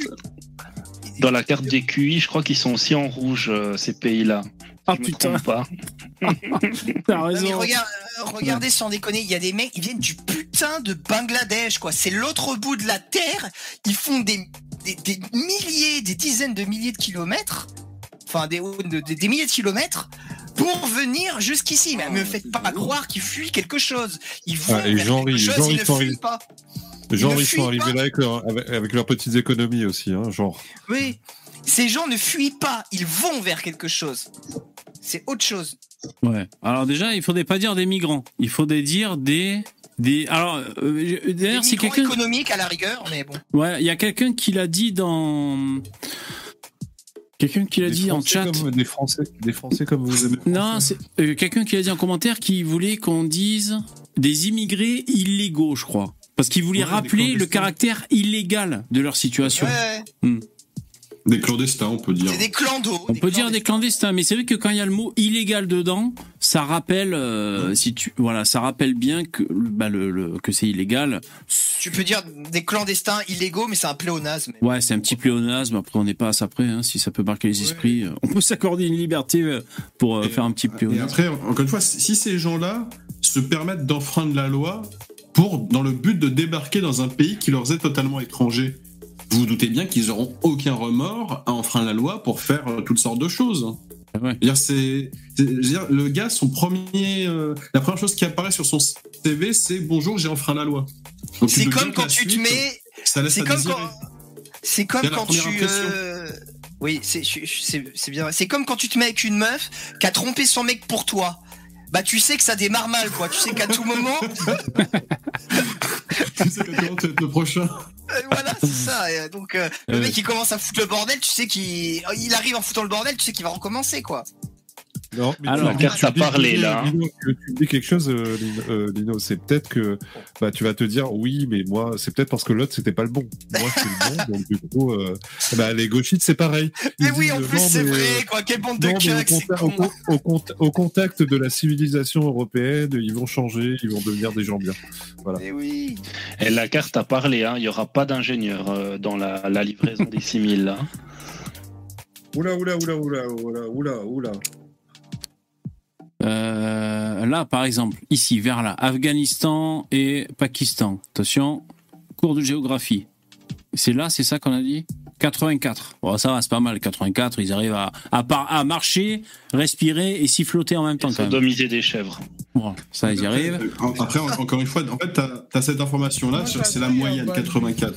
dans la carte des QI, je crois qu'ils sont aussi en rouge euh, ces pays-là. Ah Je putain, pas. t'as Non, mais raison. regarde, euh, regardez sans déconner, il y a des mecs, ils viennent du putain de Bangladesh, quoi. C'est l'autre bout de la terre. Ils font des, des, des milliers, des dizaines de milliers de kilomètres, enfin des, de- des, des milliers de kilomètres, pour venir jusqu'ici. Mais me faites pas croire qu'ils fuient quelque chose. Ils vont Ah, et vers genre, quelque ils- chose, genre, ils ils ne sont fuient arrivés- pas. Genre, ne ils sont fuient arrivés pas. là avec, leur- avec, avec leurs petites économies aussi, hein, genre. Oui, ces gens ne fuient pas, ils vont vers quelque chose. C'est autre chose. Ouais. Alors déjà, il faudrait pas dire des migrants. Il faudrait dire des des. Alors euh, d'ailleurs, c'est quelqu'un. économiques à la rigueur, mais bon. Ouais, il y a quelqu'un qui l'a dit dans. Quelqu'un qui l'a dit en chat. comme- des Français, des Français comme vous aimez. Non, c'est euh, quelqu'un qui l'a dit en commentaire qui voulait qu'on dise des immigrés illégaux, je crois. Parce qu'il voulait Ouais, rappeler le caractère illégal de leur situation. Ouais, Des clandestins, on peut dire. c'est des clandos. On peut dire des clandestins, mais c'est vrai que quand il y a le mot illégal dedans, ça rappelle, euh, si tu, voilà, ça rappelle bien que, bah, le, le- que c'est illégal. Tu peux dire des clandestins illégaux, mais c'est un pléonasme. Ouais, c'est un petit pléonasme. Après, on n'est pas à ça près, hein, si ça peut marquer les esprits. On peut s'accorder une liberté euh, pour euh, Et- faire un petit Et pléonasme. après, encore une fois, si ces gens-là se permettent d'enfreindre la loi pour, dans le but de débarquer dans un pays qui leur est totalement étranger, vous vous doutez bien qu'ils auront aucun remords à enfreindre la loi pour faire euh, toutes sortes de choses. Ah Ouais. C'est, c'est- je veux dire, le gars, son premier, euh, la première chose qui apparaît sur son CV, c'est bonjour, j'ai enfreint la loi. C'est comme quand tu te mets. C'est comme quand. C'est comme quand tu. euh, Oui, c'est bien. C'est comme quand tu te mets avec une meuf qui a trompé son mec pour toi. Bah tu sais que ça démarre mal quoi. Tu sais qu'à tout moment, tu sais tu vas être le prochain. euh, voilà c'est ça. Et, Donc euh, le mec il commence à foutre le bordel. Tu sais qu'il il arrive en foutant le bordel. Tu sais qu'il va recommencer quoi. Non, mais Alors, tu- la carte tu a dis- parlé, tu là, hein. Lino, tu, tu dis quelque chose, euh, Lino, euh, Lino, c'est peut-être que bah, tu vas te dire oui, mais moi, c'est peut-être parce que l'autre c'était pas le bon. Moi, c'est le bon, donc du coup, euh, bah, les gauchistes, c'est pareil. Ils Mais oui, disent, en plus c'est mais, vrai quoi. Quelle bande de non, au, contact, au, con. con- au cont- au contact de la civilisation européenne, ils vont changer, ils vont devenir des gens bien. Mais oui. Et la carte a parlé, hein. il n'y aura pas d'ingénieur euh, dans la, la livraison des 6000. Là. Oula, oula, oula, oula, oula, oula, oula. Euh, là, par exemple, ici, vers là, Afghanistan et Pakistan. Attention, cours de géographie. C'est là, c'est ça qu'on a dit? 84. Bon, ça va, c'est pas mal. 84, ils arrivent à, à, par- à marcher, respirer et siffloter en même temps. Sodomiser des chèvres. Bon, ça, ils y arrivent. Après, après, en- encore une fois, en fait, t'as as cette information-là, c'est la moyenne, 84.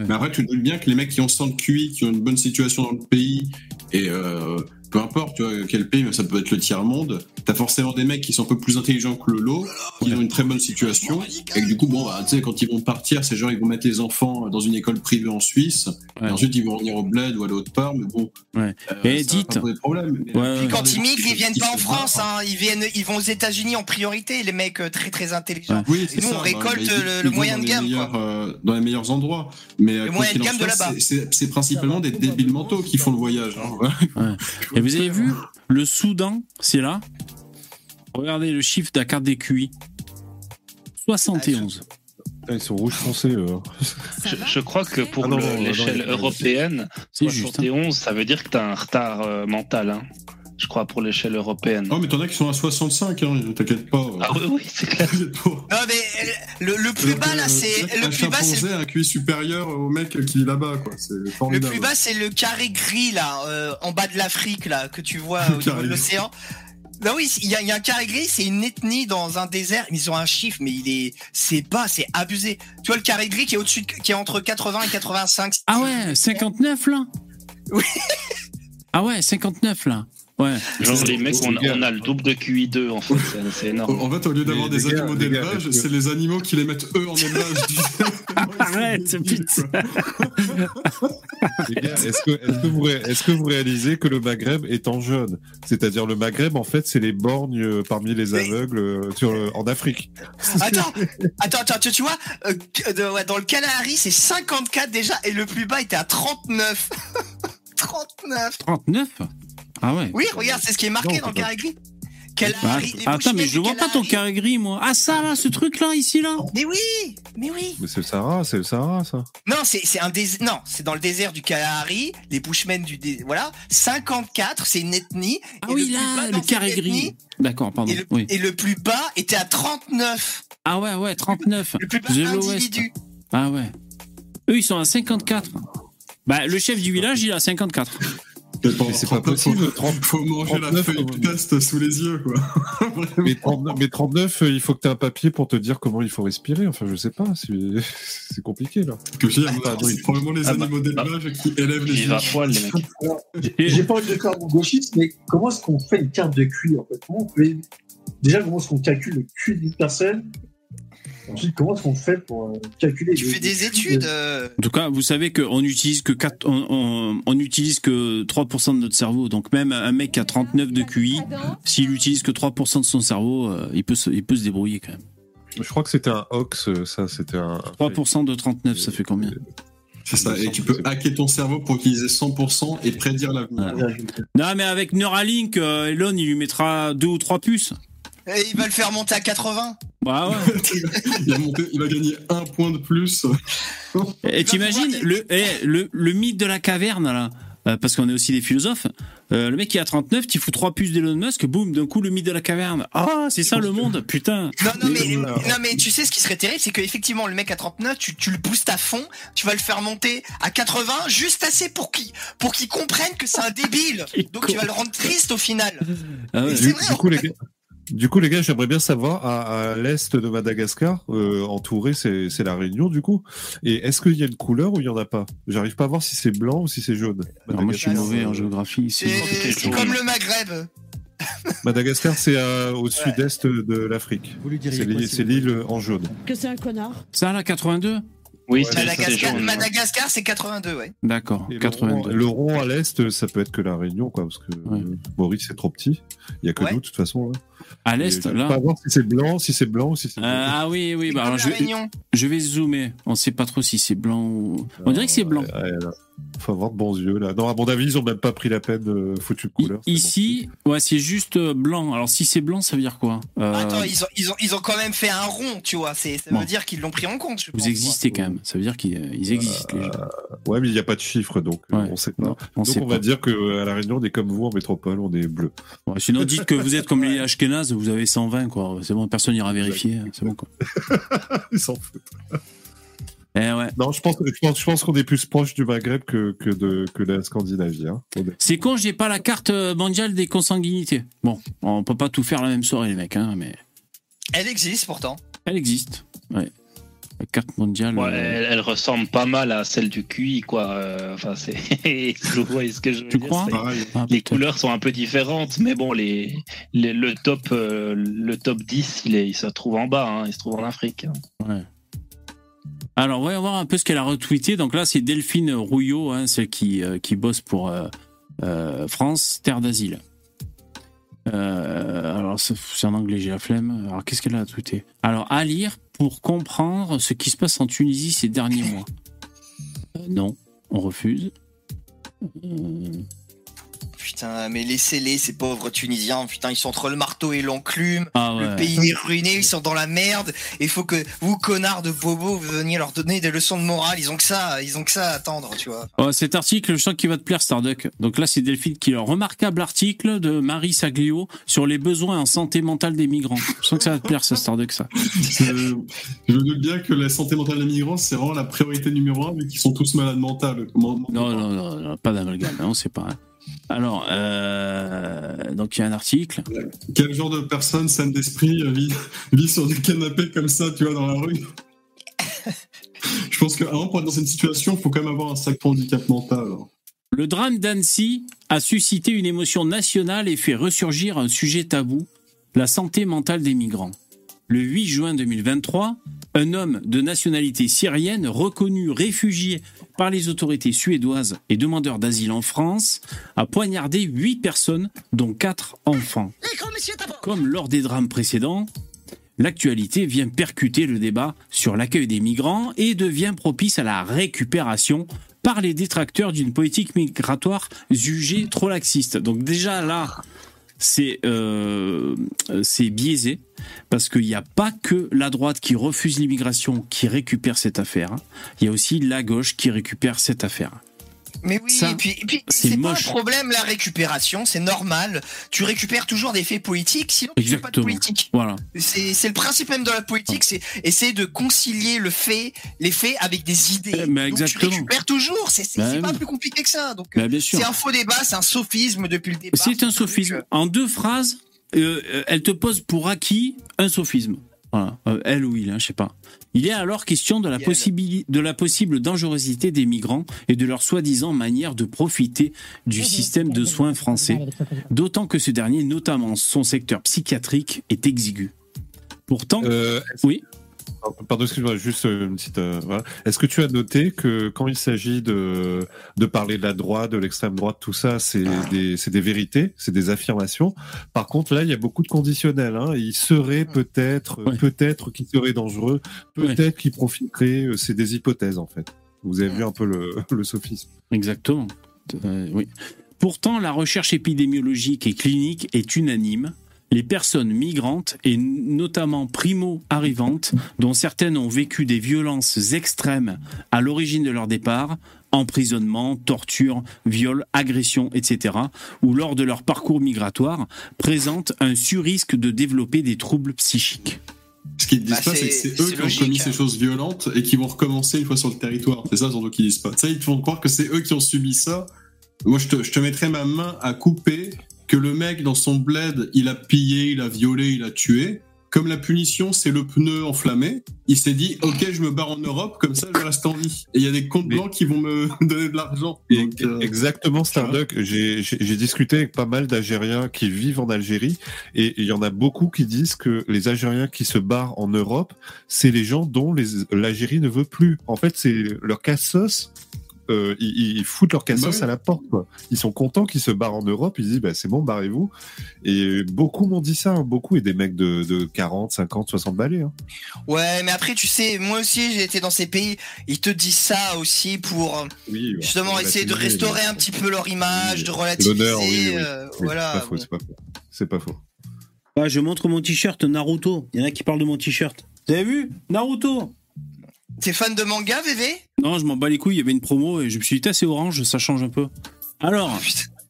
Mais après, tu te doutes bien que les mecs qui ont 100 de QI, qui ont une bonne situation dans le pays, et euh, peu importe tu vois, quel pays, mais ça peut être le tiers-monde, t'as forcément des mecs qui sont un peu plus intelligents que le lot, qui ont une très bonne situation, et que du coup, bon, bah, tu sais, quand ils vont partir, ces gens, ils vont mettre les enfants dans une école privée en Suisse, et ensuite ils vont revenir au bled ou à l'autre part, mais bon. Ouais. euh, Et ça va dites- pas poser de problème. Mais- Ouais, Puis quand ils migrent, ils viennent pas en France, hein. ils viennent, ils vont aux États-Unis en priorité, les mecs euh, très très intelligents. Oui, Et nous, ça. on bah, récolte bah, le, moyen de gamme. quoi. euh, dans les meilleurs endroits. Mais euh, Le moyen de gamme de là-bas. c'est- principalement des débiles mentaux qui font le voyage. hein. Et vous avez vu, le Soudan, c'est là? Regardez le chiffre de la carte des QI. 71. Putain, Ils sont rouges foncés. eux. Je, je crois que pour Ah non, le- non, non, l'échelle non, non, européenne, C'est juste, hein. 71, ça veut dire que t'as un retard euh, mental. Hein. Je crois pour l'échelle européenne. Oh, mais t'en as qui sont à 65, hein, t'inquiète pas. Ah oui, oui, c'est clair. Non mais euh, le, le plus bas là, c'est un le plus bas, c'est un QI supérieur au mec qui est là-bas, quoi. C'est le plus bas, c'est le carré gris là, euh, en bas de l'Afrique là, que tu vois au niveau de l'océan. Non oui, il y, a, il y a un carré gris, c'est une ethnie dans un désert. Ils ont un chiffre, mais il est, c'est bas, c'est abusé. Tu vois le carré gris qui est au-dessus, de- qui est entre 80 et 85. Ah ouais, 59 là? Oui. Ah ouais, 59 là. Ouais. Genre C'est- les mecs, on, a le double de QI2 en fait, c'est- énorme. En fait, au lieu d'avoir des gars, animaux d'élevage, c'est les animaux qui les mettent eux en élevage. Arrête, putain. Les gars, Est-ce que, est-ce que, vous est-ce que vous réalisez que le Maghreb est en jaune C'est-à-dire le Maghreb, en fait, c'est les borgnes euh, parmi les aveugles euh, sur, le- en Afrique. Attends, attends, attends, tu, tu vois, euh, que- de- ouais, dans le Kalahari, c'est 54 déjà, et le plus bas était à 39. 39. 39 Ah ouais. Oui, regarde, c'est ce qui est marqué Non, dans le carré gris. Ah, Kalahari, les attends, mais je vois pas ton carré gris, moi. Ah, ça, là, ce truc-là, ici, là Mais oui, mais oui. Mais c'est le Sahara, c'est le Sahara, ça. Non, c'est c'est un désert. Non, c'est dans le désert du Kalahari, les Bushmen du dé- voilà. 54, c'est une ethnie. Ah et oui, le plus bas là, le carré gris. D'accord, pardon. Et le, Oui. et le plus bas était à 39. Ah ouais, ouais, 39. Le plus bas The individu. Ah ouais. Eux, ils sont à 54. Bah, le chef du village, il est à 54. C'est pas 39, faut- possible. 30 Faut manger la 39, feuille de test sous les yeux, quoi. Mais 39, mais 39, euh, il faut que tu aies un papier pour te dire comment il faut respirer. Enfin, je sais pas, c'est compliqué là. Que dis, Ah, c'est probablement les Ah bah, animaux d'élevage qui élèvent les. Alors, j'ai- J'ai pas envie de faire mon gauchiste, mais comment est-ce qu'on fait une carte de QI en fait? Comment on peut... Déjà, comment est-ce qu'on calcule le QI d'une personne? Ensuite, comment est-ce qu'on fait pour euh, calculer Tu le- fais des études. de- euh, En tout cas, vous savez qu'on utilise que 4, on, on, on utilise que 3% de notre cerveau. Donc même un mec qui a 39 de QI, s'il utilise que 3% de son cerveau, euh, il peut se, il peut se débrouiller quand même. Je crois que c'était un hoax, ça, c'était un. un 3% de 39, ça fait combien C'est ça, et tu peux hacker ton cerveau pour utiliser 100% et prédire l'avenir. Non, mais avec Neuralink, Elon, il lui mettra deux ou trois puces. Et ils veulent faire monter à 80. Bah ouais. il, va monter- il va gagner un point de plus. Et t'imagines le, eh, le, le mythe de la caverne, là euh, parce qu'on est aussi des philosophes. Euh, le mec qui a 39, tu fous trois puces d'Elon Musk, boum, d'un coup le mythe de la caverne. Ah, c'est ça le monde, putain. Non, non, mais, Mais, non, mais tu sais ce qui serait terrible, c'est qu'effectivement, le mec à 39, tu, tu le boostes à fond, tu vas le faire monter à 80, juste assez pour qu'il pour qu'il comprenne que c'est un débile. Donc tu vas le rendre triste au final. Ah ouais. Du, vrai, du en coup, les fait. gars, du coup, les gars, j'aimerais bien savoir, à, à l'est de Madagascar, euh, entouré, c'est la Réunion, du coup. Et est-ce qu'il y a une couleur ou il y en a pas? J'arrive pas à voir si c'est blanc ou si c'est jaune. Alors moi je suis Madagascar, mauvais en géographie ici. C'est comme le Maghreb. Madagascar, c'est euh, au sud-est de l'Afrique. Vous lui diriez C'est l'île en jaune. Que c'est un connard? Ça là, 82 Oui, c'est c'est Madagascar, jaune. Madagascar c'est 82, ouais. D'accord, Et le rond, 82. le rond à l'est, ça peut être que la Réunion, quoi, parce que Ouais. euh, Maurice c'est trop petit. Il y a que Ouais. nous, de toute façon. Là. À l'est, là Pas voir si c'est blanc, si c'est blanc ou si c'est. Euh, ah oui, oui, bah alors je, vais zoomer. On sait pas trop si c'est blanc ou. On dirait que c'est blanc. Ouais, là. Faut avoir de bons yeux là. Non, à mon avis, ils ont même pas pris la peine de foutre une I- couleur. Ici, ouais, c'est juste euh, blanc. Alors si c'est blanc, ça veut dire quoi? Euh, Attends, ils ont, ils, ont, ils ont quand même fait un rond, tu vois. C'est, ça Bon. veut dire qu'ils l'ont pris en compte. Je pense, Vous existez quand même. Ça veut dire qu'ils euh, ils existent les gens. Ouais, mais il n'y a pas de chiffres, donc euh, Ouais. on sait pas. Non, on donc sait on pas. va dire que euh, à la Réunion, on est comme vous en métropole, on est bleu. Ouais, sinon, dites que vous êtes comme les Ashkenaz, vous avez 120, quoi. C'est bon, personne n'ira vérifier. C'est bon, quoi. Ils s'en foutent. Eh, ouais. Non, je pense, je pense, je pense qu'on est plus proche du Maghreb que, que de que la Scandinavie. Hein. C'est con, j'ai pas la carte euh, mondiale des consanguinités. Bon, on peut pas tout faire la même soirée, les mecs, hein, mais Elle existe pourtant. elle existe. Ouais. La carte mondiale. Ouais, euh, elle, elle ressemble pas mal à celle du QI, quoi. Euh, Enfin, c'est. Vous voyez ce que je veux Tu dire crois ah, Les couleurs sont un peu différentes, mais bon, les, les- le, top, euh, le top 10, il, est, il se trouve en bas, hein, il se trouve en Afrique. hein. Ouais. Alors, on va voir un peu ce qu'elle a retweeté. Donc là, c'est Delphine Rouillot, hein, celle qui, euh, qui bosse pour euh, euh, France, Terre d'Asile. Euh, alors, c'est en anglais, j'ai la flemme. Alors, qu'est-ce qu'elle a tweeté Alors, à lire pour comprendre ce qui se passe en Tunisie ces derniers mois. Euh, non, on refuse. Euh, Putain, mais laissez-les, ces pauvres Tunisiens. Putain, ils sont entre le marteau et l'enclume. Ah ouais. Le pays est ruiné, ils sont dans la merde. Il faut que vous, connards de bobos, vous veniez leur donner des leçons de morale. Ils ont que ça, ils ont que ça à attendre, tu vois. Oh, cet article, je sens qu'il va te plaire, Starduck. Donc là, c'est Delphine qui a un remarquable article de Marie Saglio sur les besoins en santé mentale des migrants. Je sens que ça va te plaire, ça, Starduck, ça. Euh, je me doute bien que la santé mentale des migrants, c'est vraiment la priorité numéro un, vu qu'ils sont tous malades mentales. Comment- Non, non, non, non, pas d'amalgame, non, c'est pas. Alors, euh, donc il y a un article. Quel genre de personne saine d'esprit euh, vit, vit sur du canapé comme ça, tu vois, dans la rue? Je pense qu'avant, pour être dans cette situation, il faut quand même avoir un sacré handicap mental. hein. Le drame d'Annecy a suscité une émotion nationale et fait ressurgir un sujet tabou, la santé mentale des migrants. Le 8 juin 2023, un homme de nationalité syrienne reconnu réfugié par les autorités suédoises et demandeur d'asile en France a poignardé 8 personnes, dont 4 enfants. Comme lors des drames précédents, l'actualité vient percuter le débat sur l'accueil des migrants et devient propice à la récupération par les détracteurs d'une politique migratoire jugée trop laxiste. Donc déjà là, c'est euh, biaisé parce qu'il n'y a pas que la droite qui refuse l'immigration qui récupère cette affaire. hein. Il y a aussi la gauche qui récupère cette affaire. Mais oui, Ça, et puis, et puis c'est pas un problème la récupération, c'est normal. Tu récupères toujours des faits politiques, sinon tu fais pas de Exactement. politique. Voilà. C'est le principe même de la politique, c'est essayer de concilier le fait, les faits avec des idées. Eh, mais Donc tu exactement. récupères toujours, c'est Bah pas plus compliqué que ça. Donc Bah, c'est un faux débat, c'est un sophisme depuis le départ. C'est un sophisme. En deux phrases, euh, euh, elle te pose pour acquis un sophisme. Voilà. Euh, elle ou il, hein, je sais pas. Il est alors question de la, possibili- de la possible dangerosité des migrants et de leur soi-disant manière de profiter du système de soins français, d'autant que ce dernier, notamment son secteur psychiatrique, est exigu. Pourtant, Euh, oui. Pardon, excuse-moi, juste euh, une petite. euh, voilà. Est-ce que tu as noté que quand il s'agit de, de parler de la droite, de l'extrême droite, tout ça, c'est des, c'est des vérités, c'est des affirmations? Par contre, là, il y a beaucoup de conditionnels. Hein. Il serait peut-être, euh, peut-être qu'il serait dangereux, peut-être qu'il profiterait. euh, C'est des hypothèses, en fait. Vous avez vu un peu le, le sophisme. Exactement. Euh, oui. Pourtant, la recherche épidémiologique et clinique est unanime. Les personnes migrantes, et notamment primo-arrivantes, dont certaines ont vécu des violences extrêmes à l'origine de leur départ, emprisonnement, torture, viol, agression, etc., ou lors de leur parcours migratoire, présentent un surrisque de développer des troubles psychiques. Ce qu'ils disent Bah, pas, c'est que c'est- eux qui logique, ont commis hein. ces choses violentes et qui vont recommencer une fois sur le territoire. C'est ça, surtout qu'ils disent pas. Ça, ils te font croire que c'est eux qui ont subi ça. Moi, je te, je te mettrais ma main à couper que le mec, dans son bled, il a pillé, il a violé, il a tué. Comme la punition, c'est le pneu enflammé, il s'est dit, ok, je me barre en Europe, comme ça, je reste en vie. Et il y a des comptes blancs qui vont me donner de l'argent. Donc, euh, Exactement, Starduck. J'ai discuté avec pas mal d'Algériens qui vivent en Algérie et il y en a beaucoup qui disent que les Algériens qui se barrent en Europe, c'est les gens dont l'Algérie ne veut plus. En fait, c'est leur cassos. Euh, ils, ils foutent leur cassos Bah oui. à la porte. Quoi. Ils sont contents qu'ils se barrent en Europe. Ils disent bah, c'est bon, barrez-vous. Et beaucoup m'ont dit ça. hein, beaucoup et des mecs de, de 40, 50, 60 balais. Hein. Ouais, mais après, tu sais, moi aussi, j'ai été dans ces pays. Ils te disent ça aussi pour Oui, bah, justement essayer de restaurer un petit peu leur image, de relativiser. L'honneur, oui, oui. euh, Oui, voilà. C'est pas faux, c'est pas faux. C'est pas faux. Ah, je montre mon t-shirt Naruto. Il y en a qui parlent de mon t-shirt. Vous avez vu? Naruto T'es fan de manga, VV Non, je m'en bats les couilles, il y avait une promo et je me suis dit, Ah, c'est orange, ça change un peu. Alors,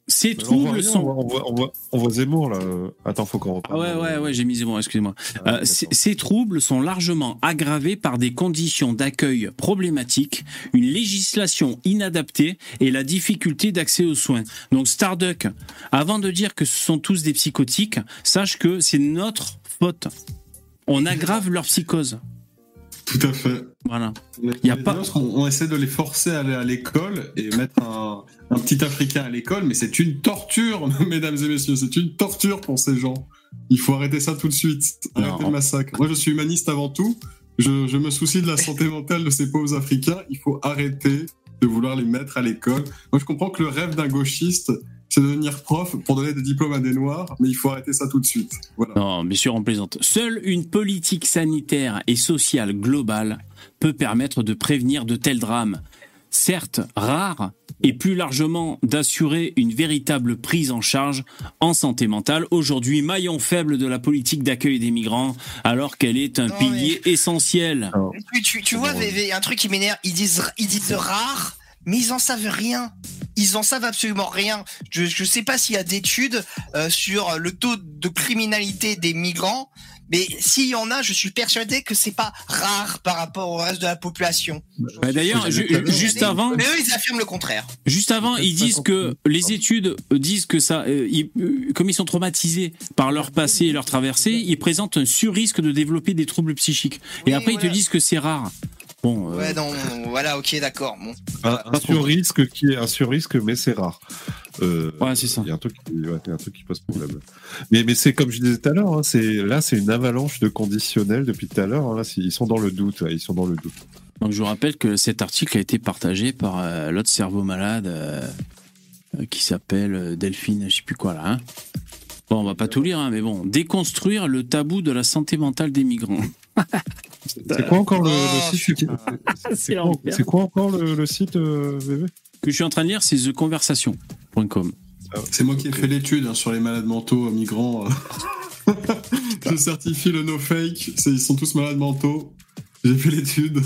Ces troubles sont. on voit, on voit, on voit Zemmour là. Attends, faut qu'on Ah reprenne. ouais, ouais, ouais, j'ai mis Zemmour, excusez-moi. Ah, Euh, ces troubles sont largement aggravés par des conditions d'accueil problématiques, une législation inadaptée et la difficulté d'accès aux soins. Donc Starduck, avant de dire que ce sont tous des psychotiques, sache que c'est notre faute. On aggrave leur psychose. Tout à fait. Voilà. Il y a pas... on, on essaie de les forcer à aller à l'école et mettre un, un petit Africain à l'école, mais c'est une torture, mesdames et messieurs, c'est une torture pour ces gens. Il faut arrêter ça tout de suite. Arrêter le massacre. Moi, je suis humaniste avant tout. Je, je me soucie de la santé mentale de ces pauvres Africains. Il faut arrêter de vouloir les mettre à l'école. Moi, je comprends que le rêve d'un gauchiste, c'est de devenir prof pour donner des diplômes à des noirs, mais il faut arrêter ça tout de suite. Voilà. Non, bien sûr, on plaisante. Seule une politique sanitaire et sociale globale peut permettre de prévenir de tels drames. Certes rares, et plus largement d'assurer une véritable prise en charge en santé mentale, aujourd'hui maillon faible de la politique d'accueil des migrants, alors qu'elle est un pilier essentiel. Tu, tu, tu vois, VV, un truc qui m'énerve, ils disent, ils disent rare, mais ils en savent rien. Ils en savent absolument rien. Je ne sais pas s'il y a d'études euh, sur le taux de criminalité des migrants, mais s'il y en a, je suis persuadé que c'est pas rare par rapport au reste de la population. Bah, D'ailleurs, ju- juste avant, Mais eux, ils affirment le contraire. Juste avant, ils disent que les études disent que ça, euh, ils- euh, comme ils sont traumatisés par leur passé et leur traversée, ils présentent un sur-risque de développer des troubles psychiques. Et après, ils te disent que c'est rare. Bon, euh, Ouais, non, voilà, ok, d'accord. Bon. Un, un sur-risque qui est un sur-risque, mais c'est rare. Euh, ouais, c'est ça. Il y a un truc, qui- ouais, il y a un truc qui pose problème. Mais, mais c'est comme je disais tout à l'heure, hein, c'est là, c'est une avalanche de conditionnels depuis tout à l'heure. hein, là, ils sont dans le doute. ouais, ils sont dans le doute. Donc je vous rappelle que cet article a été partagé par euh, l'autre cerveau malade euh, qui s'appelle Delphine, je sais plus quoi là. hein. Bon, on va pas tout lire, hein, mais bon, déconstruire le tabou de la santé mentale des migrants. C'est quoi encore le, Oh, le site c'est- C'est quoi, encore le, le site, euh, VV Que je suis en train de lire, c'est theconversation.com. C'est moi qui ai fait l'étude hein, sur les malades mentaux euh, migrants. euh. je certifie le no fake. c'est- Ils sont tous malades mentaux. J'ai fait l'étude.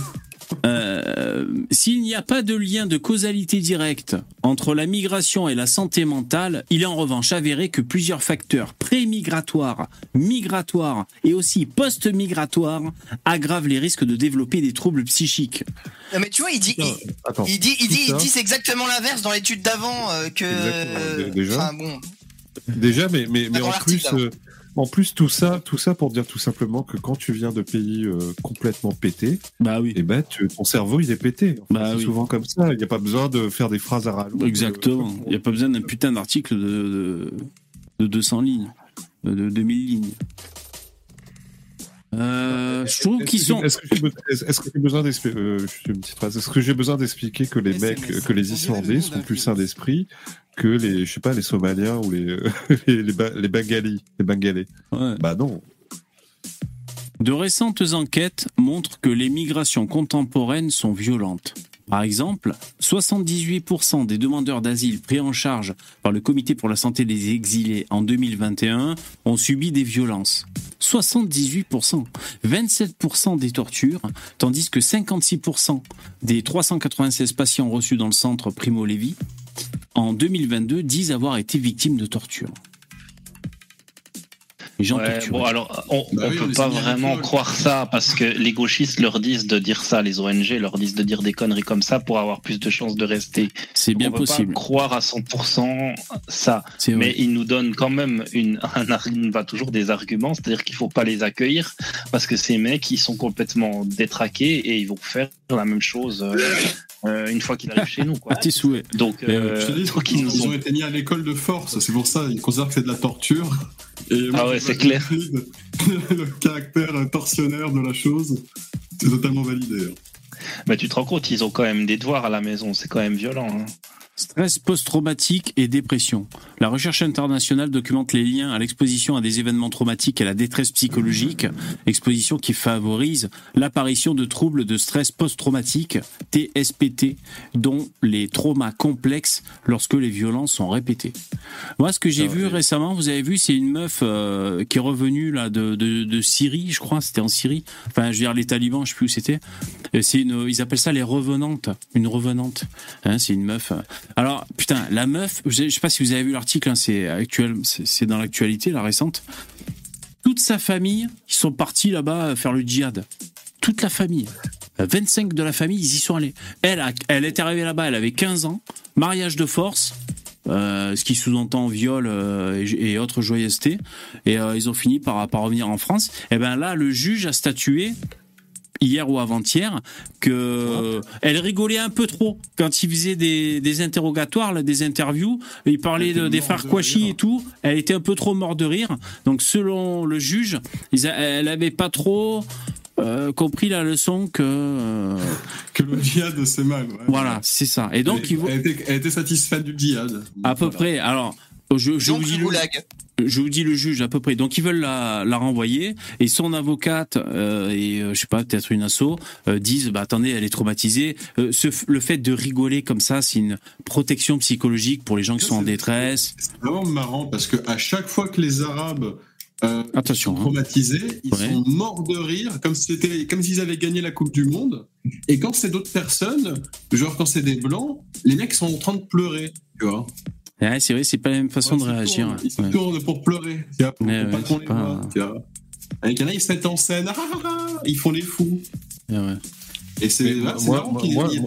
Euh, S'il n'y a pas de lien de causalité directe entre la migration et la santé mentale, il est en revanche avéré que plusieurs facteurs pré-migratoires, migratoires et aussi post-migratoires aggravent les risques de développer des troubles psychiques. Non, mais tu vois, il dit, il, Attends, il dit, il exactement l'inverse dans l'étude d'avant euh, que. Déjà. Enfin, bon. Déjà, mais, mais, mais en plus, euh, en plus tout ça, tout ça pour dire tout simplement que quand tu viens de pays euh, complètement pétés, bah oui, et ben tu- ton cerveau il est pété. Enfin, Bah c'est oui. souvent comme ça. Il n'y a pas besoin de faire des phrases à rallonge. Exactement. Il n'y a pas besoin d'un putain d'article de, de, de 200 lignes, de, de 2000 lignes. Euh, je trouve qu'ils sont. j'ai- Est-ce que j'ai besoin d'expliquer euh, juste une petite phrase. Est-ce que j'ai besoin d'expliquer que les mecs, que les Islandais sont plus sains d'esprit que les, je sais pas, les Somaliens ou les les, les, Ba- les Bengalis, les Bengalais Bah non. De récentes enquêtes montrent que les migrations contemporaines sont violentes. Par exemple, 78% des demandeurs d'asile pris en charge par le Comité pour la santé des exilés en 2021 ont subi des violences. 78%, 27% des tortures, tandis que 56% des 396 patients reçus dans le centre Primo Levi en 2022 disent avoir été victimes de torture. Les gens Ouais, torturés. bon, alors, on, Bah oui, on peut pas vraiment croire ça parce que les gauchistes leur disent de dire ça, les ONG leur disent de dire des conneries comme ça pour avoir plus de chances de rester. C'est bien on peut possible. Pas croire à 100% ça, mais ils nous donnent quand même une, un, arg- bah, toujours des arguments, c'est-à-dire qu'il faut pas les accueillir parce que ces mecs ils sont complètement détraqués et ils vont faire la même chose euh, euh, une fois qu'ils arrivent chez nous. Quoi. À tes souhaits. Donc, Mais, euh, Je te dis, donc, ils, ils nous ont ont été mis à l'école de force. C'est pour ça, ils considèrent que c'est de la torture. Et Ah ouais, c'est clair. Le caractère torsionnaire de la chose, c'est totalement validé. hein. bah, tu te rends compte, ils ont quand même des devoirs à la maison, c'est quand même violent. hein. Stress post-traumatique et dépression. La recherche internationale documente les liens à l'exposition à des événements traumatiques et à la détresse psychologique, exposition qui favorise l'apparition de troubles de stress post-traumatique, TSPT, dont les traumas complexes lorsque les violences sont répétées. Moi, ce que j'ai vu récemment, vous avez vu, c'est une meuf euh, qui est revenue là de, de, de Syrie, je crois, c'était en Syrie. Enfin, je veux dire, les talibans, je sais plus où c'était. Une, ils appellent ça les revenantes, une revenante. Hein, c'est une meuf. Alors putain, la meuf, je sais pas si vous avez vu l'article, hein, c'est actuel, c'est dans l'actualité, la récente. Toute sa famille, ils sont partis là-bas faire le djihad. Toute la famille. 25 de la famille, ils y sont allés. Elle, a- elle est arrivée là-bas, elle avait 15 ans, mariage de force, euh, ce qui sous-entend viol euh, et, autres joyeusetés. Et euh, ils ont fini par, par revenir en France. Et ben là, le juge a statué hier ou avant-hier que elle rigolait un peu trop quand il faisait des, des interrogatoires, là, des interviews. Il parlait de- des frères Kouachi et tout. Elle était un peu trop mort de rire. Donc selon le juge, ils a- elle avait pas trop euh, compris la leçon que euh, Que le djihad, c'est mal. ouais. voilà, c'est ça. Et donc elle, vont elle était, elle était satisfaite du djihad. à peu Voilà. près. Alors je, je Donc, vous dis le le, goulag. je vous dis le juge à peu près. Donc ils veulent la, la renvoyer et son avocate euh, et euh, je sais pas peut-être une asso euh, disent bah attendez elle est traumatisée. Euh, ce, le fait de rigoler comme ça c'est une protection psychologique pour les gens qui sont en détresse. C'est vraiment marrant parce que à chaque fois que les Arabes euh, Attention, sont hein. traumatisés, ils Ouais. sont morts de rire, comme si c'était, comme s'ils avaient gagné la Coupe du Monde. Et quand c'est d'autres personnes, genre quand c'est des blancs, les mecs sont en train de pleurer, tu vois. Ouais, c'est vrai c'est pas la même façon Ouais, de réagir. Ils se tournent pour pleurer, pour, Ouais, pour pas qu'on les pas- voit, tu vois. Avec un ils se mettent en scène, ah, ah, ah, ils font les fous. Ouais, ouais. Et c'est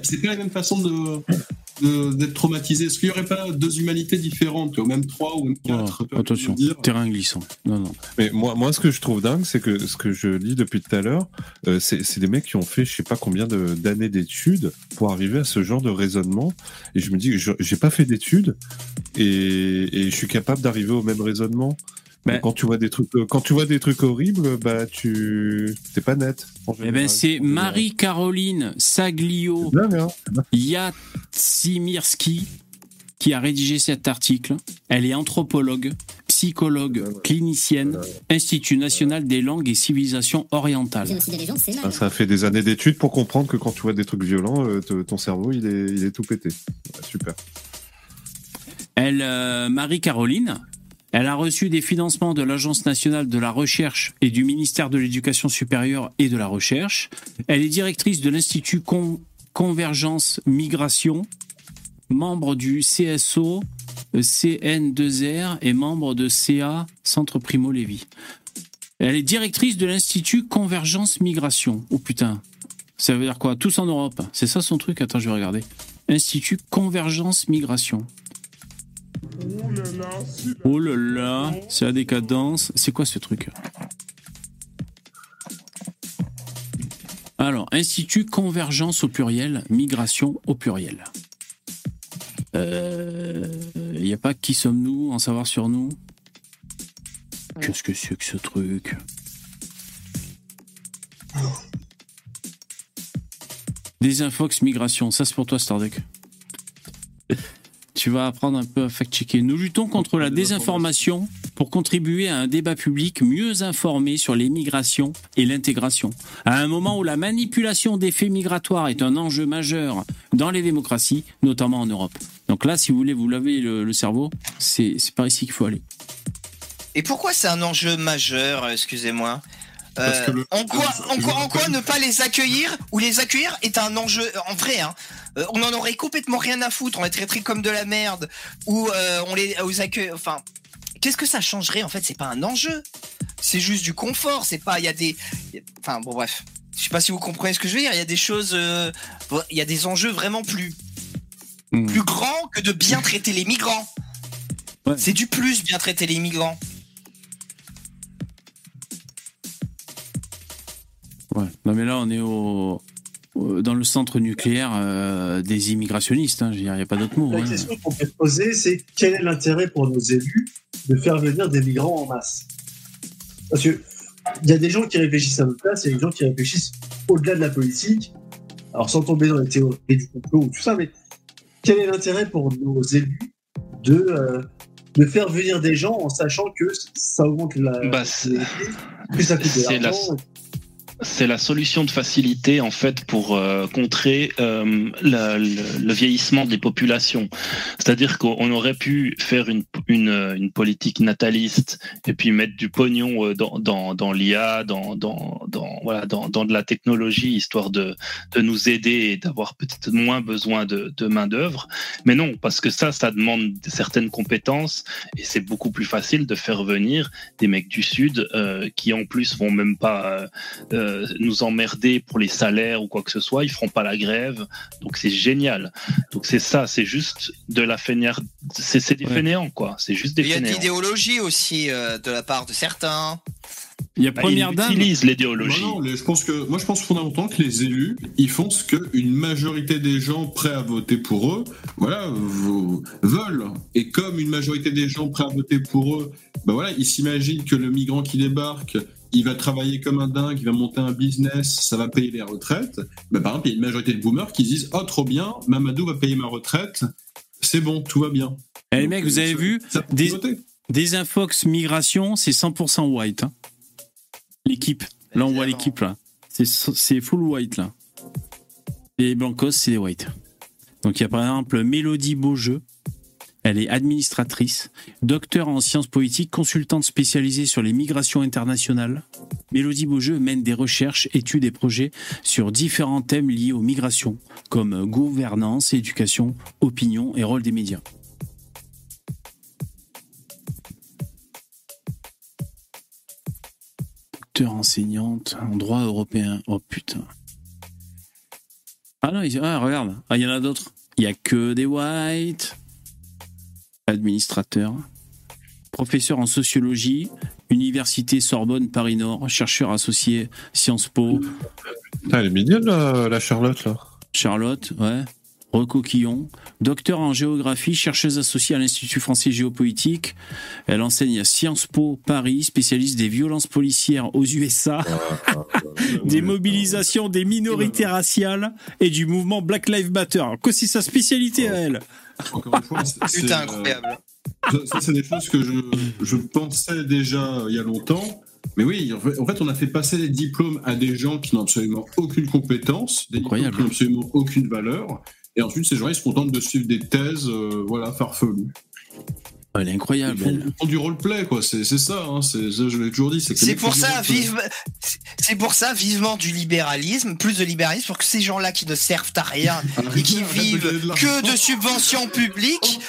c'est pas la même façon de- d'être traumatisé. Est-ce qu'il y aurait pas deux humanités différentes, vois, même trois ou même quatre vois, Attention, dire terrain glissant. Non non. Mais moi, moi, ce que je trouve dingue, c'est que ce que je lis depuis tout à l'heure, euh, c'est des mecs qui ont fait je sais pas combien de- d'années d'études pour arriver à ce genre de raisonnement. Et je me dis, je- j'ai pas fait d'études et, et je suis capable d'arriver au même raisonnement. Ben- quand tu vois des trucs, euh, quand tu vois des trucs horribles, bah tu, t'es pas net. Eh ben c'est. Marie-Caroline Saglio hein Yatsimirski qui a rédigé cet article. Elle est anthropologue, psychologue, clinicienne, Institut national des langues et civilisations orientales. Ah. Ça fait des années d'études pour comprendre que quand tu vois des trucs violents, euh, ton cerveau il est, il est tout pété. Super. Elle, euh, Marie-Caroline, elle a reçu des financements de l'Agence nationale de la recherche et du ministère de l'Éducation supérieure et de la recherche. Elle est directrice de l'Institut Con- Convergence Migration, membre du CSO, euh, CN2R et membre de CA, Centre Primo Levi. Elle est directrice de l'Institut Convergence Migration. Oh putain, ça veut dire quoi? Tous en Europe. C'est ça son truc? Attends, je vais regarder. Institut Convergence Migration. Oh là là, c'est la décadence. C'est quoi ce truc Alors, Institut Convergence au pluriel, Migration au pluriel. Il n'y a pas qui sommes-nous, en savoir sur nous? Qu'est-ce que c'est que ce truc? Désinfox Migration, ça c'est pour toi Starduck. Tu vas apprendre un peu à fact-checker. Nous luttons contre la désinformation pour contribuer à un débat public mieux informé sur les migrations et l'intégration. À un moment où la manipulation des faits migratoires est un enjeu majeur dans les démocraties, notamment en Europe. Donc là, si vous voulez vous laver le, le cerveau, c'est c'est par ici qu'il faut aller. Et pourquoi c'est un enjeu majeur, euh, excusez-moi? Parce Euh, que le- en, quoi, en, quoi, en quoi rappelle- ne pas les accueillir ou les accueillir est un enjeu en vrai hein. Euh, on en aurait complètement rien à foutre on les traiterait comme de la merde ou euh, on les aux accueille enfin qu'est-ce que ça changerait en fait? C'est pas un enjeu c'est juste du confort c'est pas il y a des enfin bon bref je sais pas si vous comprenez ce que je veux dire il y a des choses euh, il y a des enjeux vraiment plus Hmm. plus grands que de bien traiter les migrants Ouais. c'est du plus bien traiter les migrants Ouais. Non mais là, on est au, au- dans le centre nucléaire euh, des immigrationnistes. hein. Je veux dire, Il n'y a pas d'autre mot. La hein. question qu'on peut se poser, c'est quel est l'intérêt pour nos élus de faire venir des migrants en masse? Parce que il y a des gens qui réfléchissent à notre place, il y a des gens qui réfléchissent au-delà de la politique. Alors sans tomber dans les théories du complot ou tout ça, mais quel est l'intérêt pour nos élus de, euh, de faire venir des gens en sachant que ça augmente la Bah, c'est- la- l'argent c'est la solution de facilité en fait pour euh, contrer euh, le, le vieillissement des populations. C'est-à-dire qu'on aurait pu faire une, une, une politique nataliste et puis mettre du pognon euh, dans, dans, dans l'IA, dans, dans, dans, voilà, dans, dans de la technologie, histoire de, de nous aider et d'avoir peut-être moins besoin de, de main d'œuvre. Mais non, parce que ça, ça demande certaines compétences et c'est beaucoup plus facile de faire venir des mecs du sud euh, qui en plus vont même pas euh, euh, nous emmerder pour les salaires ou quoi que ce soit. Ils feront pas la grève, donc c'est génial. Donc c'est ça, c'est juste de la fainéant, c'est c'est des fainéants quoi. C'est juste des Il y a de l'idéologie aussi euh, de la part de certains. Il y a Bah, première ils dame. utilisent l'idéologie. Non, non, les- je pense que, moi, je pense fondamentalement que les élus, ils font ce qu'une majorité des gens prêts à voter pour eux, voilà, veulent. Et comme une majorité des gens prêts à voter pour eux, ben voilà, ils s'imaginent que le migrant qui débarque, il va travailler comme un dingue, il va monter un business, ça va payer les retraites. Ben, par exemple, il y a une majorité de boomers qui disent, oh, trop bien, Mamadou va payer ma retraite, c'est bon, tout va bien. Eh, les mecs, vous euh, avez ça- vu ça peut des, des infox migration, c'est 100% white. hein. L'équipe. Là, on voit l'équipe, là. C'est full white, là. Les blancos, c'est les white. Donc, il y a par exemple Mélodie Beaujeu. Elle est administratrice, docteur en sciences politiques, consultante spécialisée sur les migrations internationales. Mélodie Beaujeu mène des recherches, études et projets sur différents thèmes liés aux migrations, comme gouvernance, éducation, opinion et rôle des médias. Docteur enseignante en droit européen. Oh putain. Ah non, ah, regarde. Ah, il y en a d'autres. Il y a que des whites. Administrateur. Professeur en sociologie. Université Sorbonne Paris Nord. Chercheur associé Sciences Po. Elle est mignonne, la, la Charlotte, là. Charlotte, ouais. Recoquillon, docteur en géographie, chercheuse associée à l'Institut français géopolitique. Elle enseigne à Sciences Po Paris, spécialiste des violences policières aux USA, des mobilisations des minorités raciales et du mouvement Black Lives Matter. Que c'est sa spécialité à elle? Encore une fois, Putain, euh, incroyable. Ça, ça, c'est des choses que je, je pensais déjà il y a longtemps. Mais oui, en fait, on a fait passer les diplômes à des gens qui n'ont absolument aucune compétence, des diplômes qui n'ont absolument aucune valeur. Et ensuite, ces gens, ils se contentent de suivre des thèses, euh, voilà, farfelues. Elle est Ils incroyable. ils font du roleplay, quoi. C'est ça, hein. je l'ai toujours dit. C'est pour ça, roleplay. vive, c'est pour ça, vivement du libéralisme, plus de libéralisme, pour que ces gens-là qui ne servent à rien et qui vivent que de subventions publiques,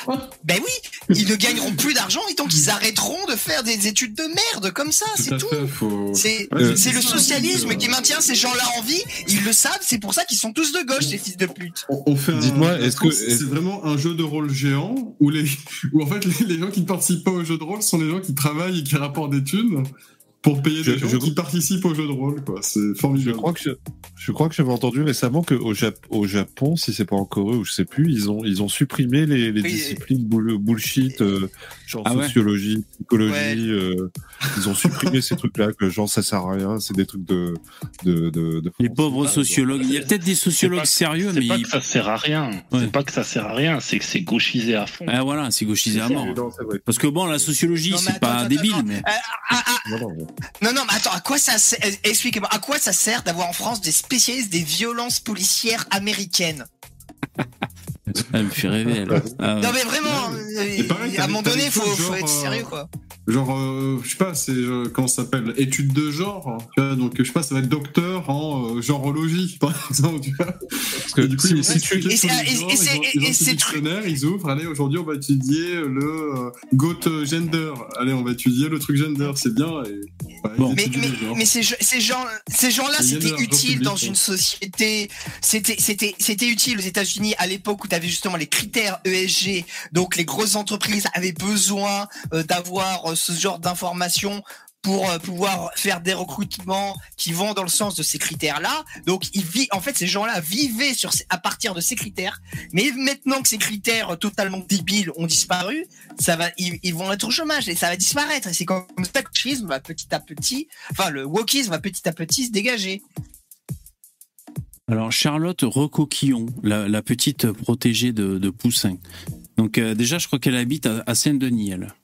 ben oui, ils ne gagneront plus d'argent et donc ils arrêteront de faire des études de merde comme ça, c'est tout. faut- C'est Ouais, le socialisme euh, qui maintient ces gens-là en vie, ils le savent, c'est pour ça qu'ils sont tous de gauche, ces fils de pute. On, on fait Dites-moi, est-ce que- c'est vraiment un jeu de rôle géant où les, où en fait les, les gens qui ne participent pas au jeu de rôle sont les gens qui travaillent et qui rapportent des thunes pour payer Je- des gens je- qui participent au jeu de rôle, quoi. C'est Je formidable. crois que je, je crois que j'avais entendu récemment qu'au Jap au Japon, si c'est pas en Corée ou je sais plus, ils ont ils ont supprimé les, les Oui. disciplines bull- bullshit, euh, genre Ah ouais. sociologie, psychologie. Ouais. euh, ils ont supprimé ces trucs-là que genre ça sert à rien, c'est des trucs de de de. de Les pauvres sociologues. Il y a peut-être des sociologues pas- sérieux, C'est mais pas que ça sert à rien. Ouais. C'est pas que ça sert à rien. C'est que c'est gauchisé à fond. ah voilà, c'est gauchisé à mort. Non, c'est. Parce que bon, la sociologie, Non, c'est pas attends, débile, attends, mais Ah, ah, ah, Non, non, Non, non, mais attends, à quoi ça sert, expliquez-moi, à quoi ça sert d'avoir en France des spécialistes des violences policières américaines? Elle me fait rêver. Elle. Ah ouais. Non, mais vraiment, euh, t'as à un moment donné, faut, faut être euh, sérieux, quoi. Genre, euh, je sais pas, c'est euh, comment ça s'appelle Études de genre. Tu vois, donc je sais pas, ça va être docteur en euh, genreologie, par exemple. Tu vois Parce que Et du coup, ils Et sur c'est- les genres, ils ont- ils dictionnaire, ils ouvrent. Allez, aujourd'hui, on va étudier le euh, goat gender. Allez, on va étudier le truc gender, c'est bien. Et, ouais, Bon. Mais, étudient mais, mais ces, gens- ces gens, ces gens-là, c'était utile dans une société. C'était, c'était, c'était utile aux États-Unis à l'époque où tu avais justement les critères ESG. Donc, les grosses entreprises avaient besoin euh, d'avoir euh, ce genre d'informations pour euh, pouvoir faire des recrutements qui vont dans le sens de ces critères-là. Donc, ils vivent, en fait, ces gens-là vivaient à partir de ces critères. Mais maintenant que ces critères totalement débiles ont disparu, ça va, ils, vont être au chômage et ça va disparaître. Et c'est comme ça que le va petit à petit, enfin, le wokisme va petit à petit se dégager. Alors Charlotte Recoquillon, la, petite protégée de, de Poussin. Donc euh, déjà, je crois qu'elle habite à, à Saint-Denis, elle.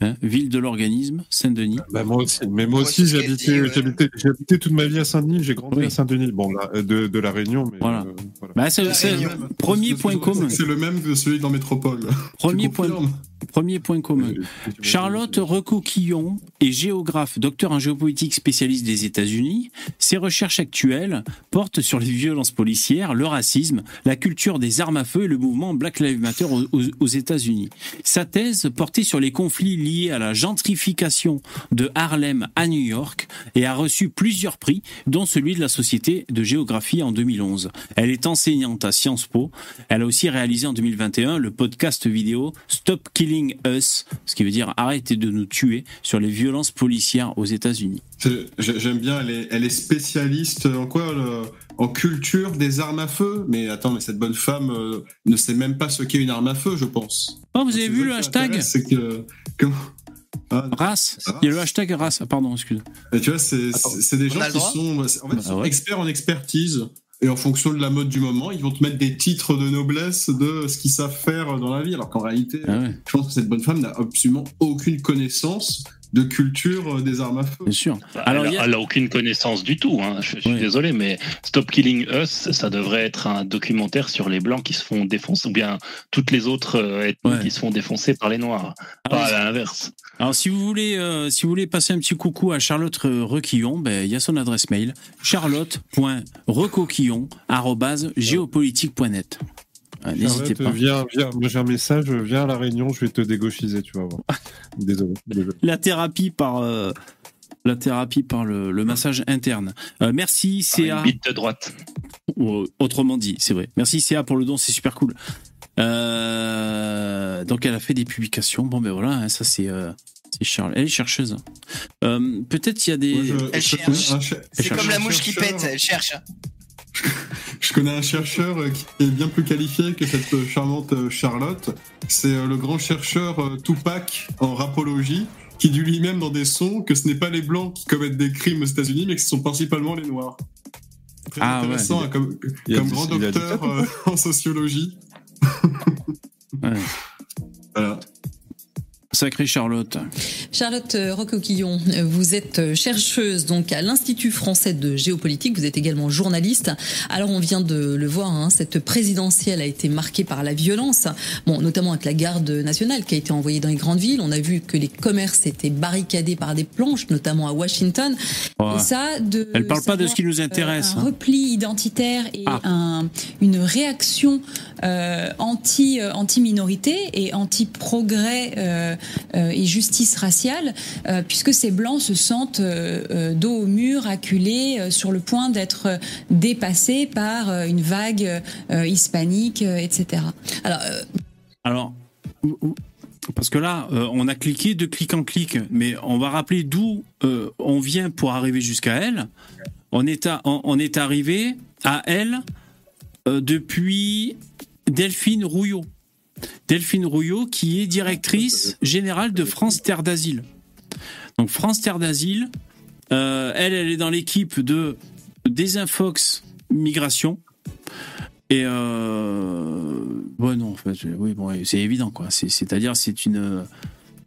Hein, ville de l'organisme, Saint-Denis. Bah, moi aussi. Mais moi aussi, j'ai habité, j'ai habité, j'ai habité toute ma vie à Saint-Denis. J'ai grandi Oui. à Saint-Denis. Bon, là, de, de la Réunion, mais Voilà. euh, voilà. Bah, c'est, c'est le premier point commun. C'est le même que celui dans Métropole. Premier point, premier point commun. Charlotte Recoquillon est géographe, docteur en géopolitique spécialiste des États-Unis. Ses recherches actuelles portent sur les violences policières, le racisme, la culture des armes à feu et le mouvement Black Lives Matter aux, États-Unis. Sa thèse portait sur les conflits liés à la gentrification de Harlem à New York et a reçu plusieurs prix, dont celui de la Société de géographie en 2011. Elle est enseignante à Sciences Po. Elle a aussi réalisé en 2021 le podcast vidéo Stop Killing Us, ce qui veut dire arrêtez de nous tuer sur les violences policières aux États-Unis. J'aime bien, elle est, elle est spécialiste en quoi le- En culture des armes à feu? Mais attends, mais cette bonne femme euh, ne sait même pas ce qu'est une arme à feu, je pense. Oh, vous avez C'est vu le hashtag m'intéresse, C'est que. Comment? Ah, Race Il y a le hashtag race. Ah, pardon, excuse. Mais tu vois, c'est des gens qui sont, en fait, ils Bah sont ouais. experts en expertise. Et en fonction de la mode du moment, ils vont te mettre des titres de noblesse de ce qu'ils savent faire dans la vie. Alors qu'en réalité, Ah ouais, je pense que cette bonne femme n'a absolument aucune connaissance de culture euh, des armes à feu. bien sûr. Alors, Alors, elle, il y a- elle a aucune connaissance du tout. hein. Je, je suis désolé, mais Stop Killing Us, ça devrait être un documentaire sur les blancs qui se font défoncer, ou bien toutes les autres euh, ethnies Ouais. qui se font défoncer par les noirs. Ah Pas oui. à l'inverse. Alors, si vous voulez, euh, si vous voulez passer un petit coucou à Charlotte Re- Requillon, ben, il y a son adresse mail charlotte.recoquillon@géopolitique.net. Ah, N'hésitez pas. Viens, viens. Moi, j'ai un message. Viens à la Réunion. Je vais te dégauchiser. Tu vas voir. désolé. désolé. La thérapie par euh, la thérapie par le, le massage interne. Euh, merci Par CA. Une bite de droite. Ou, euh, autrement dit, c'est vrai. Merci CA pour le don, c'est super cool. Euh, donc elle a fait des publications. Bon ben voilà, hein, ça c'est euh, c'est Charles. Elle est chercheuse. Euh, Peut-être il y a des. Je- Elle cherche. C'est comme la mouche qui pète, elle cherche. Hein. Je connais un chercheur euh, qui est bien plus qualifié que cette charmante euh, Charlotte. C'est euh, le grand chercheur Tupac en rapologie qui dit lui-même dans des sons que ce n'est pas les blancs qui commettent des crimes aux États-Unis, mais que ce sont principalement les noirs. Très Ah, intéressant ouais. hein, comme, grand docteur euh, en sociologie. Ouais. Voilà. Sacrée Charlotte. Charlotte euh, Rocoquillon, vous êtes euh, chercheuse donc à l'Institut français de géopolitique, vous êtes également journaliste. Alors on vient de le voir, hein, cette présidentielle a été marquée par la violence, bon, notamment avec la garde nationale qui a été envoyée dans les grandes villes. On a vu que les commerces étaient barricadés par des planches, notamment à Washington. Oh, Et ça, de elle parle pas de ce qui nous intéresse. euh, un hein. repli identitaire et Ah. un- une réaction euh, anti euh, anti minorité et anti progrès euh, et justice raciale puisque ces blancs se sentent dos au mur acculés sur le point d'être dépassés par une vague hispanique etc alors Alors, parce que là, on a cliqué de clic en clic, mais on va rappeler d'où on vient pour arriver jusqu'à elle. On est, à- on, est arrivé à elle depuis Delphine Rouillot. Delphine Rouillot, qui est directrice générale de France Terre d'Asile. Donc France Terre d'Asile, euh, elle, elle est dans l'équipe de Desinfox Migration. Et euh, ouais non en fait oui bon c'est évident quoi c'est c'est-à-dire c'est une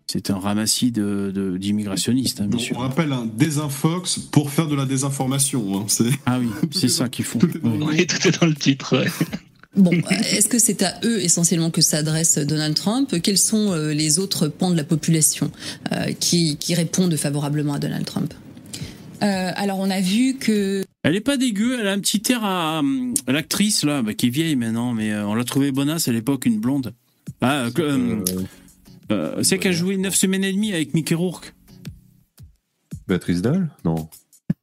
c'est un ramassis de de- d'immigrationnistes hein, bien Donc, sûr. on rappelle un désinfox pour faire de la désinformation. hein. C'est ah oui c'est ça qu'ils font tout est dans le Ouais. Oui, tout est dans le titre. ouais. Bon, euh, est-ce que c'est à eux essentiellement que s'adresse Donald Trump? Quels sont euh, les autres pans de la population euh, qui, qui répondent favorablement à Donald Trump? Euh, Alors, on a vu que elle est pas dégueu elle a un petit air à, l'actrice là bah, qui est vieille maintenant mais euh, on l'a trouvée bonasse à l'époque une blonde. Ah euh, euh, euh, c'est qu'elle jouait 9 semaines et demie avec Mickey Rourke. Béatrice Dalle? Non.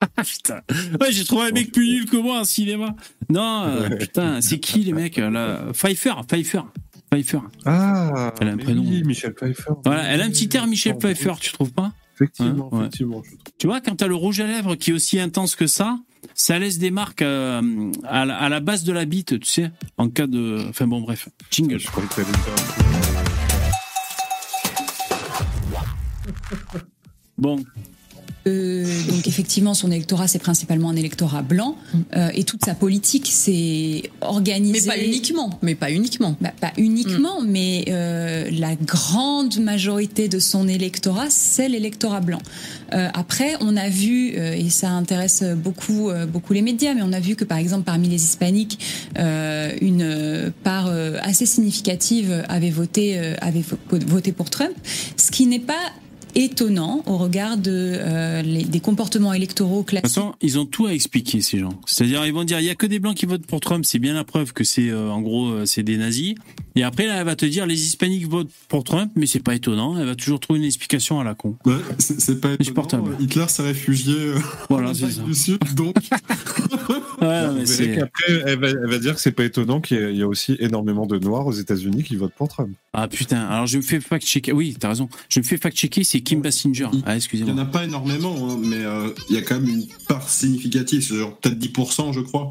Ah putain. Ouais, j'ai trouvé un mec plus nul que moi en cinéma. Non, euh, putain, c'est qui les mecs là? Pfeiffer, Pfeiffer, Pfeiffer. Ah Elle a un prénom. Oui, Michel Pfeiffer. Voilà, elle a un petit air Michel Pfeiffer, tu trouves pas? Effectivement, Hein, ouais. effectivement. je. Tu vois, quand t'as le rouge à lèvres qui est aussi intense que ça, ça laisse des marques euh, à, la, à la base de la bite, tu sais, en cas de. Enfin bon, bref. Jingle. Je croyais que Bon, Euh, donc effectivement, son électorat, c'est principalement un électorat blanc, euh, et toute sa politique, c'est organisé. Mais pas uniquement. Mais pas uniquement. Bah, pas uniquement, mais euh, la grande majorité de son électorat, c'est l'électorat blanc. Après, on a vu, et ça intéresse beaucoup, beaucoup les médias, mais on a vu que par exemple parmi les hispaniques, une part assez significative avait voté, avait vo- voté pour Trump, ce qui n'est pas étonnant au regard de, euh, les- des comportements électoraux De toute classiques. façon, ils ont tout à expliquer ces gens. C'est-à-dire, ils vont dire, il y a que des blancs qui votent pour Trump. C'est bien la preuve que c'est, euh, en gros, euh, c'est des nazis. Et après, là, elle va te dire, les hispaniques votent pour Trump, mais c'est pas étonnant. Elle va toujours trouver une explication à la con. Ouais, c'est c'est pas étonnant. Insupportable. Hitler s'est réfugié euh, Voilà, c'est ça. du Sud, donc Ouais, mais c'est- elle va, elle va dire que c'est pas étonnant qu'il y, ait- y a aussi énormément de noirs aux États-Unis qui votent pour Trump. Ah putain, alors je me fais fact-checker. Oui, t'as raison. Je me fais fact-checker, c'est Kim Basinger. Ah, il y en excusez-moi. a pas énormément, hein, mais euh, il y a quand même une part significative, c'est genre peut-être 10%, je crois.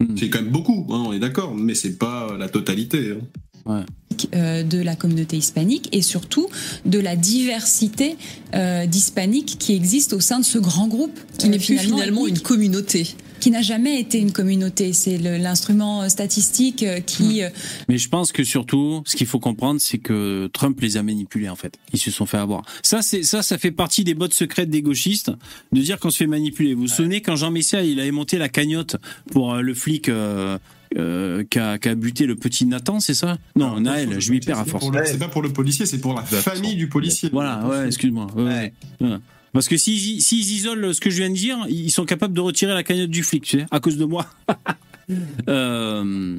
Hmm. C'est quand même beaucoup, hein, on est d'accord, mais c'est pas la totalité. hein. euh, de la communauté hispanique et surtout de la diversité euh, d'hispaniques qui existe au sein de ce grand groupe Qui euh, n'est plus finalement une communauté. Qui n'a jamais été une communauté. C'est l'instrument euh, statistique euh, qui euh, Mais je pense que surtout, ce qu'il faut comprendre, c'est que Trump les a manipulés en fait. Ils se sont fait avoir. Ça, c'est ça, ça fait partie des bottes secrètes des gauchistes de dire qu'on se fait manipuler. Vous vous souvenez quand Jean Messia il avait monté la cagnotte pour le flic euh, euh, qui a, buté le petit Nathan, c'est ça? Non, Naël, je m'y perds à force. C'est pas pour le policier, c'est pour la famille du policier. Voilà, ouais, excuse-moi. Ouais, ouais. Ouais. Parce que s'ils s'ils isolent ce que je viens de dire, ils sont capables de retirer la cagnotte du flic, tu sais, à cause de moi. euh,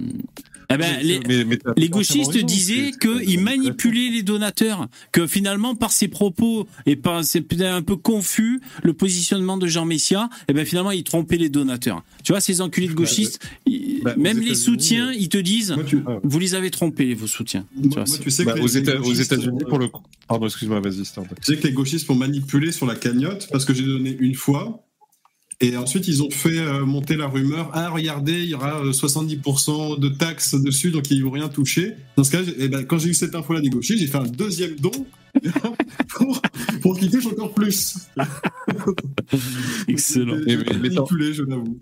eh ben, Mais- les, mais- mais t'as les entièrement gauchistes raison, disaient qu'ils manipulaient les donateurs, que finalement par ses propos et par c'est peut-être un peu confus le positionnement de Jean Messia, eh ben finalement ils trompaient les donateurs. Tu vois ces enculés de gauchistes, ils- bah, même les soutiens, ils te disent Moi, tu- vous les avez trompés vos soutiens. Tu Moi, vois, moi, c'est- tu sais Bah, que aux États-Unis, euh, pour le coup. Pardon, excuse-moi, vas-y, Stan. Tu sais que les gauchistes m'ont manipulé sur la cagnotte parce que j'ai donné une fois. Et ensuite, ils ont fait euh, monter la rumeur. Ah, regardez, il y aura euh, 70% de taxes dessus, donc ils vont rien toucher. Dans ce cas, eh ben, quand j'ai eu cette info-là des j'ai fait un deuxième don pour, pour qu'ils touchent encore plus. Excellent. Mais- mais- manipulé, je l'avoue.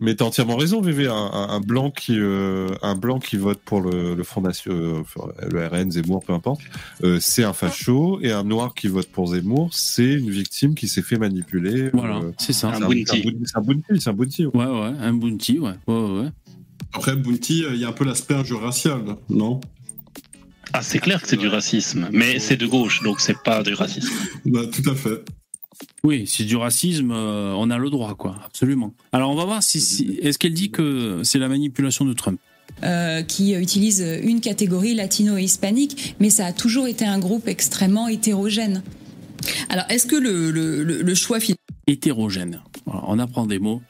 Mais t'as entièrement raison, VV. Un, un- un blanc qui, euh, un blanc qui vote pour le, le Front National, euh, le RN, Zemmour, peu importe, euh, c'est un facho, et un noir qui vote pour Zemmour, c'est une victime qui s'est fait manipuler. Voilà, euh, c'est ça. Un c'est bounty. c'est un bounty, c'est un bounty, c'est un bounty, ouais. Ouais, ouais, un bounty, ouais, ouais, ouais. ouais. Après, Bounty, euh, il y a un peu l'asperge racial, non? Ah, c'est clair que c'est du racisme, mais c'est de gauche, donc c'est pas du racisme. bah, Tout à fait. Oui, c'est du racisme, euh, on a le droit, quoi, absolument. Alors on va voir si, si- est-ce qu'elle dit que c'est la manipulation de Trump? euh, qui utilise une catégorie latino et hispanique, mais ça a toujours été un groupe extrêmement hétérogène. Alors, est-ce que le, le- le- le choix final Hétérogène. On apprend des mots.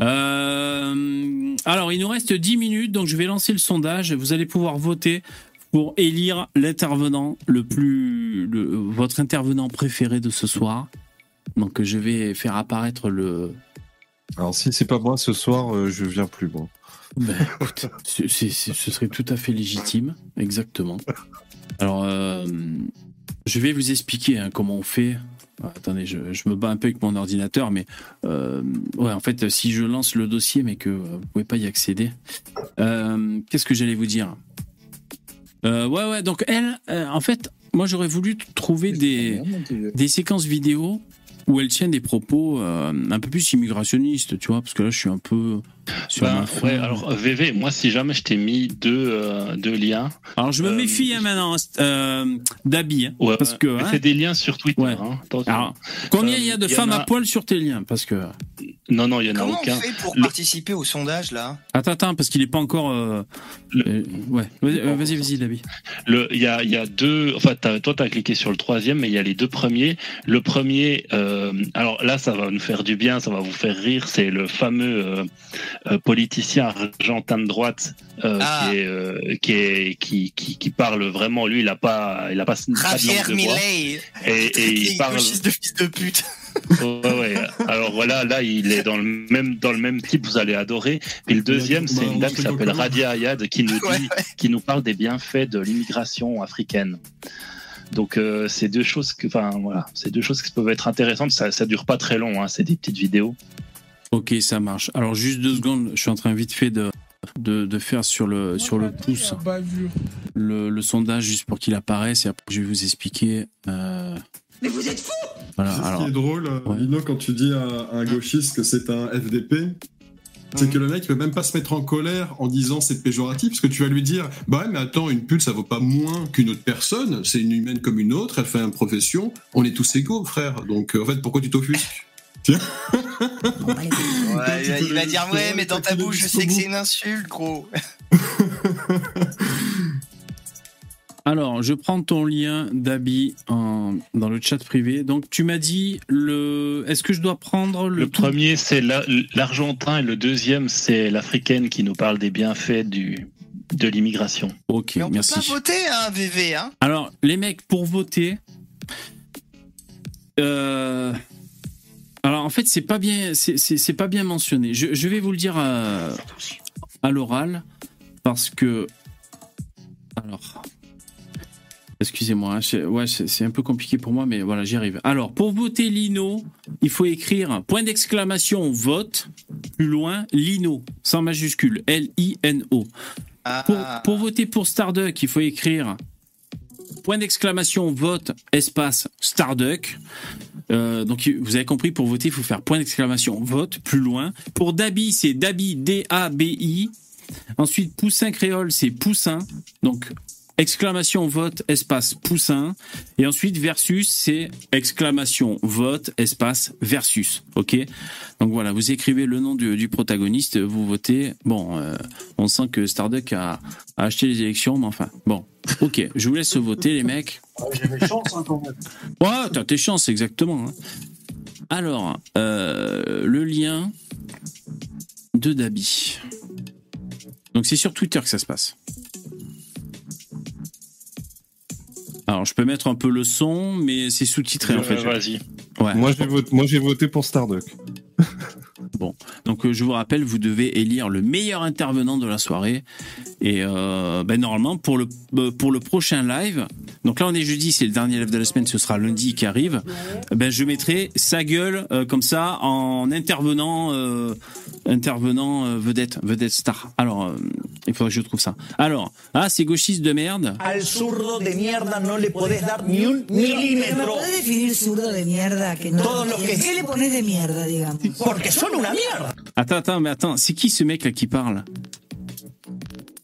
Euh, alors, il nous reste 10 minutes, donc je vais lancer le sondage. Vous allez pouvoir voter pour élire l'intervenant le plus, le- votre intervenant préféré de ce soir. Donc, je vais faire apparaître le. Alors, si c'est pas moi ce soir, euh, je viens plus, moi. Ben, écoute, ce serait tout à fait légitime, exactement. Alors, euh, je vais vous expliquer hein, comment on fait. Ah, attendez, je, je me bats un peu avec mon ordinateur, mais euh, ouais, en fait, si je lance le dossier, mais que euh, vous pouvez pas y accéder, euh, qu'est-ce que j'allais vous dire? Euh, Ouais, ouais. Donc elle, euh, en fait, moi j'aurais voulu trouver des des séquences vidéo où elle tient des propos euh, un peu plus immigrationnistes, tu vois, parce que là je suis un peu sur Ben, fin. ouais, alors VV, moi si jamais je t'ai mis deux, euh, deux liens. Alors je me Euh, méfie hein, maintenant euh, d'habits, hein, Ouais, parce que hein, c'est des liens sur Twitter. Ouais. hein, alors, combien il y a de Euh, y femmes a- à poil sur tes liens Parce que Non, non, il y en a Comment aucun. on fait pour Le- participer au sondage là? Attends, attends, parce qu'il est pas encore. euh, Le- euh, ouais, vas-y, euh, vas-y, vas-y, Dabi. Le, il y a, il y a deux. Enfin, t'as- toi, t'as cliqué sur le troisième, mais il y a les deux premiers. Le premier, euh, alors là, ça va nous faire du bien, ça va vous faire rire. C'est le fameux euh, politicien argentin de droite euh, Ah. qui est, euh, qui est, qui, qui, qui parle vraiment. Lui, il a pas, il a pas, pas de langue de bois. Et, et il parle. de fils de pute. Ouais, ouais. Alors voilà, là, il est dans le même dans le même type. Vous allez adorer. Puis le deuxième, c'est une dame qui s'appelle Radia Ayad qui nous dit, Ouais, qui nous parle des bienfaits de l'immigration africaine. Donc euh, c'est deux choses que, enfin voilà, c'est deux choses qui peuvent être intéressantes. Ça, ça dure pas très long, hein, c'est des petites vidéos. Ok, ça marche. Alors juste deux secondes, je suis en train vite fait de, de, de faire sur le, sur le pouce le, le sondage juste pour qu'il apparaisse et après je vais vous expliquer. euh, Mais vous êtes fous voilà, C'est ce qui est drôle, euh, Lino, quand tu dis à un gauchiste que c'est un FDP, c'est que le mec il peut même pas se mettre en colère en disant c'est péjoratif, parce que tu vas lui dire bah ouais, mais attends, une pute ça vaut pas moins qu'une autre personne, c'est une humaine comme une autre, elle fait une profession, on est tous égaux, frère. Donc euh, en fait, pourquoi tu t'offusques? Tiens. Ouais, il va- dire ouais, mais dans ta bouche, je sais que c'est une insulte, gros. alors, je prends ton lien d'Abi en- dans le chat privé. Donc tu m'as dit le. Est-ce que je dois prendre le, Le premier, c'est la- l'Argentin et le deuxième, c'est l'Africaine qui nous parle des bienfaits du, de l'immigration. Ok, On peut pas voter, hein, VV, hein. Alors, les mecs, pour voter, euh, alors en fait, c'est pas bien, c'est- pas bien mentionné. Je, je vais vous le dire à, à l'oral parce que, alors, excusez-moi, hein, c'est- ouais, c'est un peu compliqué pour moi, mais voilà, j'y arrive. Alors, pour voter Lino, il faut écrire point d'exclamation vote plus loin Lino sans majuscule L I N O. Pour, pour voter pour Starduck, il faut écrire point d'exclamation vote espace Starduck. Euh, donc vous avez compris, pour voter, il faut faire point d'exclamation vote plus loin. Pour Dabi, c'est Dabi D-A-B-I. Ensuite, Poussin Créole, c'est Poussin. Donc exclamation vote espace Poussin. Et ensuite, versus, c'est exclamation vote espace versus. Ok Donc voilà, vous écrivez le nom du, du protagoniste, vous votez. Bon, euh, on sent que Starduck a, a acheté les élections, mais enfin, bon. Ok, je vous laisse voter, les mecs. J'ai mes chances hein, quand même. Ouais, t'as tes chances, exactement. hein. Alors, euh, le lien de Dabi. Donc c'est sur Twitter que ça se passe. Alors, je peux mettre un peu le son, mais c'est sous-titré en Euh, fait. vas-y. Ouais. Moi, j'ai voté, moi, j'ai voté pour Starduck. Bon, donc euh, je vous rappelle, vous devez élire le meilleur intervenant de la soirée. Et euh, ben, normalement, pour le, euh, pour le prochain live, donc là on est jeudi, c'est le dernier live de la semaine, ce sera lundi qui arrive, ben, je mettrai sa gueule euh, comme ça en intervenant, euh, intervenant euh, vedette, vedette star. Alors, euh, il faudrait que je trouve ça. Alors, ah, c'est gauchiste de merde. Al zurdo de mierda no le podés dar ni un ¿Me milímetro. puede definir zurdo de mierda? Que no Todos los que- ¿Qué le pones de mierda, digamos? Porque son una mierda. Attends, attends, mais attends, c'est qui ce mec là qui parle?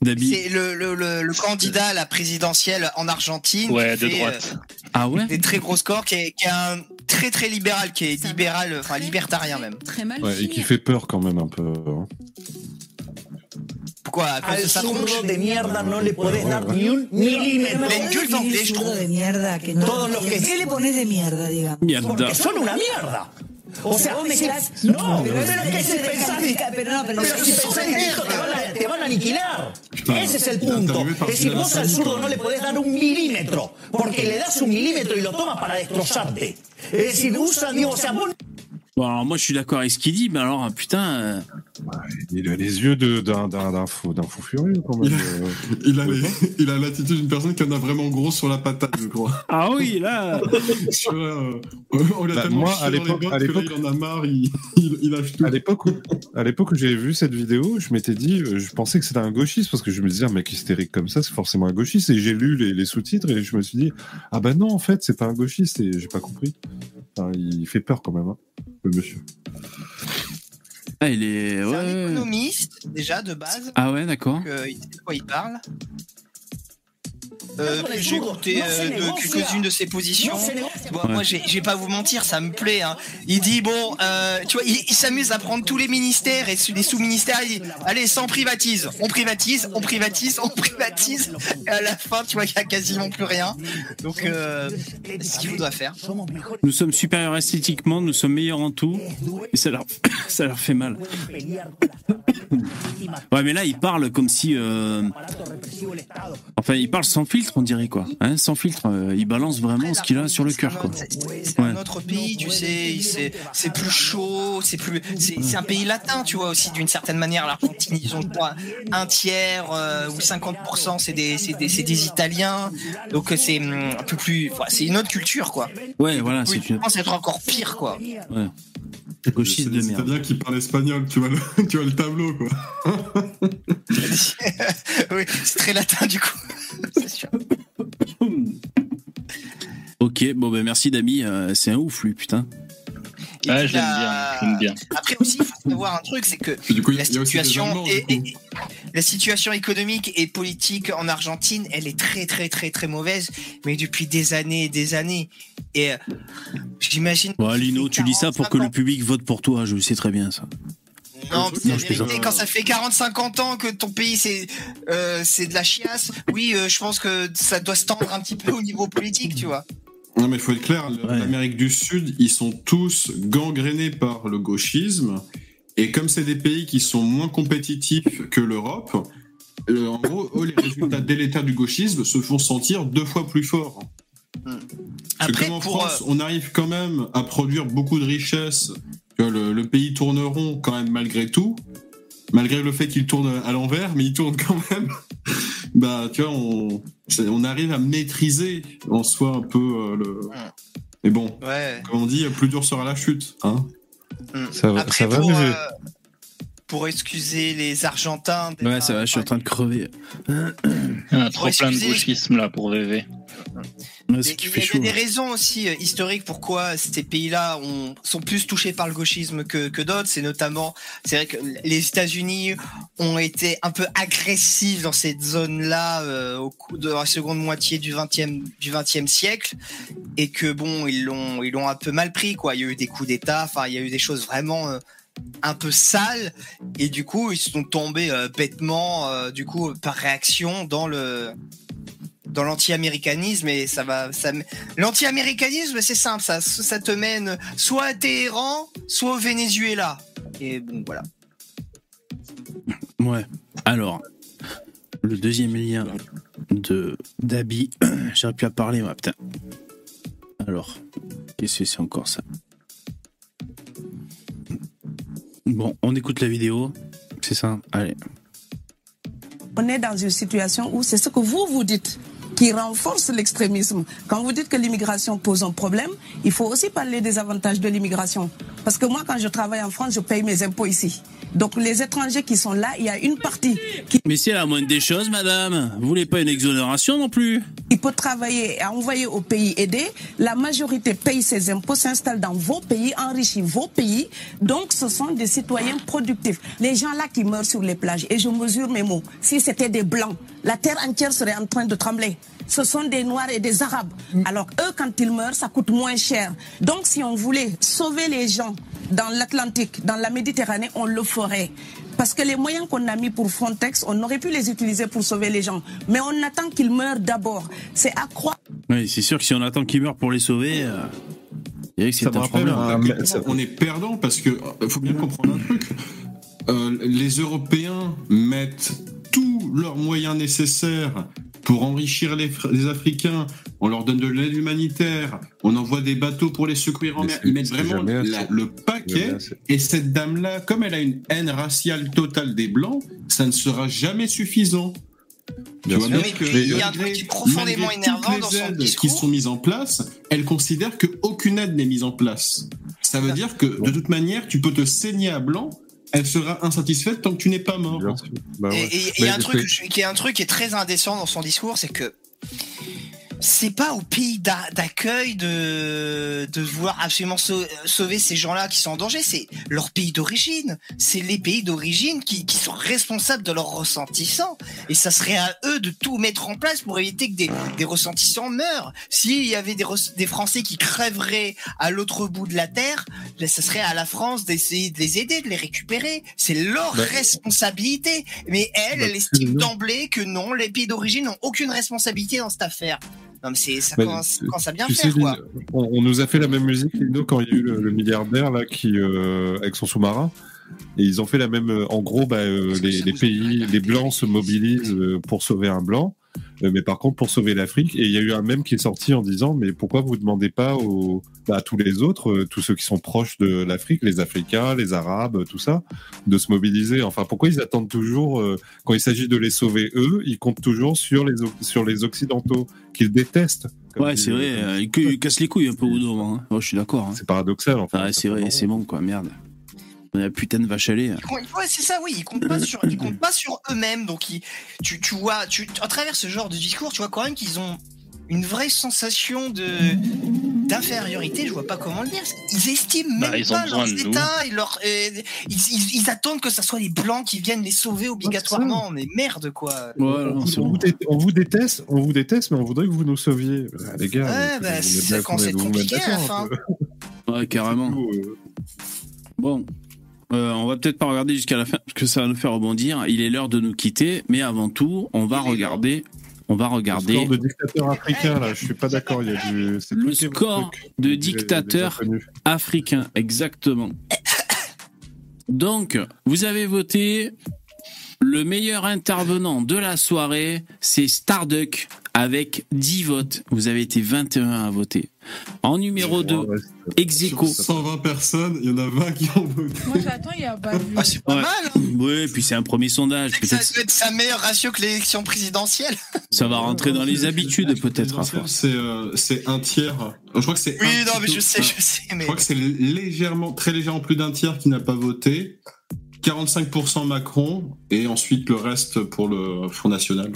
C'est le, le, le, le candidat à la présidentielle en Argentine. Ouais, qui de fait, droite. Ah ouais euh, Des très gros scores, qui est, qui est un très très libéral, qui est libéral, enfin libertarien même. Très mal Ouais, et qui fait peur quand même un peu. hein. Pourquoi? À cause Al de sa tronche de mierda no le podés dar ni un milímetro. ¿Me Plein puede culte anglais, je trouve. de mierda? Que no Todos los que- ¿Qué le pones de mierda, digamos? Mierda. Porque son una mierda. O sea, Vos mezclás- no, pero es que es si pensás pero no, pero si pensás de distinto te van, a, te van a aniquilar. Ese es el punto. Es decir, vos al zurdo no le podés dar un milímetro, porque le das un milímetro y lo tomas para destrozarte. Es decir, usa, digo, o sea, vos Bon, alors moi je suis d'accord avec ce qu'il dit, mais alors putain. euh, Il a les yeux de- d'un d'un- d'un fou, d'un fou furieux quand même. euh. Il a, les- il a l'attitude d'une personne qui en a vraiment gros sur la patate, je crois. Ah oui, là. Sur, euh, on l'a Bah, tellement moi, à dans les l'époque- bottes à que là, l'époque- il en a marre, il, il, il lâche tout. À l'époque où, j'avais vu cette vidéo, je m'étais dit, je pensais que c'était un gauchiste parce que je me disais, un mec hystérique comme ça, c'est forcément un gauchiste. Et j'ai lu les, les sous-titres et je me suis dit, ah bah non, en fait, c'est pas un gauchiste et j'ai pas compris. Enfin, il fait peur quand même, hein, le monsieur. Ah, il est. C'est Ouais, un économiste, déjà, de base. Ah ouais, d'accord. Donc, euh, il sait de quoi il parle. Euh, j'ai écouté euh, quelques-unes de ses positions. Bon, Moi, j'ai pas à vous mentir, ça me plaît. Hein. Il dit bon, euh, tu vois, il, il s'amuse à prendre tous les ministères et les sous-ministères. Il dit allez, sans privatise, on privatise, on privatise, on privatise. Et à la fin, tu vois, il y a quasiment plus rien. Donc, euh, c'est ce qu'il faudra faire. Nous sommes supérieurs esthétiquement, nous sommes meilleurs en tout, et ça leur, ça leur fait mal. Ouais, mais là, il parle comme si. euh, Enfin, il parle sans filtre, on dirait quoi. Hein, sans filtre, euh, il balance vraiment ce qu'il a sur le cœur, quoi. C'est un autre pays, tu sais, c'est c'est plus chaud, c'est plus, c'est c'est un pays latin, tu vois aussi d'une certaine manière. L'Argentine, ils ont quoi, un tiers euh, ou 50% c'est des, c'est des, c'est des Italiens, donc euh, c'est hum, un peu plus, c'est une autre culture quoi. Ouais, voilà, Oui, c'est je une pense être encore pire quoi. ouais. Gauchiste de C'est merde. Italien qui parle espagnol, tu vois le, tu vois le tableau, quoi. oui, c'est très latin du coup. c'est sûr. Ok, bon ben merci Dami, euh, c'est un ouf lui, putain. Et Ouais, puis, je l'aime la- bien, je l'aime bien. Après aussi, il faut savoir un truc, c'est que du coup, la situation Allemands, du est- coup. est- la situation économique et politique en Argentine, elle est très très très très mauvaise, mais depuis des années et des années. Et euh, j'imagine. Bon, Lino, tu dis ça pour que le public vote pour toi, je le sais très bien ça. Non, c'est la vérité, quand ça fait 40-50 ans que ton pays c'est euh, c'est de la chiasse, oui, euh, je pense que ça doit se tendre un petit peu au niveau politique, tu vois. Non, mais il faut être clair, l'Amérique du Sud, ils sont tous gangrénés par le gauchisme. Et comme c'est des pays qui sont moins compétitifs que l'Europe, euh, en gros, eux, les résultats délétères du gauchisme se font sentir deux fois plus forts. Parce que Après, comme en France, on arrive quand même à produire beaucoup de richesses, que le, le pays tourne rond quand même malgré tout, malgré le fait qu'il tourne à l'envers, mais il tourne quand même. bah, tu vois, on, arrive à maîtriser en soi un peu euh, le. Mais bon, Ouais. comme on dit, plus dur sera la chute. Hein Ça va, Après, ça va pour, mais j'ai- euh, pour excuser les Argentins. Ouais, ça va, je suis en train de crever. Ah, trop plein de gauchisme là pour VV. Ouais, Il y a- fait il y a chaud. des raisons aussi euh, historiques pourquoi ces pays-là ont- sont plus touchés par le gauchisme que, que d'autres. C'est notamment, c'est vrai que les États-Unis ont été un peu agressifs dans cette zone-là euh, au cours de la seconde moitié du 20e, du 20e siècle et que bon, ils l'ont, ils l'ont un peu mal pris quoi. Il y a eu des coups d'État, enfin il y a eu des choses vraiment euh, un peu sales et du coup ils sont tombés euh, bêtement, euh, du coup par réaction dans le dans l'anti-américanisme. Et ça va ça l'anti-américanisme c'est simple ça. Te mène soit à Téhéran soit au Venezuela. Et bon voilà. Ouais. Alors, le deuxième lien de d'Abi, j'aurais pu en parler, putain. Alors, qu'est-ce que c'est encore ça? Bon, on écoute la vidéo, c'est ça. Allez. On est dans une situation où c'est ce que vous vous dites qui renforce l'extrémisme. Quand vous dites que l'immigration pose un problème, il faut aussi parler des avantages de l'immigration. Parce que moi, quand je travaille en France, je paye mes impôts ici. Donc les étrangers qui sont là, il y a une partie qui Mais c'est la moindre des choses, madame. Vous voulez pas une exonération non plus il peut travailler et envoyer au pays aidé. La majorité paye ses impôts, s'installe dans vos pays, enrichit vos pays. Donc, ce sont des citoyens productifs. Les gens là qui meurent sur les plages, et je mesure mes mots, si c'était des blancs, la terre entière serait en train de trembler. Ce sont des noirs et des arabes. Alors, eux, quand ils meurent, ça coûte moins cher. Donc, si on voulait sauver les gens dans l'Atlantique, dans la Méditerranée, on le ferait. Parce que les moyens qu'on a mis pour Frontex, on aurait pu les utiliser pour sauver les gens. Mais on attend qu'ils meurent d'abord. C'est à croire. Oui, c'est sûr que si on attend qu'ils meurent pour les sauver, euh, il y a que c'est Ça me un rappelle problème. à quel point on est perdant parce que euh, faut bien comprendre un truc. Euh, les Européens mettent tous leurs moyens nécessaires pour enrichir les, Fr- les Africains. On leur donne de l'aide humanitaire. On envoie des bateaux pour les secourir en mer. Ils mettent vraiment la- le paquet. Et cette dame-là, comme elle a une haine raciale totale des blancs, ça ne sera jamais suffisant. Bien tu vois sûr. bien Mais que il y a un truc qui est profondément énervant dans son aides discours. qui sont mises en place, elle considère qu'aucune aide n'est mise en place. Ça veut dire que de toute manière, tu peux te saigner à blanc, elle sera insatisfaite tant que tu n'es pas mort. Bah Et- ouais. Et et il y a un truc c'est- qui est un truc qui est très indécent dans son discours, c'est que c'est pas au pays d'a- d'accueil de, de vouloir absolument sau- sauver ces gens-là qui sont en danger, c'est leur pays d'origine. C'est les pays d'origine qui, qui sont responsables de leurs ressentissants. Et ça serait à eux de tout mettre en place pour éviter que des, des ressentissants meurent. S'il y avait des, Français qui crèveraient à l'autre bout de la terre, ben, ça serait à la France d'essayer de les aider, de les récupérer. C'est leur Bah. responsabilité. Mais elle, Bah, elle estime d'emblée que non, les pays d'origine n'ont aucune responsabilité dans cette affaire. Non, mais c'est, ça commence, commence à bien faire, sais, quoi. on, on nous a fait la même musique, Lino, quand il y a eu le, le milliardaire là, qui, euh, avec son sous-marin. Et ils ont fait la même. euh, En gros, bah, euh, les, les pays, les blancs se mobilisent euh, pour sauver un blanc. Euh, mais par contre, pour sauver l'Afrique, et il y a eu un même qui est sorti en disant, mais pourquoi vous demandez pas aux, bah, à tous les autres, euh, tous ceux qui sont proches de l'Afrique, les Africains, les Arabes, tout ça, de se mobiliser? Enfin, pourquoi ils attendent toujours, euh, quand il s'agit de les sauver eux, ils comptent toujours sur les, sur les Occidentaux, qu'ils détestent? Ouais, c'est vrai, euh, il, il casse les couilles un peu au moment, hein. Je suis d'accord. hein. C'est paradoxal, enfin. Ouais, c'est vrai, c'est bon, quoi, merde. On a putain de vache à lait. Ouais, c'est ça, oui. Ils comptent pas sur, ils comptent pas sur eux-mêmes. Donc, ils- tu, tu vois, tu, à travers ce genre de discours, tu vois quand même qu'ils ont une vraie sensation de d'infériorité. Je vois pas comment le dire. Ils estiment même Bah, ils ont pas leurs. États. Leur, euh, ils, ils- ils attendent que ça soit les blancs qui viennent les sauver obligatoirement. Mais merde, quoi. on, vous, on vous dé- on vous déteste, on vous déteste, mais on voudrait que vous nous sauviez. Ah, les gars, Ouais, bah, c'est quand c'est compliqué, enfin. un peu. Ouais, carrément. Bon. Euh, on va peut-être pas regarder jusqu'à la fin parce que ça va nous faire rebondir. Il est l'heure de nous quitter, mais avant tout, on va regarder. On va regarder Score de dictateur africain, là, je suis pas d'accord. Il y a du. le score truc. de dictateur africain, exactement. Donc, vous avez voté le meilleur intervenant de la soirée, c'est Starduck avec 10 votes. Vous avez été 21 à voter. En numéro 2, Execo. Sur 120 personnes, il y en a 20 qui ont voté. Moi j'attends, il y a pas vu. Ah, c'est pas Ouais. mal. hein. Oui, puis c'est un premier sondage. Ça doit être sa meilleure ratio que l'élection présidentielle. ça va rentrer dans les habitudes, peut-être à force. C'est euh, c'est un tiers. Je crois que c'est. Oui, non, mais je sais, je sais, mais. Je crois que c'est légèrement, très légèrement plus d'un tiers qui n'a pas voté. 45% Macron et ensuite le reste pour le Front National.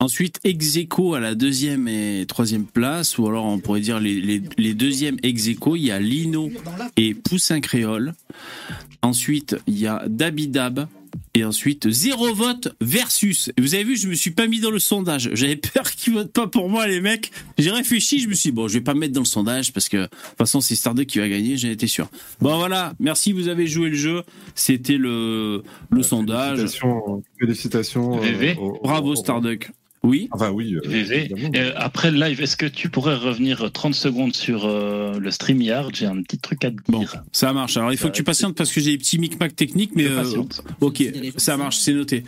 Ensuite, ex aequo à la deuxième et troisième place, ou alors on pourrait dire les, les, les deuxièmes ex aequo, il y a Lino et Poussin Créole. Ensuite, il y a Dabidab. Et ensuite, zéro vote versus. Et vous avez vu, je me suis pas mis dans le sondage. J'avais peur qu'ils votent pas pour moi, les mecs. J'ai réfléchi, je me suis dit, bon, je vais pas me mettre dans le sondage parce que, de toute façon, c'est Starduck qui va gagner, j'en étais sûr. Bon, voilà. Merci, vous avez joué le jeu. C'était le, le sondage. Félicitations, félicitations. euh, VV. au- au- Bravo, Starduck. Oui. Enfin, oui. euh, VV. Euh, après le live, est-ce que tu pourrais revenir 30 secondes sur euh, le StreamYard? J'ai un petit truc à te dire. Bon, ça marche. Alors, il faut que tu patientes parce que j'ai des petits micmacs techniques, mais euh, ok, ça marche, c'est noté.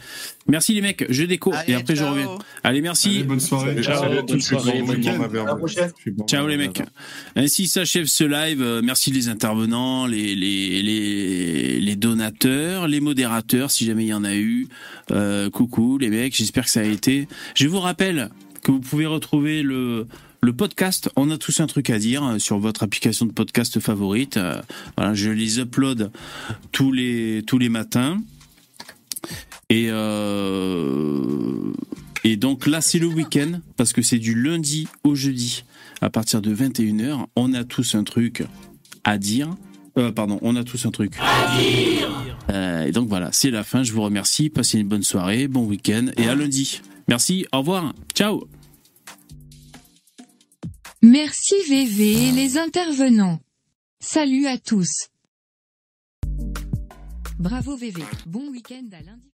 Merci les mecs, je déco et après je reviens. Allez, merci. Allez, bonne soirée. Ciao, bonne soirée, bon bon les mecs. Ainsi s'achève ce live. Euh, Merci les intervenants, les, les, les, les donateurs, les modérateurs, si jamais il y en a eu. Euh, coucou les mecs, j'espère que ça a été. Je vous rappelle que vous pouvez retrouver le, le podcast. On a tous un truc à dire euh, sur votre application de podcast favorite. Euh, voilà, je les upload tous les, tous les matins. Et, euh, et donc là, c'est le week-end, parce que c'est du lundi au jeudi, à partir de 21h. On a tous un truc à dire. Euh, pardon, on a tous un truc. À dire Et donc voilà, c'est la fin. Je vous remercie. Passez une bonne soirée, bon week-end, et à lundi. Merci, au revoir. Ciao Merci VV et les intervenants. Salut à tous. Bravo VV, bon week-end à lundi.